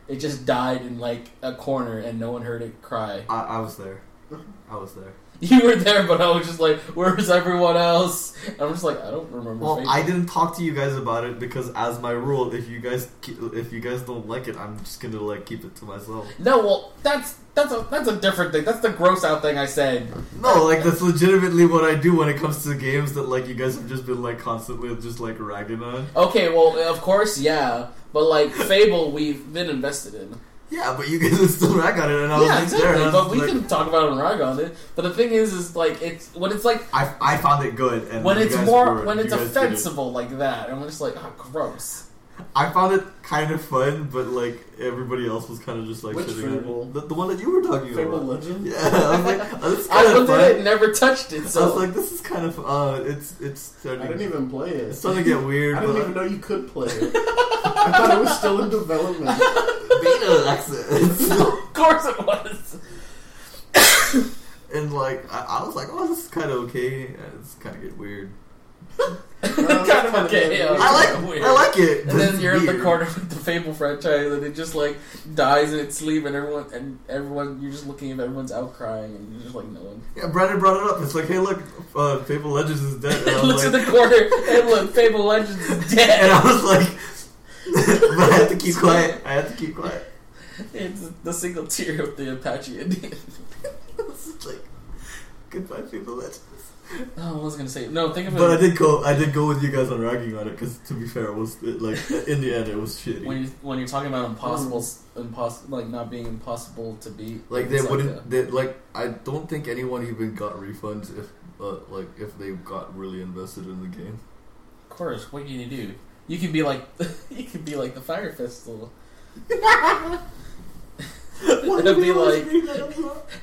it just died in like a corner and no one heard it cry. I, I was there. I was there. You were there, but I was just like, "Where's everyone else?" I'm just like, I don't remember. Well, I didn't talk to you guys about it because, as my rule, if you guys if you guys don't like it, I'm just gonna like keep it to myself. No, well, that's that's a that's a different thing. That's the gross out thing I said. No, like that's legitimately what I do when it comes to games that like you guys have just been like constantly just like ragging on. Okay, well, of course, yeah, but like Fable, we've been invested in. Yeah, but you guys would still rag on it, and I was yeah, like exactly. there, But we like, can talk about it and rag on it. But the thing is, is like it's when it's like I, I found it good, and when it's more when it's didn't. like that, and we're just like, oh, gross. I found it kind of fun, but like everybody else was kind of just like Which Fable? The, the one that you were talking Fable about. Legend. Yeah, I was like, oh, this is I looked at it never touched it. I So was like, this is kind of uh, it's it's starting. I didn't even play it. It's starting to get weird. I didn't but even know you could play it. I thought it was still in development. beta access. of course it was. and like I, I was like, oh, this is kind of okay. Uh, It's kind of get weird. kind of okay. Yeah, I like weird. I like it. And then you're in the corner with the Fable franchise, and it just like dies in its sleep, and everyone and everyone you're just looking at everyone's out crying, and you're just like no one. Yeah, Brandon brought it up. It's like, hey, look, uh, Fable Legends is dead. And I looks like, in the corner, and look, Fable Legends is dead. and. I was like, but I have to keep quiet. I have to keep quiet. It's the single tear of the Apache Indian. It's like, Goodbye, people legends. Oh, I was gonna say no. Think of it But I did go. I did go with you guys on ragging on it because, to be fair, it was it, like in the end it was shitty. when you when you're talking about impossible, impossible, like not being impossible to beat. like they it's wouldn't. a- they, like I don't think anyone even got refunds if uh, like if they got really invested in the game. of course, what can you do? You can be like you can be like the Fire Festival. It'd be like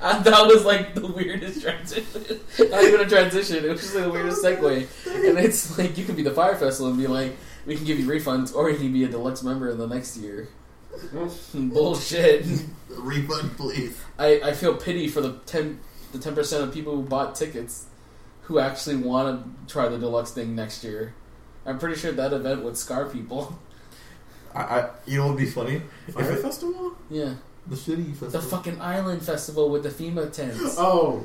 uh, that was like the weirdest transition. Not even a transition. It was just like the weirdest segue. And it's like you can be the Fire Festival and be like, we can give you refunds, or you can be a deluxe member in the next year. Bullshit. refund, please. I, I feel pity for the ten the ten percent of people who bought tickets who actually want to try the deluxe thing next year. I'm pretty sure that event would scar people. I, I you know what would be funny? If Fire it, Festival? Yeah, the shitty festival. the fucking island festival with the FEMA tents. Oh.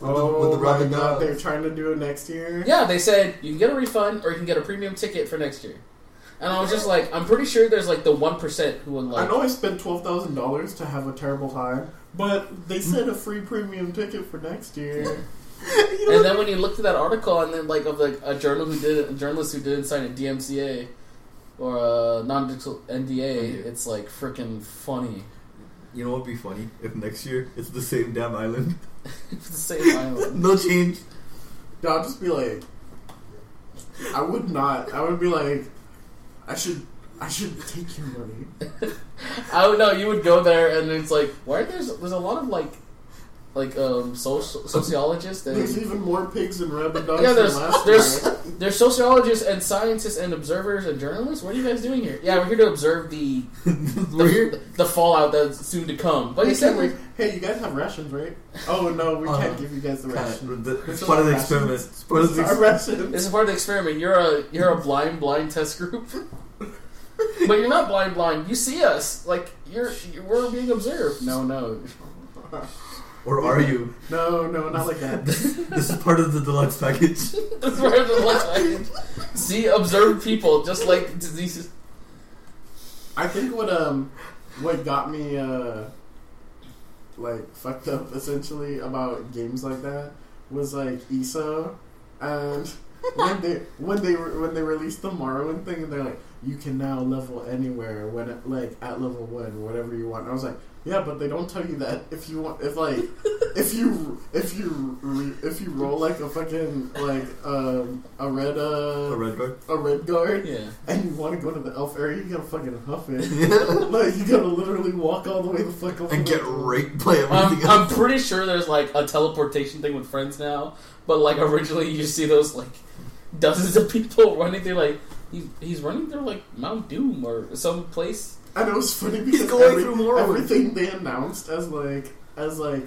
With the- oh with the oh my god, they're trying to do it next year? Yeah, they said you can get a refund or you can get a premium ticket for next year. And I was just like, I'm pretty sure there's like the one percent who would like. I know I spent twelve thousand dollars to have a terrible time, but they said a free premium ticket for next year. And then when you looked at that article and then like of like a journal who did a journalist who didn't sign a DMCA or a non-digital NDA, it's like freaking funny. You know what would be funny? If next year it's the same damn island, It's the same island. no change. I'll just be like, I would not. I would be like, I should, I should take your money. I would know you would go there and it's like why there's there's a lot of like like um social sociologists There's and even more pigs and rabbit dogs yeah than there's last there's year. there's sociologists and scientists and observers and journalists. What are you guys doing here? Yeah, we're here to observe the We're here. the, the fallout that's soon to come. But Hey, he said we- like hey, you guys have rations, right? Oh no, we Uh-huh. can't give you guys the Kinda- rations. the- it's part of the our experiment. It's part of the is our ex- rations. this is part of the experiment. You're a you're a blind blind test group. But you're not blind blind. You see us. Like you're, you we're being observed. No, no. Or are you? No, no, not like that. This is part of the deluxe package. That's part of the left package. See, observe people just like diseases. I think what um what got me uh like fucked up essentially about games like that was like ESO and when they when they re- when they released the Morrowind thing and they're like you can now level anywhere when it, like at level one whatever you want. I was like yeah, but they don't tell you that if you want if like if you if you re, if you roll like a fucking like um a red uh A Redguard. a Redguard Yeah. and you want to go to the elf area, you gotta fucking huff it. like you gotta literally walk all the way the fuck over And get raped by I'm, I'm pretty sure there's like a teleportation thing with friends now, but like originally you see those like dozens of people running through like he, he's running through like Mount Doom or some place. And it was funny because going every- through Morrowind. everything they announced as like as like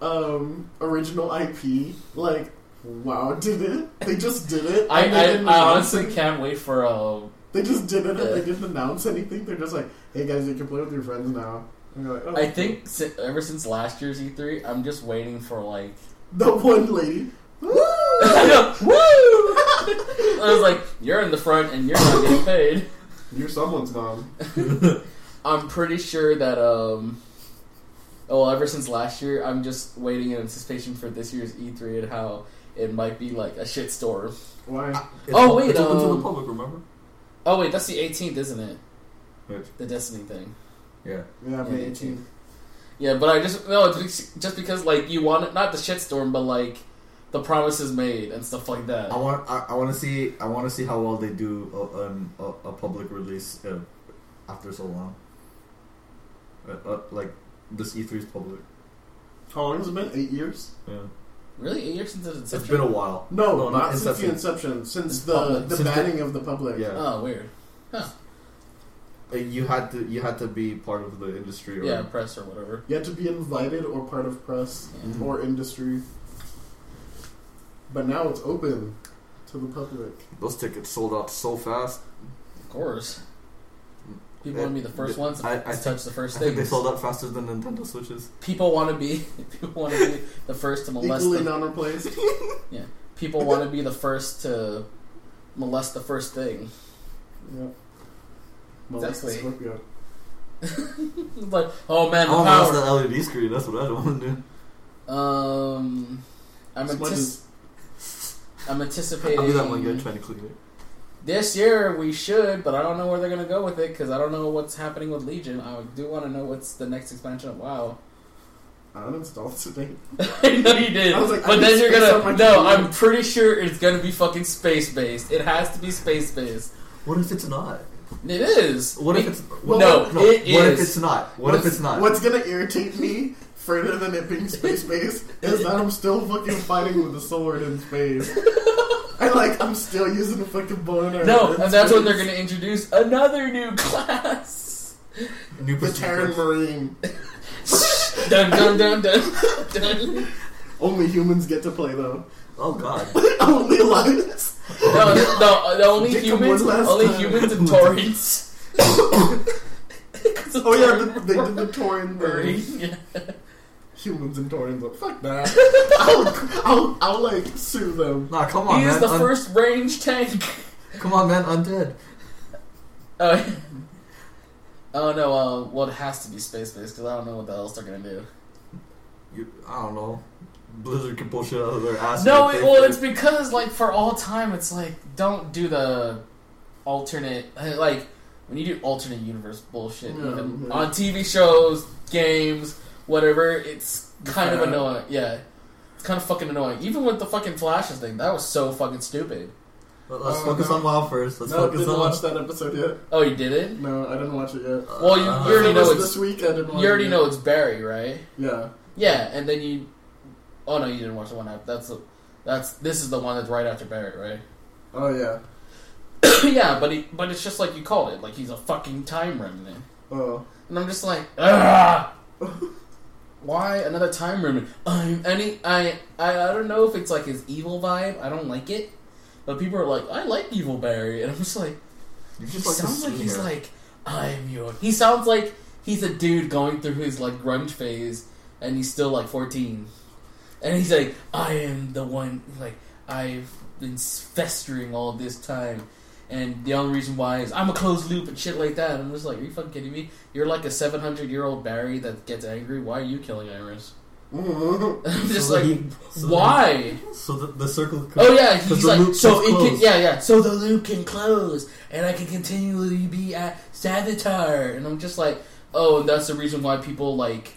um original IP, like wow, did it? They just did it. I, I, I honestly it. can't wait for uh They just did it and Yeah. they didn't announce anything. They're just like, hey guys, you can play with your friends now. Like, oh, I think si- ever since last year's E3, I'm just waiting for like the one lady. I know, woo! I was like, you're in the front and you're not getting paid. You're someone's mom. I'm pretty sure that um oh well, ever since last year I'm just waiting in anticipation for this year's E3 and how it might be like a shitstorm. Why? It's Oh, wait, it's open to um, the public. Remember? Oh wait, that's the 18th, isn't it? Which? The Destiny thing. Yeah. Yeah, May Yeah, 18th. Yeah, but I just no, just because like you want it, not the shitstorm, but like the promises made and stuff like that. I want. I, I want to see. I want to see how well they do a, um, a, a public release uh, after so long. Uh, uh, like this E3 is public. How long has it been? Eight years? Yeah. Really, eight years since its It's inception. been a while. No, No, not not since the Inception. inception. Since Since the public. the Since the- banning of the public. Yeah. Oh, weird. Uh, You had to. You had to be part of the industry. Or, Yeah, press or whatever. You had to be invited or part of press Yeah. Or industry. But now it's open to the public. Those tickets sold out so fast. Of course. People want to be the first I- ones to I- I touch think- the first thing. they sold out faster than Nintendo Switches. People want to be. People want to be the first to molest. Equally The, non replaced. yeah, people want to be the first to molest the first thing. yep. Molest Exactly. Scorpio. It's like, oh man, I the want to power. that LED screen. That's what I want to do. Um, I'm Smudge antici- is- I'm anticipating I'll be that one guy trying to clean it. this year we should, but I don't know where they're gonna go with it because I don't know what's happening with Legion. I do want to know what's the next expansion of WoW. I uninstalled today. I know you did, I was like, but need then you're gonna no. computer. I'm pretty sure it's gonna be fucking space based. It has to be space based. What if it's not? It is. What if Be- it's no? no? it what if it's not? What if What's- it's not? What's gonna irritate me further than it being space based is that I'm still fucking fighting with a sword in space. I like I'm still using a fucking bow and. No, in and that's when space. they're gonna introduce another new class. New the pursuit Terran. Marine. dun dun dun dun dun. Only humans get to play though. Oh god. Only alliance. No, no, the only Dick 'em humans, one last only time. humans and Taurians. Oh yeah, the, they did the Tauren Birdie. thing. Yeah. Humans and Taurians. But fuck that. I'll, I'll, I'll like sue them. Nah, come on, He man. is the Un- first range tank. Come on, man. Undead. Oh, oh no, uh, well, it has to be space based because I don't know what the else they're gonna do. You, I don't know. Blizzard can pull shit out of their ass. No, it, well, it's because like for all time, it's like don't do the alternate like when you do alternate universe bullshit. Yeah, even yeah. on TV shows, games, whatever, it's kind of annoying. Yeah, it's kind of fucking annoying. Even with the fucking flashes thing, that was so fucking stupid. Let- Let's Oh, focus no. on WoW first. Let's no, focus didn't on. watch that episode yet. Oh, you did it? No, I didn't watch it yet. Well, you- Uh, you already know it's- this week. I didn't. Watch You already it know it's Barry, right? Yeah. Yeah, and then you. Oh no, you didn't watch the one after. That's the, that's this is the one that's right after Barry, right? Oh yeah. yeah, but he, but it's just like you called it, like he's a fucking time remnant, Oh. and I'm just like, ah, why another time remnant? I'm any I, I I don't know if it's like his evil vibe. I don't like it, but people are like, I like evil Barry, and I'm just like, You he like sounds like he's like, I'm your. He sounds like he's a dude going through his like grunge phase, and he's still like 14, and he's like, I am the one. Like I've been festering all this time, and the only reason why is I'm a closed loop and shit like that. I'm just like, are you fucking kidding me? You're like a 700 year old Barry that gets angry. Why are you killing Iris? I'm just So like, he- so why? So the, the circle. Could, Oh yeah, he's like so it can yeah yeah so the loop can close and I can continually be at Savitar and I'm just like oh and that's the reason why people like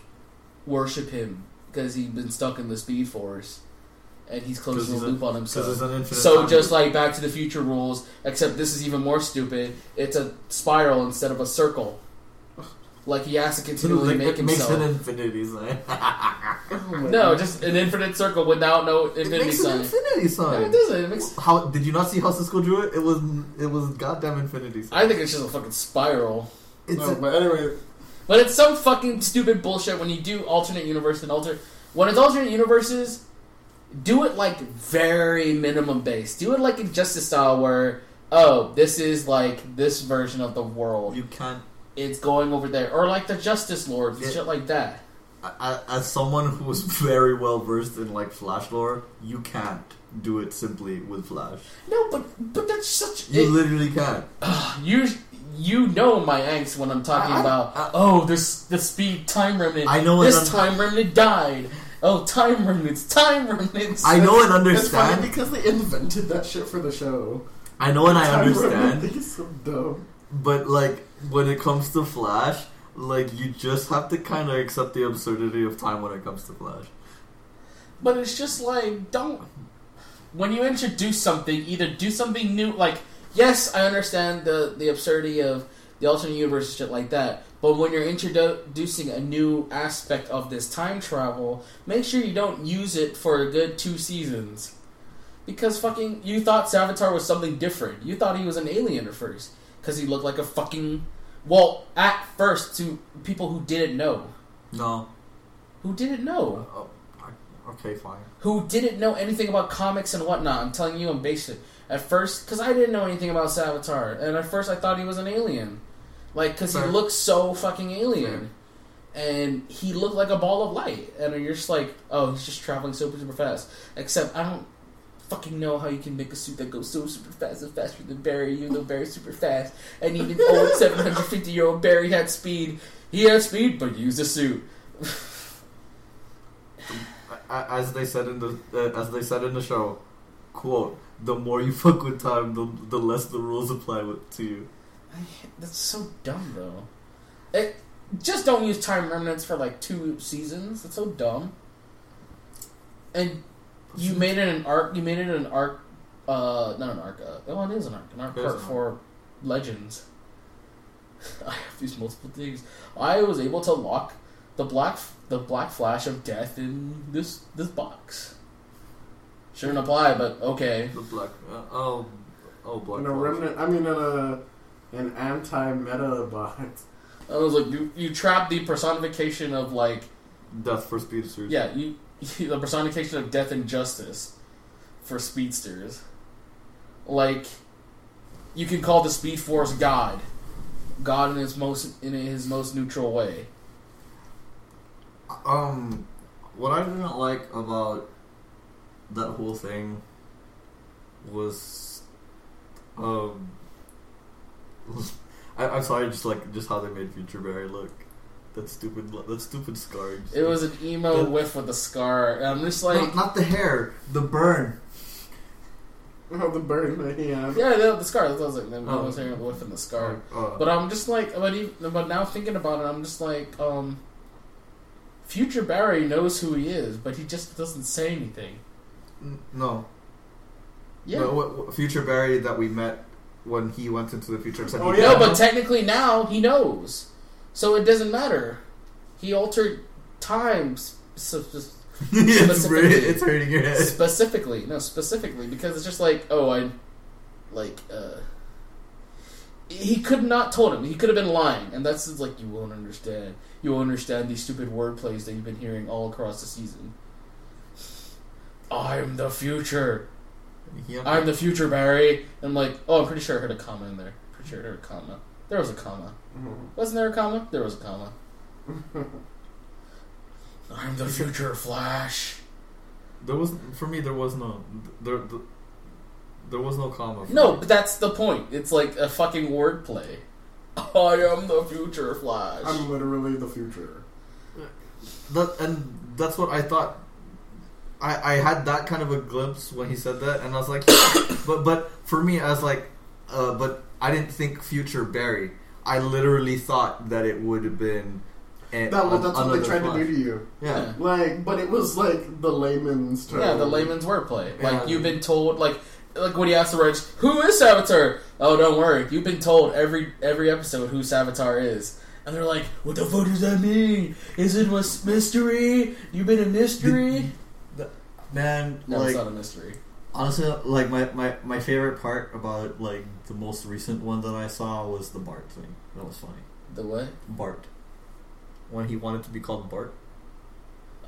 worship him because he's been stuck in the Speed Force and he's closing he's the a- loop on Because there's himself. an. So time just loop. like Back to the Future rules, except this is even more stupid. It's a spiral instead of a circle. Like he has to continually It make makes himself. an infinity sign. Oh no, God. just an infinite circle without no it infinity makes an sign. infinity No, sign. it doesn't. It makes, How did you not see how Cisco drew it? It was it was goddamn infinity. Sign. I think it's just a fucking spiral. It's No, a- but anyway, But it's some fucking stupid bullshit when you do alternate universe and alter. When it's alternate universes, do it like very minimum base. Do it like in Justice style, where oh, this is like this version of the world. you can't. It's going over there, or like the Justice Lords and shit like that. As someone who was very well versed in like Flash lore, you can't do it simply with Flash. No, but but that's such. You it- literally can't. Ah, you you know my angst when I'm talking I- I- about I- oh this the speed time remnant. I know this time remnant died. Oh, time remnants, time remnants. I know and understand. it's funny because they invented that shit for the show. I know and I Time understand. is so dumb. But like when it comes to Flash, like you just have to kind of accept the absurdity of time when it comes to Flash. But it's just like don't when you introduce something, either do something new. Like yes, I understand the the absurdity of the alternate universe shit like that. But when you're introducing a new aspect of this time travel, make sure you don't use it for a good two seasons. Because fucking, you thought Savitar was something different. You thought he was an alien at first. Because he looked like a fucking. Well, at first, to people who didn't know. No. Who didn't know. Oh, okay, fine. who didn't know anything about comics and whatnot. I'm telling you, I'm basic. At first, because I didn't know anything about Savitar, and at first I thought he was an alien, like because he looks so fucking alien, and he looked like a ball of light, and you're just like, oh, he's just traveling super super fast. Except I don't fucking know how you can make a suit that goes so super fast and faster than Barry, You know Barry's super fast, and even old 750 year old Barry had speed. He had speed, but used a suit. as they said in the uh, as they said in the show, quote: "The more you fuck with time, the the less the rules apply with, to you." I, that's so dumb, though. It, just don't use time remnants for like two seasons. That's so dumb. And you made it an arc. You made it an arc. Uh, not an arc. Uh, oh, it is an arc. An arc It is part for Legends. I have these multiple things. I was able to lock the black the black flash of death in this this box. Shouldn't apply, but okay. The black. Uh, oh, oh, black. In a remnant, I mean, in a an anti-meta box. I was like, you you trap the personification of like Death for speedsters. Yeah, you, the personification of death and justice for speedsters. Like, you can call the Speed Force God, God in his most in his most neutral way. Um, what I didn't like about that whole thing was, um, I, I'm sorry, just like just how they made Future Barry look. That stupid, that stupid scar. Just- It was an emo The- whiff with a scar. And I'm just No, like, not the hair, the burn. Oh, the burn that he had. yeah, the, the scar. That was like the Oh. emo saying whiff and the scar. Uh, But I'm just like, but even, but now thinking about it, I'm just like, um, Future Barry knows who he is, but he just doesn't say anything. no, Yeah. No, what, what- Future Barry that we met when he went into the future. and Said Oh, yeah. No, but technically now he knows, so it doesn't matter. He altered times so, it's, specifically- it's hurting your head. specifically. No, specifically because it's just like, oh, I like. uh He could not told him. He could have been lying, and that's like you won't understand. You won't understand these stupid word plays that you've been hearing all across the season. I'm the future. Yeah. I'm the future, Barry. And I'm like, oh, I'm pretty sure I heard a comma in there. Pretty sure I heard a comma. There was a comma. Mhm. Wasn't there a comma? There was a comma. I'm the future Flash. There was for me. There was no there. there there was no comma. No, me. but that's the point. It's like a fucking wordplay. I am the future Flash. I'm literally the future. That and that's what I thought. I I had that kind of a glimpse when he said that, and I was like, but but for me, I was like, uh, but I didn't think future Barry. I literally thought that it would have been. an- That, well, that's what they another tried Flash. to do to you. Yeah. Like, but it was like the layman's term. yeah, the layman's wordplay. Like you've been told, like like when he asked the Reds, "Who is Savitar?" Oh, don't worry, you've been told every every episode who Savitar is. And they're like, "What the fuck does that mean? Is it a mystery? You've been a mystery?" Man, No, like it's not a mystery. honestly, like my, my my favorite part about like the most recent one that I saw was the Bart thing. That was funny. The what? Bart, when he wanted to be called Bart.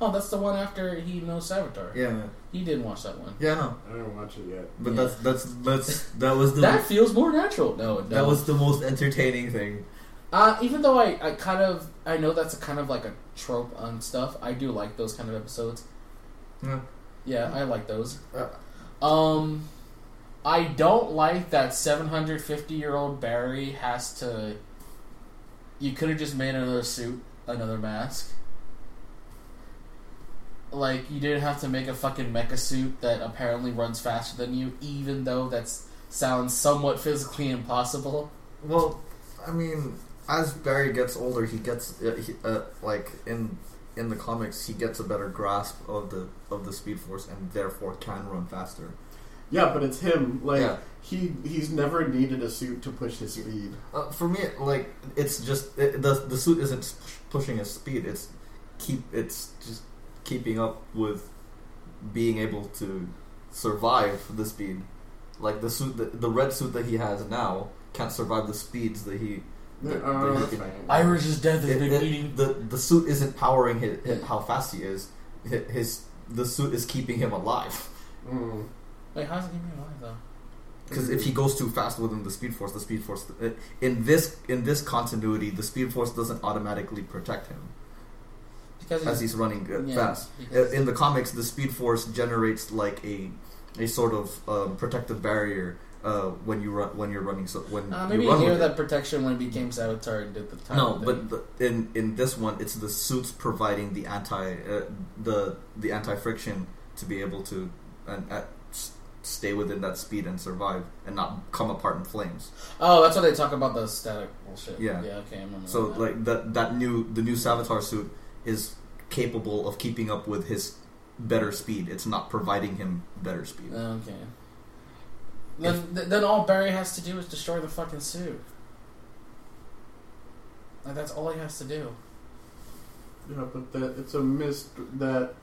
Oh, that's the one after he knows Savitar. Yeah, man. He didn't watch that one. Yeah, no. I didn't watch it yet. But Yeah. that's that's that's that was the That feels more natural. No, it that was the most entertaining thing. Uh, even though I, I kind of I know that's a kind of like a trope on stuff, I do like those kind of episodes. Yeah. Yeah, I like those. Um, I don't like that 750 year old Barry has to. You could have just made another suit, another mask. Like you didn't have to make a fucking mecha suit that apparently runs faster than you, even though that sounds somewhat physically impossible. Well, I mean, as Barry gets older, he gets uh, he, uh, like in in the comics, he gets a better grasp of the of the Speed Force and therefore can run faster. Yeah, but it's him. Like Yeah. he he's never needed a suit to push his speed. Uh, for me, like it's just it, the the suit isn't pushing his speed. It's keep it's just keeping up with being able to survive the speed. Like the suit, the, the red suit that he has now can't survive the speeds that he. That- Uh, that he that's can- fine. Iris's death has It- been it- eating. the the suit isn't powering his, his- how fast he is. His, his the suit is keeping him alive. Mm. Wait, how's it keeping me alive though? Because if he goes too fast within the speed force, the speed force uh, in this in this continuity, the speed force doesn't automatically protect him Because as he's running uh, yeah, fast. Uh, In the comics, the speed force generates like a a sort of um, protective barrier uh, when you run when you're running so when Uh, you maybe run he with gave it. that protection when he became Savitar and did the time No, thing. but the, in in this one, it's the suits providing the anti uh, the the anti friction to be able to and uh, stay within that speed and survive and not come apart in flames. oh, that's why they talk about the static bullshit. Yeah. yeah, okay, I remember. So that. like that that new the new Savitar suit is capable of keeping up with his better speed. It's not providing him better speed. okay. Then, th- then all Barry has to do is destroy the fucking suit. Like that's all he has to do. Yeah, but that it's a mist that.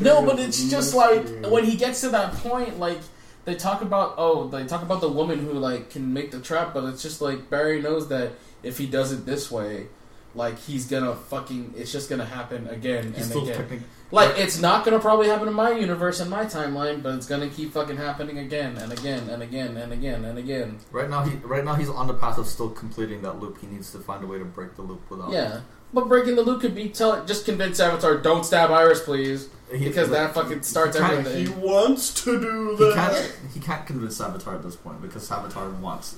No, but it's just like mystery. when he gets to that point, like they talk about oh, they talk about the woman who like can make the trap, but it's just like Barry knows that if he does it this way, like he's gonna fucking it's just gonna happen again He's and still again. technic- Like it's not gonna probably happen in my universe and my timeline, but it's gonna keep fucking happening again and again and again and again and again. right now he right now he's on the path of still completing that loop. He needs to find a way to break the loop without Yeah. But breaking the loop could be tell just convince Savitar, don't stab Iris, please, He- because like, that fucking starts he everything. he wants to do He that. can't. He can't convince Savitar at this point because Savitar wants.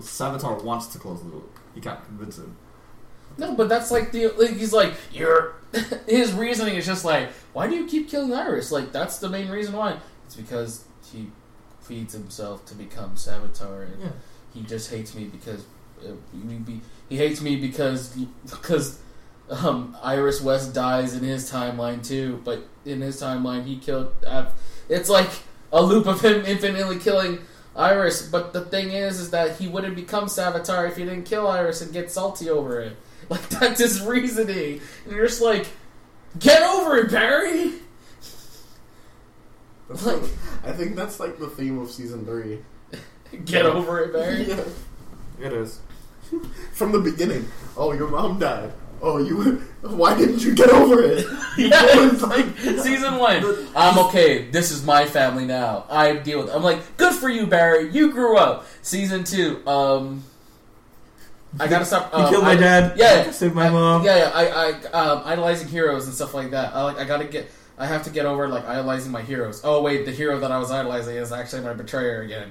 Savitar wants to close the loop. He can't convince him. No, but that's like the like, he's like you're. his reasoning is just like, why do you keep killing Iris? Like that's the main reason why. It's because he feeds himself to become Savitar, and Yeah. he just hates me because uh, be, he hates me because because um, Iris West dies in his timeline too. But in his timeline, he killed. Uh, it's like a loop of him infinitely killing. Iris, but the thing is, is that he wouldn't become Savitar if he didn't kill Iris and get salty over it. Like that's his reasoning, and you're just like, get over it, Barry. That's Like- like, I think that's like the theme of season three. Get over it, Barry. Yeah. It is. From the beginning. Oh, your mom died. Oh, you. Why didn't you get over it? yeah, it's like season one. I'm okay. This is my family now. I deal with. It. I'm like, good for you, Barry. You grew up. Season two. Um, I gotta stop. Um, killed my I- dad. Yeah, Saved my I- mom. Yeah, yeah. I, I um, idolizing heroes and stuff like that. I like. I gotta get. I have to get over like idolizing my heroes. Oh wait, the hero that I was idolizing is actually my betrayer again.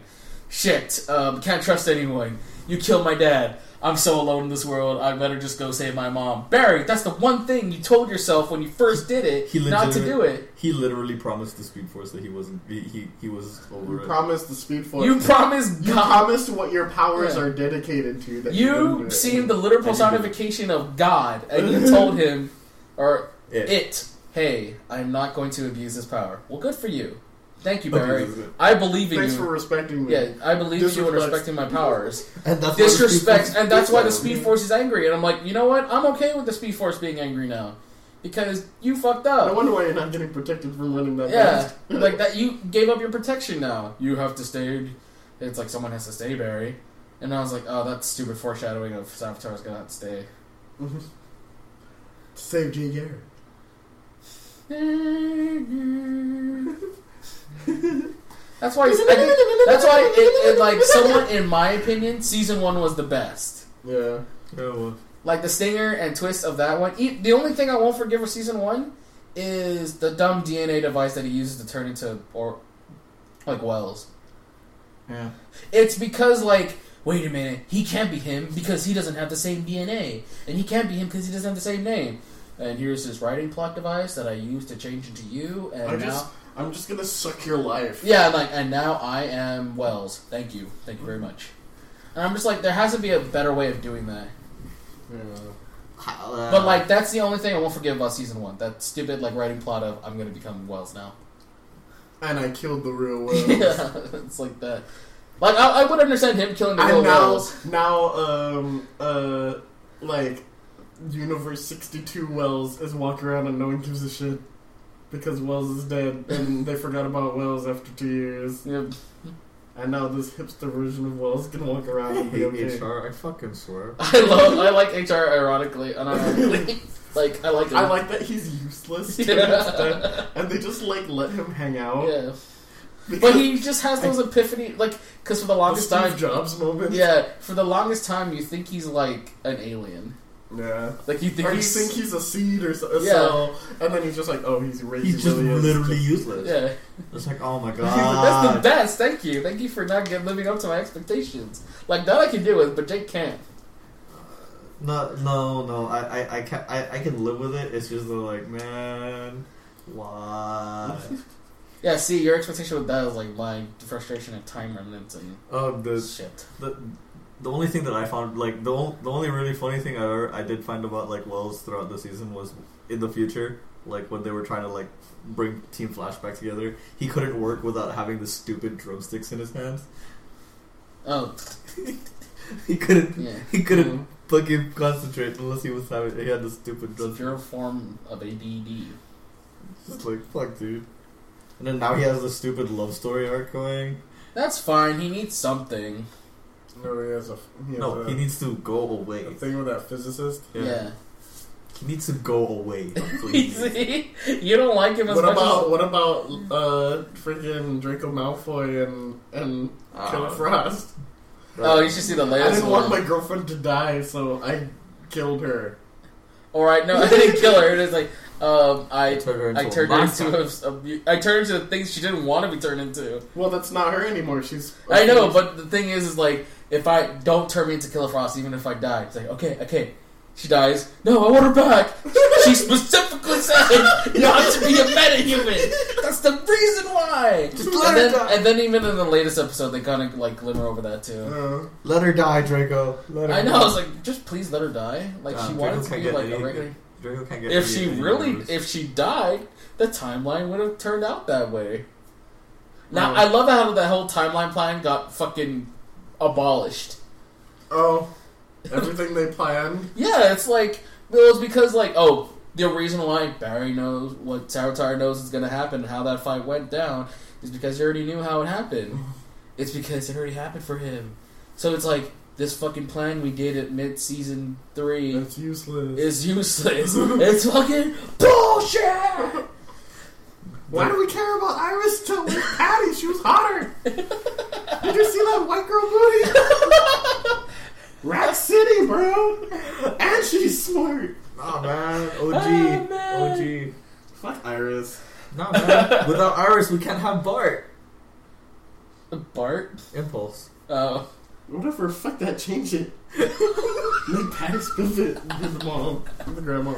Shit. Um, can't trust anyone. You killed my dad. I'm so alone in this world. I better just go save my mom. Barry, that's the one thing you told yourself when you first did it, He not to do it. He literally promised the Speed Force that he wasn't. He he, he was You over it. promised the speed force. You promised You God. promised what your powers Yeah. are dedicated to. That you, didn't You it. seen the literal And personification of God, and you told him, or It. it, hey, I'm not going to abuse this power. Well, good for you. Thank you, Barry. this is it. I believe in you. Thanks you. for respecting me. yeah, I believe in you and Disrespects- respecting my powers. And that's why the Speed Disrespect, Force- and that's why the Speed Force is angry. And I'm like, you know what? I'm okay with the Speed Force being angry now because you fucked up. No up. wonder why you're not getting protected from running that Yeah, fast. like that. You gave up your protection now. You have to stay. It's like someone has to stay, Barry. And I was like, oh, that's stupid foreshadowing of Savitar's gonna have to stay. Mm-hmm. Save Jay Garrick. That's why. I think, that's why. It, it, like, someone, in my opinion, season one was the best. Yeah. Yeah, well, Like the stinger and twist of that one. E- the only thing I won't forgive for season one is the dumb DNA device that he uses to turn into or like Wells. yeah. It's because like. Wait a minute, he can't be him because he doesn't have the same DNA, and he can't be him because he doesn't have the same name. And here's this writing plot device that I use to change into you, and I now just, I'm just gonna suck your life. Yeah, like, and now I am Wells. Thank you, thank you very much. And I'm just like, there has to be a better way of doing that. Yeah. Uh, But like, that's the only thing I won't forgive about season one. That stupid like writing plot of I'm gonna become Wells now. And I killed the real Will. yeah, it's like that. Like, I, I would understand him killing the real And now, Wells. now, um, uh, like, Universe 62 Wells is walking around and no one gives a shit because Wells is dead and they forgot about Wells after two years. Yeah. And now this hipster version of Wells can walk around I and be okay. HR. I fucking swear. I love, I like HR ironically, unironically. like, I like him. I like that he's useless to an extent, and they just like let him hang out. Yeah, because but he just has those epiphany, like, because for the the longest Steve time, Jobs moment. Yeah, for the longest time, you think he's like an alien. Yeah. Like you think or you he's think he's a seed or so, Yeah. cell, and then he's just like, oh, he's raised. He's just really literally useless. yeah. It's like, oh my He's like, That's the best. Thank you. Thank you for not get, living up to my expectations. Like that I can deal with, but Jake can't. No, no, no. I, I, I can I, I can live with it. It's just like, man, why? Yeah. See, your expectation with that is like my frustration at time remnants and Um, the shit. the the only thing that I found like the only, the only really funny thing I ever I did find about like Wells throughout the season was in the future, like when they were trying to like bring Team Flash back together, he couldn't work without having the stupid drumsticks in his hands. Oh He couldn't. yeah. He couldn't Mhm. fucking concentrate unless he was having. He had the stupid drumsticks. pure form of ADD. Just like fuck, dude. And then now he has the stupid love story arc going. That's fine. He needs something. No, he has a. He has No, a, he needs to go away. a thing with that physicist. Yeah. He needs to go away. Please. See? you don't like him as What much about as what about uh freaking Draco Malfoy and and Killer Ah. Frost? Oh, you should see the I latest didn't one. want my girlfriend to die, so I killed her. All right, no, I didn't kill her. It is like um, I Turned her into I a turned her monster. into a, a, I turned her into things she didn't want to be turned into. Well, that's not her anymore. She's. I know, but the thing is, is like if I don't turn me into Killer Frost, even if I die, it's like okay, okay, she dies. No, I want her back. she specifically said not to be a metahuman. That's the reason why. Just and her then, die. and then even in the latest episode, they kind of like glimmer over that too. Uh, Let her die, Draco. Let her I know. Die. I was like, just please let her die. Like Uh, she Draco wanted to be like a regular. Draco can't get. If she really, bonus. if she died, the timeline would have turned out that way. Now Oh. I love how that whole timeline plan got fucking abolished. oh, everything they planned. Yeah, it's like well, it's because like oh, the reason why Barry knows what Savitar knows is going to happen, how that fight went down, is because he already knew how it happened. It's because it already happened for him. So it's like this fucking plan we did at mid season three That's useless. is useless. it's fucking bullshit. Why do we care about Iris till with Patty? She was hotter. Did you see that white girl booty? Rack City, bro. And she's smart. Oh man, ah, Oh, OG, man. OG. Fuck Iris. No man, without Iris, we can't have Bart. Bart. Impulse. Oh, Whatever. Fuck that. Change it. Make Patty spill it. Be the mom. Be the grandma.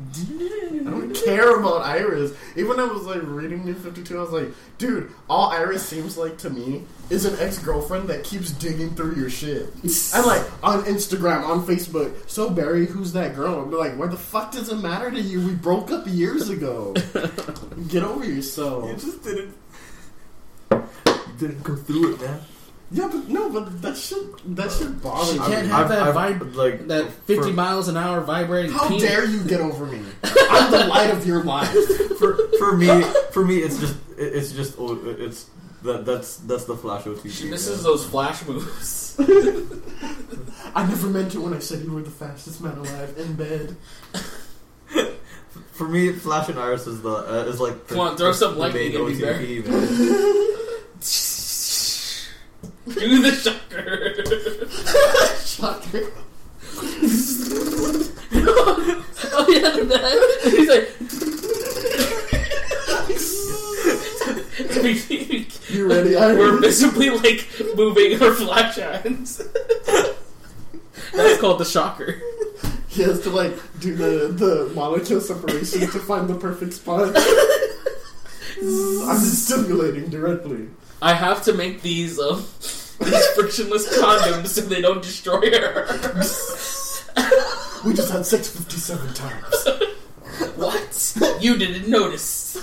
I don't care about Iris. Even when I was like reading New 52, I was like, dude, all Iris seems like to me is an ex girlfriend that keeps digging through your shit. And like on Instagram, on Facebook, so Barry, who's that girl? I'm like, why the fuck does it matter to you? We broke up years ago. Get over yourself. You just didn't. You didn't go through it, man. Yeah, but no, but that should that should bother She me. can't have that i vibe- like that fifty for, miles an hour vibrating. How penis. dare you get over me? I'm the light of your life. for for me. For me, it's just it- it's just oh, it's that that's that's the Flash OTP. She misses man. those flash moves. I never meant it when I said you were the fastest man alive in bed. For me, Flash and Iris is the uh, is like the, Come on, throw some the lightning main at me, Bear. OTP, man. Do the shocker. Shocker. oh yeah, that. He's like. You ready, We're Iris? visibly like moving our flash hands. That's called the shocker. He has to like do the the molecule separation to find the perfect spot. I'm stimulating directly. I have to make these um these frictionless condoms so they don't destroy her. We just had sex 57 times. what? You didn't notice.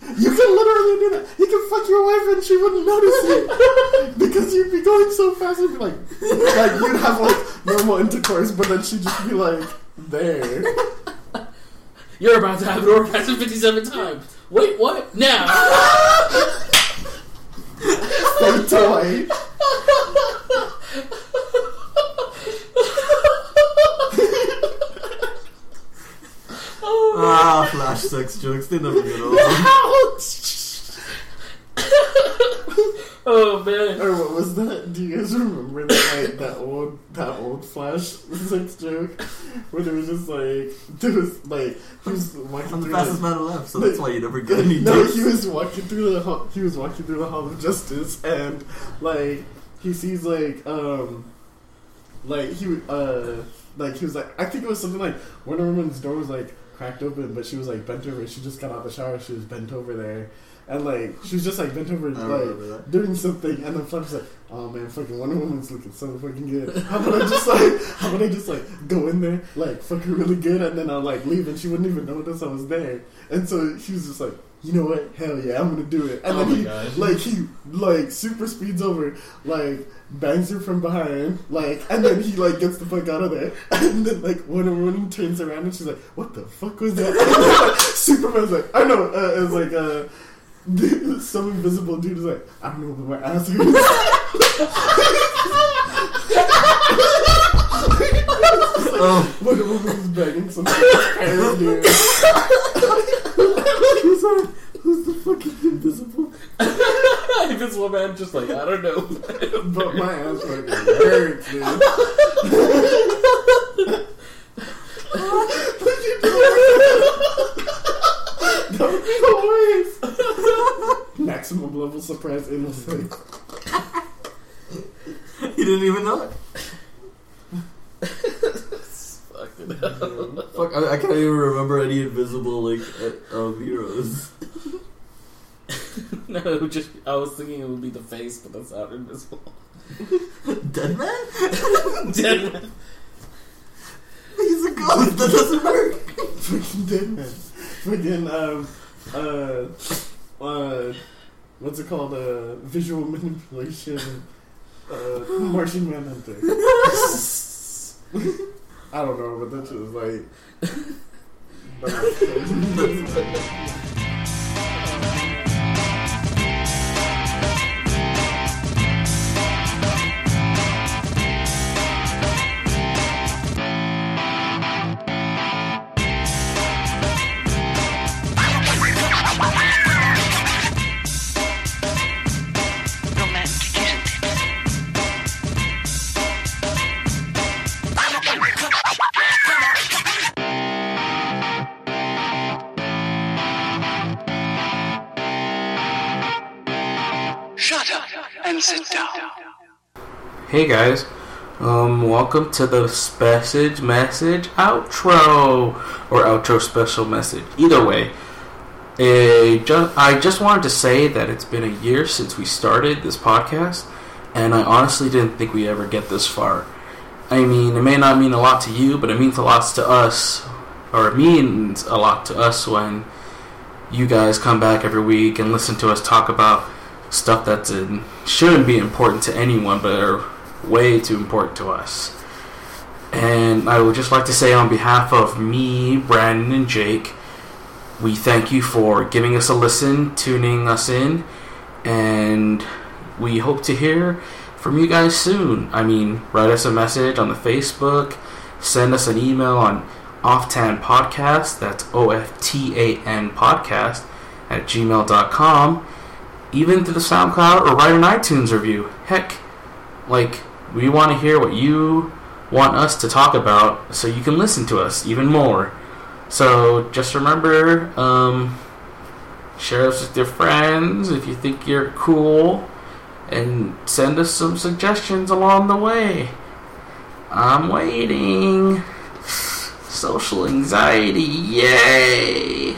You can literally do that. You can fuck your wife and she wouldn't notice it because you'd be going so fast. You'd be like, like you'd have like normal intercourse, but then she'd just be like there. You're about to have an orgasm 57 times. Wait, what? Now. Toy. ah, Flash sex jokes. They never get old. Oh man. Or what was that? Do you guys remember that like that old that old Flash sex joke where there was just like there was like he was walking I'm the fastest the, man alive, so that's why you never get any no, dates. he was walking through the hall, he was walking through the Hall of Justice and like he sees like um like he uh like he was like I think it was something like Wonder Woman's door was like cracked open but she was like bent over she just got out of the shower she was bent over there and like she was just like bent over like doing something and then Flash was like oh man fucking Wonder Woman's looking so fucking good. How about I just like how about I just like go in there like fuck her really good and then I'll like leave and she wouldn't even notice I was there. And so she was just like you know what? Hell yeah I'm gonna do it. And Oh then he gosh. like he like super speeds over like bangs her from behind like and then he like gets the fuck out of there. And then like Wonder Woman turns around and she's like what the fuck was that? And like, Superman's like I know uh, it was like uh some invisible dude is like I don't know where my ass hurts Oh, Wonder Woman's begging some parent dude He's like, who's the fucking invisible Invisible man just like, I don't know. But my ass fucking hurts, dude. that would be hilarious. Maximum level surprise innocent. he didn't even know it. Fucking hell. Fuck, I, I can't even remember any invisible like uh, um, heroes. No, it would just I was thinking it would be the face, but that's not invisible. Dead man? Dead man. He's a ghost. That doesn't work. Fucking dead man. Fucking, um, uh, uh, what's it called? Uh, visual manipulation. Uh, Martian Manhunter. I don't know, but that shit was like. that was crazy. Hey guys, um, welcome to the message message outro or outro special message. Either way, eh, I just wanted to say that it's been a year since we started this podcast, and I honestly didn't think we'd ever get this far. I mean, it may not mean a lot to you, but it means a lot to us, or it means a lot to us when you guys come back every week and listen to us talk about stuff that shouldn't be important to anyone, but are way too important to us. And I would just like to say, on behalf of me, Brandon, and Jake, we thank you for giving us a listen, tuning us in, and we hope to hear from you guys soon. I mean, write us a message on the Facebook, send us an email on Oftan Podcast, that's O F T A N Podcast, at gmail.com even to the SoundCloud or write an iTunes review. Heck, like we want to hear what you want us to talk about, so you can listen to us even more. So just remember, um, share us with your friends if you think you're cool, and send us some suggestions along the way. I'm waiting. Social anxiety, yay!